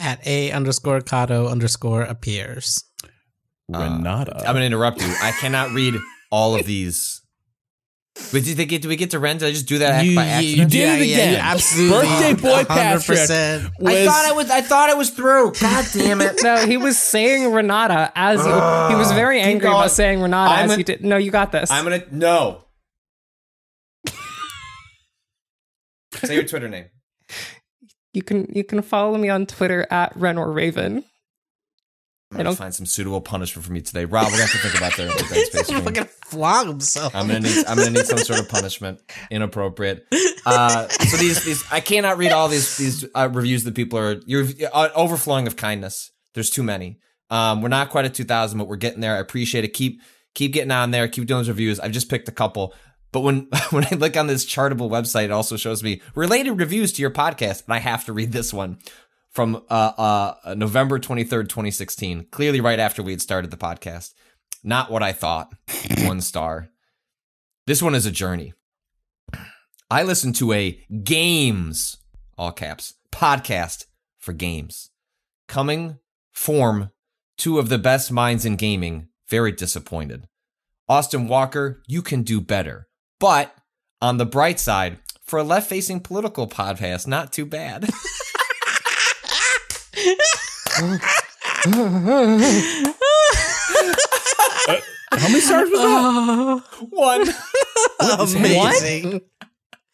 At a underscore Cado underscore appears. Renata. Uh, I'm gonna interrupt you. I cannot read all of these. Wait, did they get? Do we get to Ren? Did I just do that You- by accident? You did Yeah, it yeah, again. you absolutely Birthday boy 100%. was, I thought I was. I thought I was through. God damn it! No, he was saying Renata as you, he was very angry about saying Renata I'm as a- he did. No, you got this. I'm gonna no. (laughs) Say your Twitter name. You can you can follow me on Twitter at Ren or Raven. I'm gonna don't- find some suitable punishment for me today. Rob, we're gonna have to think about the, the Dead Space stream. fucking flog himself. I'm gonna need. I'm gonna need some sort of punishment. Inappropriate. Uh, so these these I cannot read all these these uh, reviews that people are you're uh, overflowing of kindness. There's too many. Um, we're not quite at 2,000, but we're getting there. I appreciate it. Keep keep getting on there. Keep doing those reviews. I've just picked a couple. But when (laughs) when I look on this chartable website, it also shows me related reviews to your podcast, and I have to read this one from uh, uh, November 23rd, 2016. Clearly, right after we had started the podcast. Not what I thought. (clears throat) One star. This one is a journey. I listened to a games, all caps, podcast for games. Coming form two of the best minds in gaming. Very disappointed. Austin Walker, you can do better. But on the bright side, for a left facing political podcast, not too bad. (laughs) Uh, how many stars was that? Uh, one. (laughs) Amazing.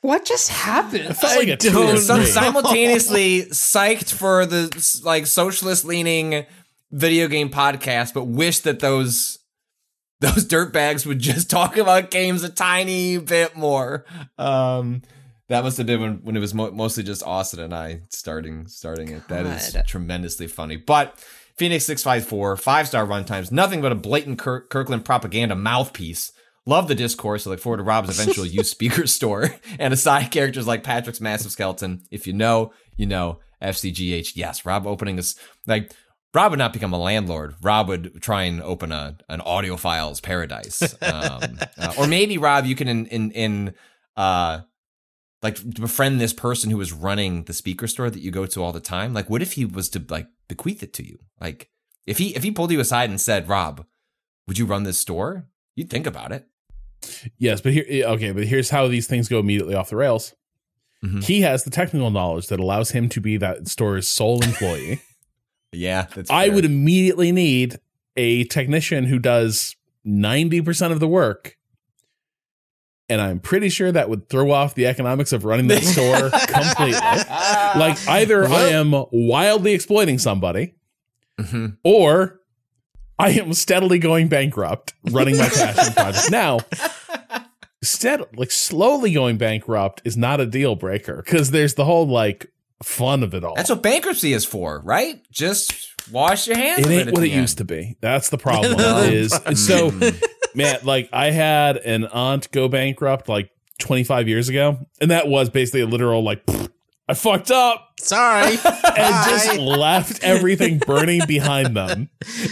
What just happened? Felt like a two don't or know. Simultaneously psyched for the like socialist leaning video game podcast, but wish that those those dirtbags would just talk about games a tiny bit more. Um, that must have been when, when it was mo- mostly just Austin and I starting starting it. That is tremendously funny. But Phoenix six five four five star runtimes, nothing but a blatant Kirk- Kirkland propaganda mouthpiece. Love the discourse. I look forward to Rob's (laughs) eventual used speaker store (laughs) and aside characters like Patrick's massive skeleton. If you know, you know. FCGH, yes. Rob opening this like Rob would not become a landlord. Rob would try and open a an audiophiles paradise, um, uh, or maybe Rob, you can in in, in uh like befriend this person who is running the speaker store that you go to all the time. Like, what if he was to like bequeath it to you? Like, if he if he pulled you aside and said, "Rob, would you run this store?" You'd think about it. Yes, but here, okay, but here's how these things go immediately off the rails. Mhm. He has the technical knowledge that allows him to be that store's sole employee. Yeah, that's. I fair. would immediately need a technician who does 90% of the work. And I'm pretty sure that would throw off the economics of running that store (laughs) completely. Like, either I am wildly exploiting somebody, Mhm. or I am steadily going bankrupt running my passion project. (laughs) Now, stead like slowly going bankrupt is not a deal breaker because there's the whole like fun of it all. That's what bankruptcy is for, right? Just wash your hands. it ain't at what the it used to be. That's the problem. (laughs) is so hmm. man, like I had an aunt go bankrupt like 25 years ago, and that was basically a literal like I fucked up Sorry. (laughs) and just left everything burning behind them.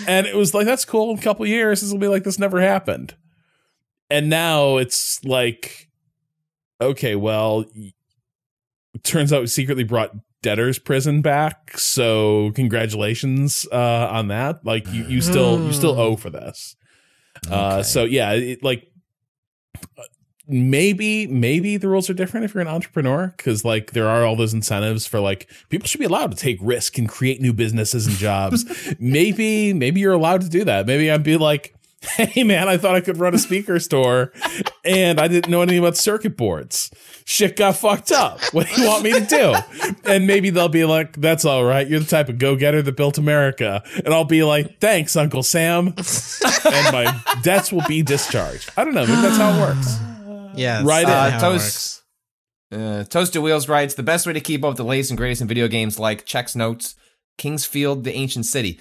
And it was like, that's cool. In a couple years, this will be like this never happened. And now it's like, okay, well, y- it turns out we secretly brought debtor's prison back. So congratulations uh, on that. Like you, you still you still owe for this. Uh, so yeah, it, like maybe maybe the rules are different if you're an entrepreneur because like there are all those incentives for like people should be allowed to take risk and create new businesses and jobs (laughs) maybe maybe you're allowed to do that maybe i'd be like (laughs) hey man, I thought I could run a speaker store and I didn't know anything about circuit boards. Shit got fucked up. What do you want me to do? And maybe they'll be like, that's all right. You're the type of go getter that built America. And I'll be like, thanks, Uncle Sam. and my debts will be discharged. I don't know. Maybe that's how it works. Yeah, Right that's in. how it Toast- works. Uh, Toasted Wheels writes the best way to keep up with the latest and greatest in video games like checks notes. King's Field, the ancient city.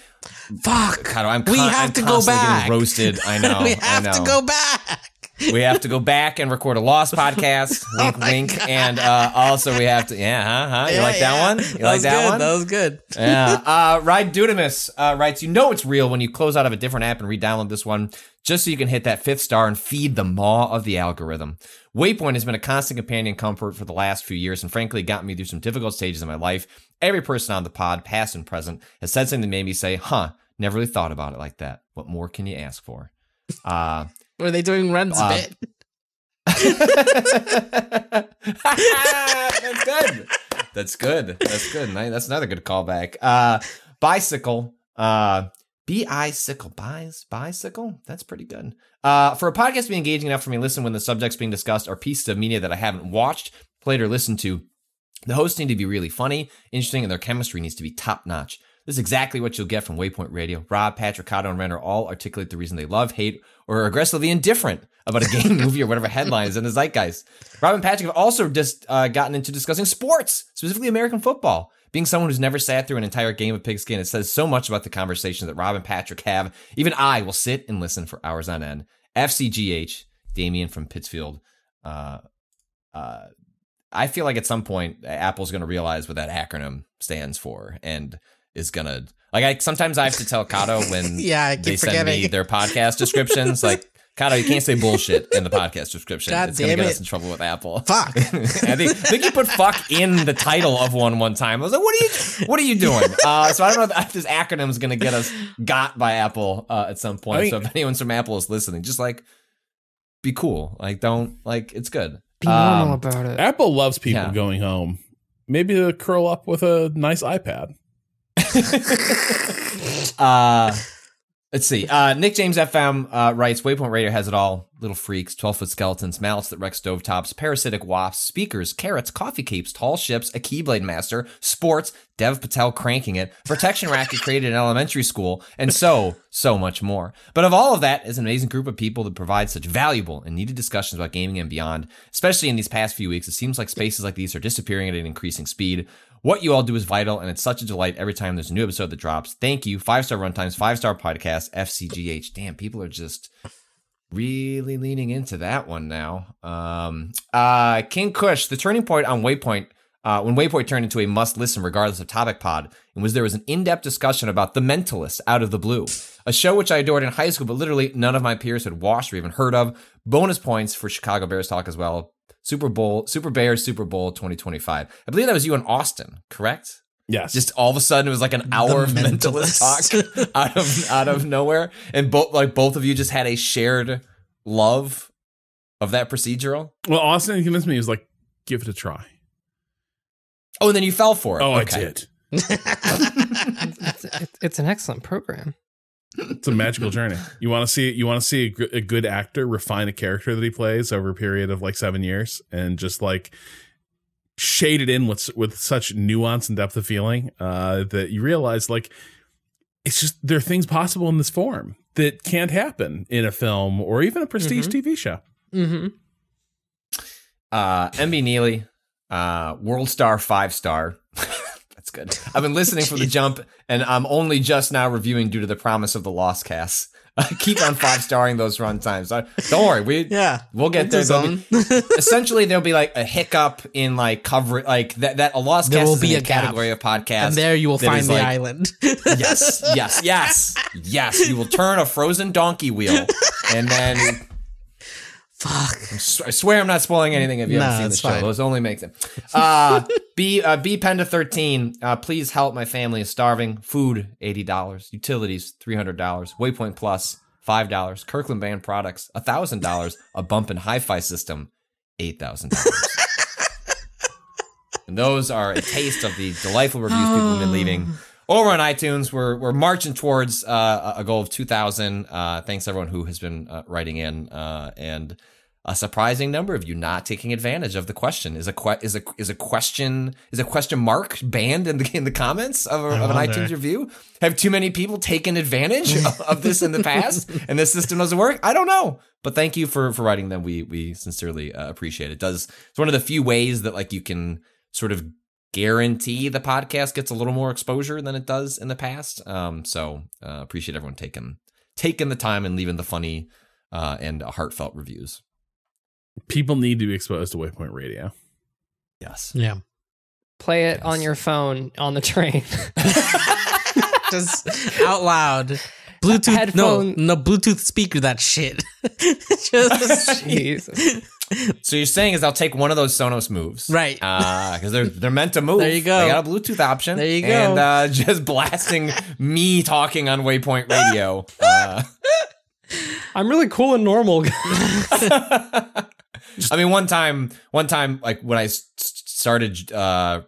Fuck. God, I'm We con- have I'm to go back. roasted. I (laughs) know. we I have to go back. We have to go back and record a lost podcast. (laughs) wink, Oh wink. God. And uh, also we have to. Yeah, huh? huh? You Yeah, like that yeah. one? You that like was that good. one? That was good. yeah. (laughs) Uh, Ride Dudamus uh, writes, you know it's real when you close out of a different app and re-download this one, just so you can hit that fifth star and feed the maw of the algorithm. Waypoint has been a constant companion comfort for the last few years, and frankly, got me through some difficult stages in my life. Every person on the pod, past and present, has said something that made me say, "Huh, never really thought about it like that." What more can you ask for? Uh, Were they doing Ren's Uh, bit? (laughs) That's good. That's good. That's good. That's another good callback. Uh, bicycle. Uh, bicycle. Bis bicycle. That's pretty good. Uh, for a podcast to be engaging enough for me to listen when the subjects being discussed are pieces of media that I haven't watched, played, or listened to, the hosts need to be really funny, interesting, and their chemistry needs to be top notch. This is exactly what you'll get from Waypoint Radio. Rob, Patrick, Cado, and Renner all articulate the reason they love, hate, or aggressively indifferent about a game, (laughs) movie, or whatever headlines in the zeitgeist. Rob and Patrick have also just uh, gotten into discussing sports, specifically American football. Being someone who's never sat through an entire game of pigskin, it says so much about the conversation that Rob and Patrick have. Even I will sit and listen for hours on end. FCGH, Damien from Pittsfield. Uh, uh, I feel like at some point Apple's going to realize what that acronym stands for and is going to like. I sometimes I have to tell Cado when (laughs) Yeah, I keep they send me their podcast descriptions, like. Cado, you can't say bullshit in the podcast description. God it's gonna get it. us in trouble with Apple. (laughs) Fuck. (laughs) I think, I think you put "fuck" in the title of one one time. I was like, "What are you? What are you doing?" Uh, so I don't know if this acronym is going to get us got by Apple uh, at some point. I mean- so if anyone's from Apple is listening, just like be cool. Like don't like it's good. Be normal Um, about it. Apple loves people Yeah. going home. Maybe to curl up with a nice iPad. (laughs) uh, let's see. Uh, Nick James FM uh, writes Waypoint Radio has it all. Little freaks, 12 foot skeletons, mallets that wreck stovetops, parasitic wasps, speakers, carrots, coffee capes, tall ships, a Keyblade master, sports, Dev Patel cranking it, protection racket created in elementary school, and so, so much more. But of all of that is an amazing group of people that provide such valuable and needed discussions about gaming and beyond. Especially in these past few weeks, it seems like spaces like these are disappearing at an increasing speed. What you all do is vital, and it's such a delight every time there's a new episode that drops. Thank you. Five star runtimes, five star podcast, FCGH. Damn, people are just really leaning into that one now. Um, uh, King Kush, the turning point on Waypoint, uh, when Waypoint turned into a must listen regardless of topic pod, and was there was an in depth discussion about The Mentalist out of the blue, a show which I adored in high school, but literally none of my peers had watched or even heard of. Bonus points for Chicago Bears talk as well. Super Bowl, Super Bears, Super Bowl 2025. I believe that was you in Austin, correct? Yes. Just all of a sudden, it was like an hour of mentalist talk (laughs) out of out of nowhere, and both like both of you just had a shared love of that procedural. well, Austin convinced me. He was like, give it a try. Oh, and then you fell for it. Oh, Okay. I did. (laughs) It's, it's, it's an excellent program. It's a magical journey. You want to see you want to see a, a good actor refine a character that he plays over a period of like seven years and just like shade it in with with such nuance and depth of feeling uh, that you realize like it's just there are things possible in this form that can't happen in a film or even a prestige TV show. Mm-hmm. Uh, MB Neely, uh, World Star five star. That's good. I've been listening from the jump, and I'm only just now reviewing due to the promise of the Lost Cast. (laughs) keep on five starring those run times. Don't worry, we Yeah. we'll get there. Be- (laughs) essentially, there'll be like a hiccup in like cover, like that. That a Lost There Cast will be a a gap. category of podcast, and there you will find the like- island. yes, (laughs) yes, yes, yes. You will turn a frozen donkey wheel, and then Fuck. I swear I'm not spoiling anything if you Nah, haven't seen the show. fine. Those only make them. Uh, (laughs) B uh, B Penda thirteen. Uh, please help my family is starving. Food eighty dollars. Utilities three hundred dollars. Waypoint Plus, Plus five dollars. Kirkland Band products thousand dollars. A bump and hi-fi system eight thousand dollars. (laughs) And those are a taste of the delightful reviews people have been leaving (sighs) (laughs) over on iTunes. We're we're marching towards uh, a goal of 2,000. Uh, thanks everyone who has been uh, writing in, uh, and a surprising number of you not taking advantage of the question. Is a que- is a is a question is a question mark banned in the in the comments of, a, of an iTunes review? Have too many people taken advantage (laughs) of, of this in the past, and this system doesn't work? I don't know. But thank you for for writing them. We we sincerely uh, appreciate it. it. Does it's one of the few ways that like you can sort of guarantee the podcast gets a little more exposure than it does in the past. Um, so uh, appreciate everyone taking taking the time and leaving the funny uh, and heartfelt reviews. People need to be exposed to Waypoint Radio. Yes. Yeah. Play it on your phone on the train. (laughs) Just out loud. Bluetooth Headphone- no no Bluetooth speaker that shit. (laughs) Just (laughs) Jesus. So you're saying is I'll take one of those Sonos moves, Right. Because they're they're meant to move. There you go. They got a Bluetooth option. There you go. And uh, (laughs) just blasting me talking on Waypoint Radio. Uh, (laughs) I'm really cool and normal. (laughs) I mean, one time, one time, like when I started uh,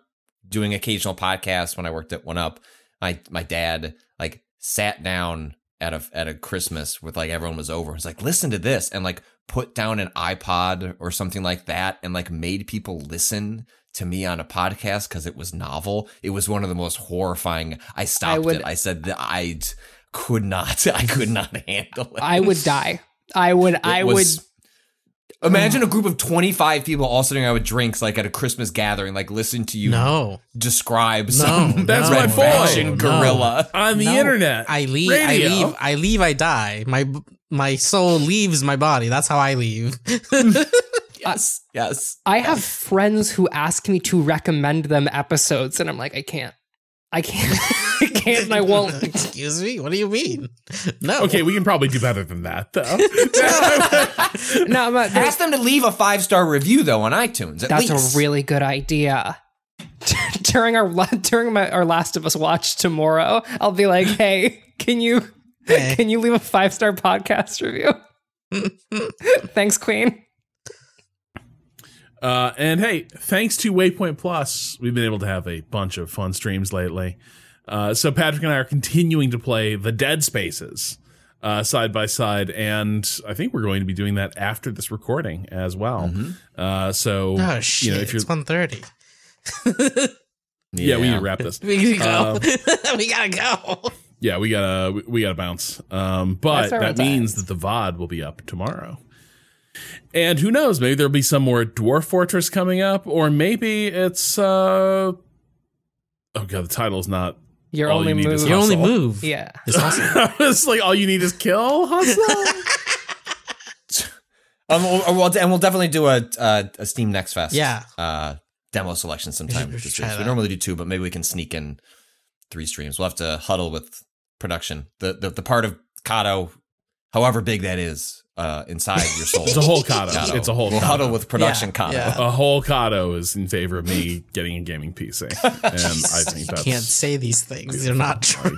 doing occasional podcasts when I worked at 1UP, my my dad like sat down at a at a Christmas with like everyone was over. It's like, listen to this, and like put down an iPod or something like that, and like made people listen to me on a podcast because it was novel. It was one of the most horrifying. I stopped would- it. I said that I could not. (laughs) I could not handle it. I would die. I would. I was- would. Imagine a group of 25 people all sitting around with drinks like at a Christmas gathering, like listen to you No. describe some That's red my faction point. Guerrilla. On the No. internet. I leave radio. I leave I leave I die. My my soul leaves my body. That's how I leave. (laughs) Yes, yes. I have friends who ask me to recommend them episodes, and I'm like, I can't. I can't. (laughs) I can't, and I won't. (laughs) Excuse me? What do you mean? No. Okay, we can probably do better than that, though. (laughs) No, I'm not, Ask them to leave a five star review though on iTunes. At that's least. a really good idea. during our during my our Last of Us watch tomorrow, I'll be like, "Hey, can you Hey. can you leave a five star podcast review?" Thanks, Queen. Uh, and hey, thanks to Waypoint Plus, we've been able to have a bunch of fun streams lately. Uh, so Patrick and I are continuing to play the Dead Spaces uh, side by side, and I think we're going to be doing that after this recording as well. Uh, so Oh shit. you know, if you're it's 130. yeah, we need to wrap this. (laughs) We gotta Um, go. (laughs) we gotta go. Yeah, we gotta we- we gotta bounce. Um, but that means that the VOD will be up tomorrow. And who knows? Maybe there'll be some more Dwarf Fortress coming up, or maybe it's uh oh god, the title's not. Your All you only need is move. You only move. Yeah. (laughs) it's like all you need is kill hustle. (laughs) (laughs) Um, we'll- we'll- and we'll definitely do a a, a Steam Next Fest. Yeah. Uh, demo selection sometime. We should this try week. we normally do two, but maybe we can sneak in three streams. We'll have to huddle with production. The the, the part of Cado, however big that is, uh, inside your soul. It's a whole Cado. Cado. It's a whole We'll Cado. with production Yeah, Cado. yeah. a whole Cado is in favor of me getting a gaming PC, (laughs) and I think that's Can't say these things. They're not true.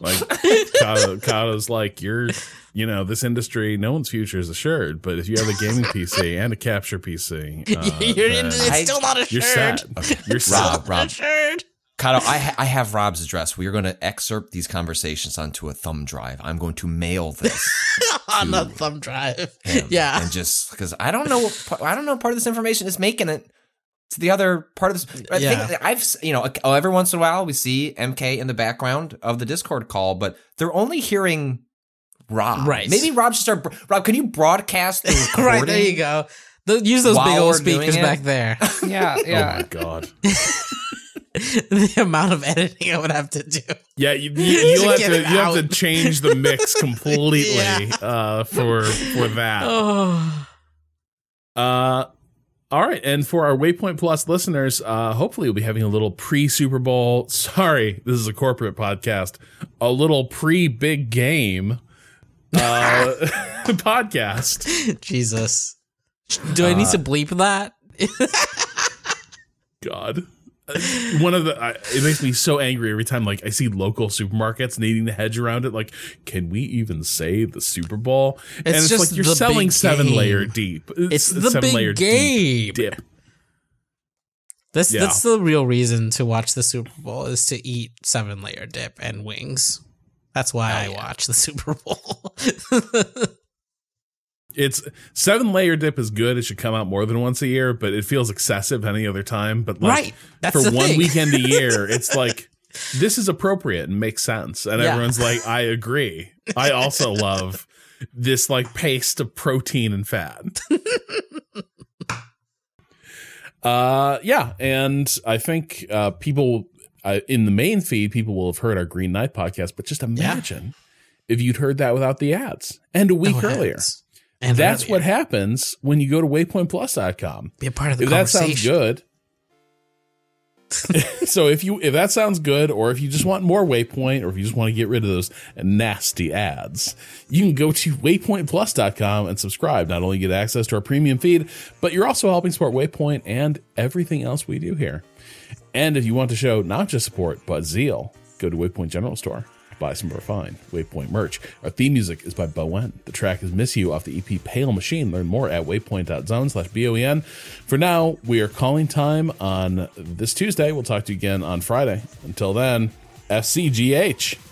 Like Cado, Cado's like you're, you know, this industry, no one's future is assured. But if you have a gaming PC and a capture PC, (laughs) uh, You're then it's still not assured. you're set. You're set. Rob, Rob, Assured. Cado, I, ha- I have Rob's address. We are going to excerpt these conversations onto a thumb drive. I'm going to mail this (laughs) on the thumb drive. him. Yeah. and just because I don't know, what, pa- I don't know part of this information is making it to the other part of this. I Yeah. think I've you know oh, every once in a while we see MK in the background of the Discord call, but they're only hearing Rob. Right. Maybe Rob should start. Rob, can you broadcast the recording? (laughs) right there you go. The, use those While big old speakers back there. (laughs) Yeah, Oh my god. (laughs) the amount of editing I would have to do. Yeah, you, you, you'll have to you have to change the mix (laughs) completely Yeah. uh, for for that. Oh, (sighs) Uh, all right, and for our Waypoint Plus listeners, uh, hopefully we'll be having a little pre Super Bowl. (laughs) Sorry, this is a corporate podcast. A little pre big game uh, podcast. Jesus. Do I need to bleep that? God. One of the I, it makes me so angry every time like I see local supermarkets needing to hedge around it. Like, can we even say the Super Bowl? and it's just like you're the selling seven game. layer deep. It's the seven big layer game. dip. This Yeah. that's the real reason to watch the Super Bowl is to eat seven layer dip and wings. That's why I watch the Super Bowl. (laughs) It's seven layer dip is good. It should come out more than once a year, but it feels excessive any other time. But like Right. That's for one thing. weekend a (laughs) year, it's like this is appropriate and makes sense. And Yeah. everyone's like, I agree. I also love this like paste of protein and fat. (laughs) uh yeah, and I think uh people uh, in the main feed, people will have heard our Green Knight podcast, but just imagine if you'd heard that without the ads and a week earlier. And That's what happens when you go to waypointplus.com. Be a part of the If that sounds good. (laughs) (laughs) so if you if that sounds good or if you just want more waypoint or if you just want to get rid of those nasty ads you can go to waypointplus.com and subscribe. Not only get access to our premium feed but you're also helping support waypoint and everything else we do here. And if you want to show not just support but zeal go to waypoint general store buy some fine waypoint merch. Our theme music is by bo en. The track is miss you off the ep pale machine. Learn more at waypoint.zone slash b-o-e-n for now we are calling time on this tuesday. We'll talk to you again on friday. Until then fcgh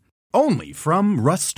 Only from Rust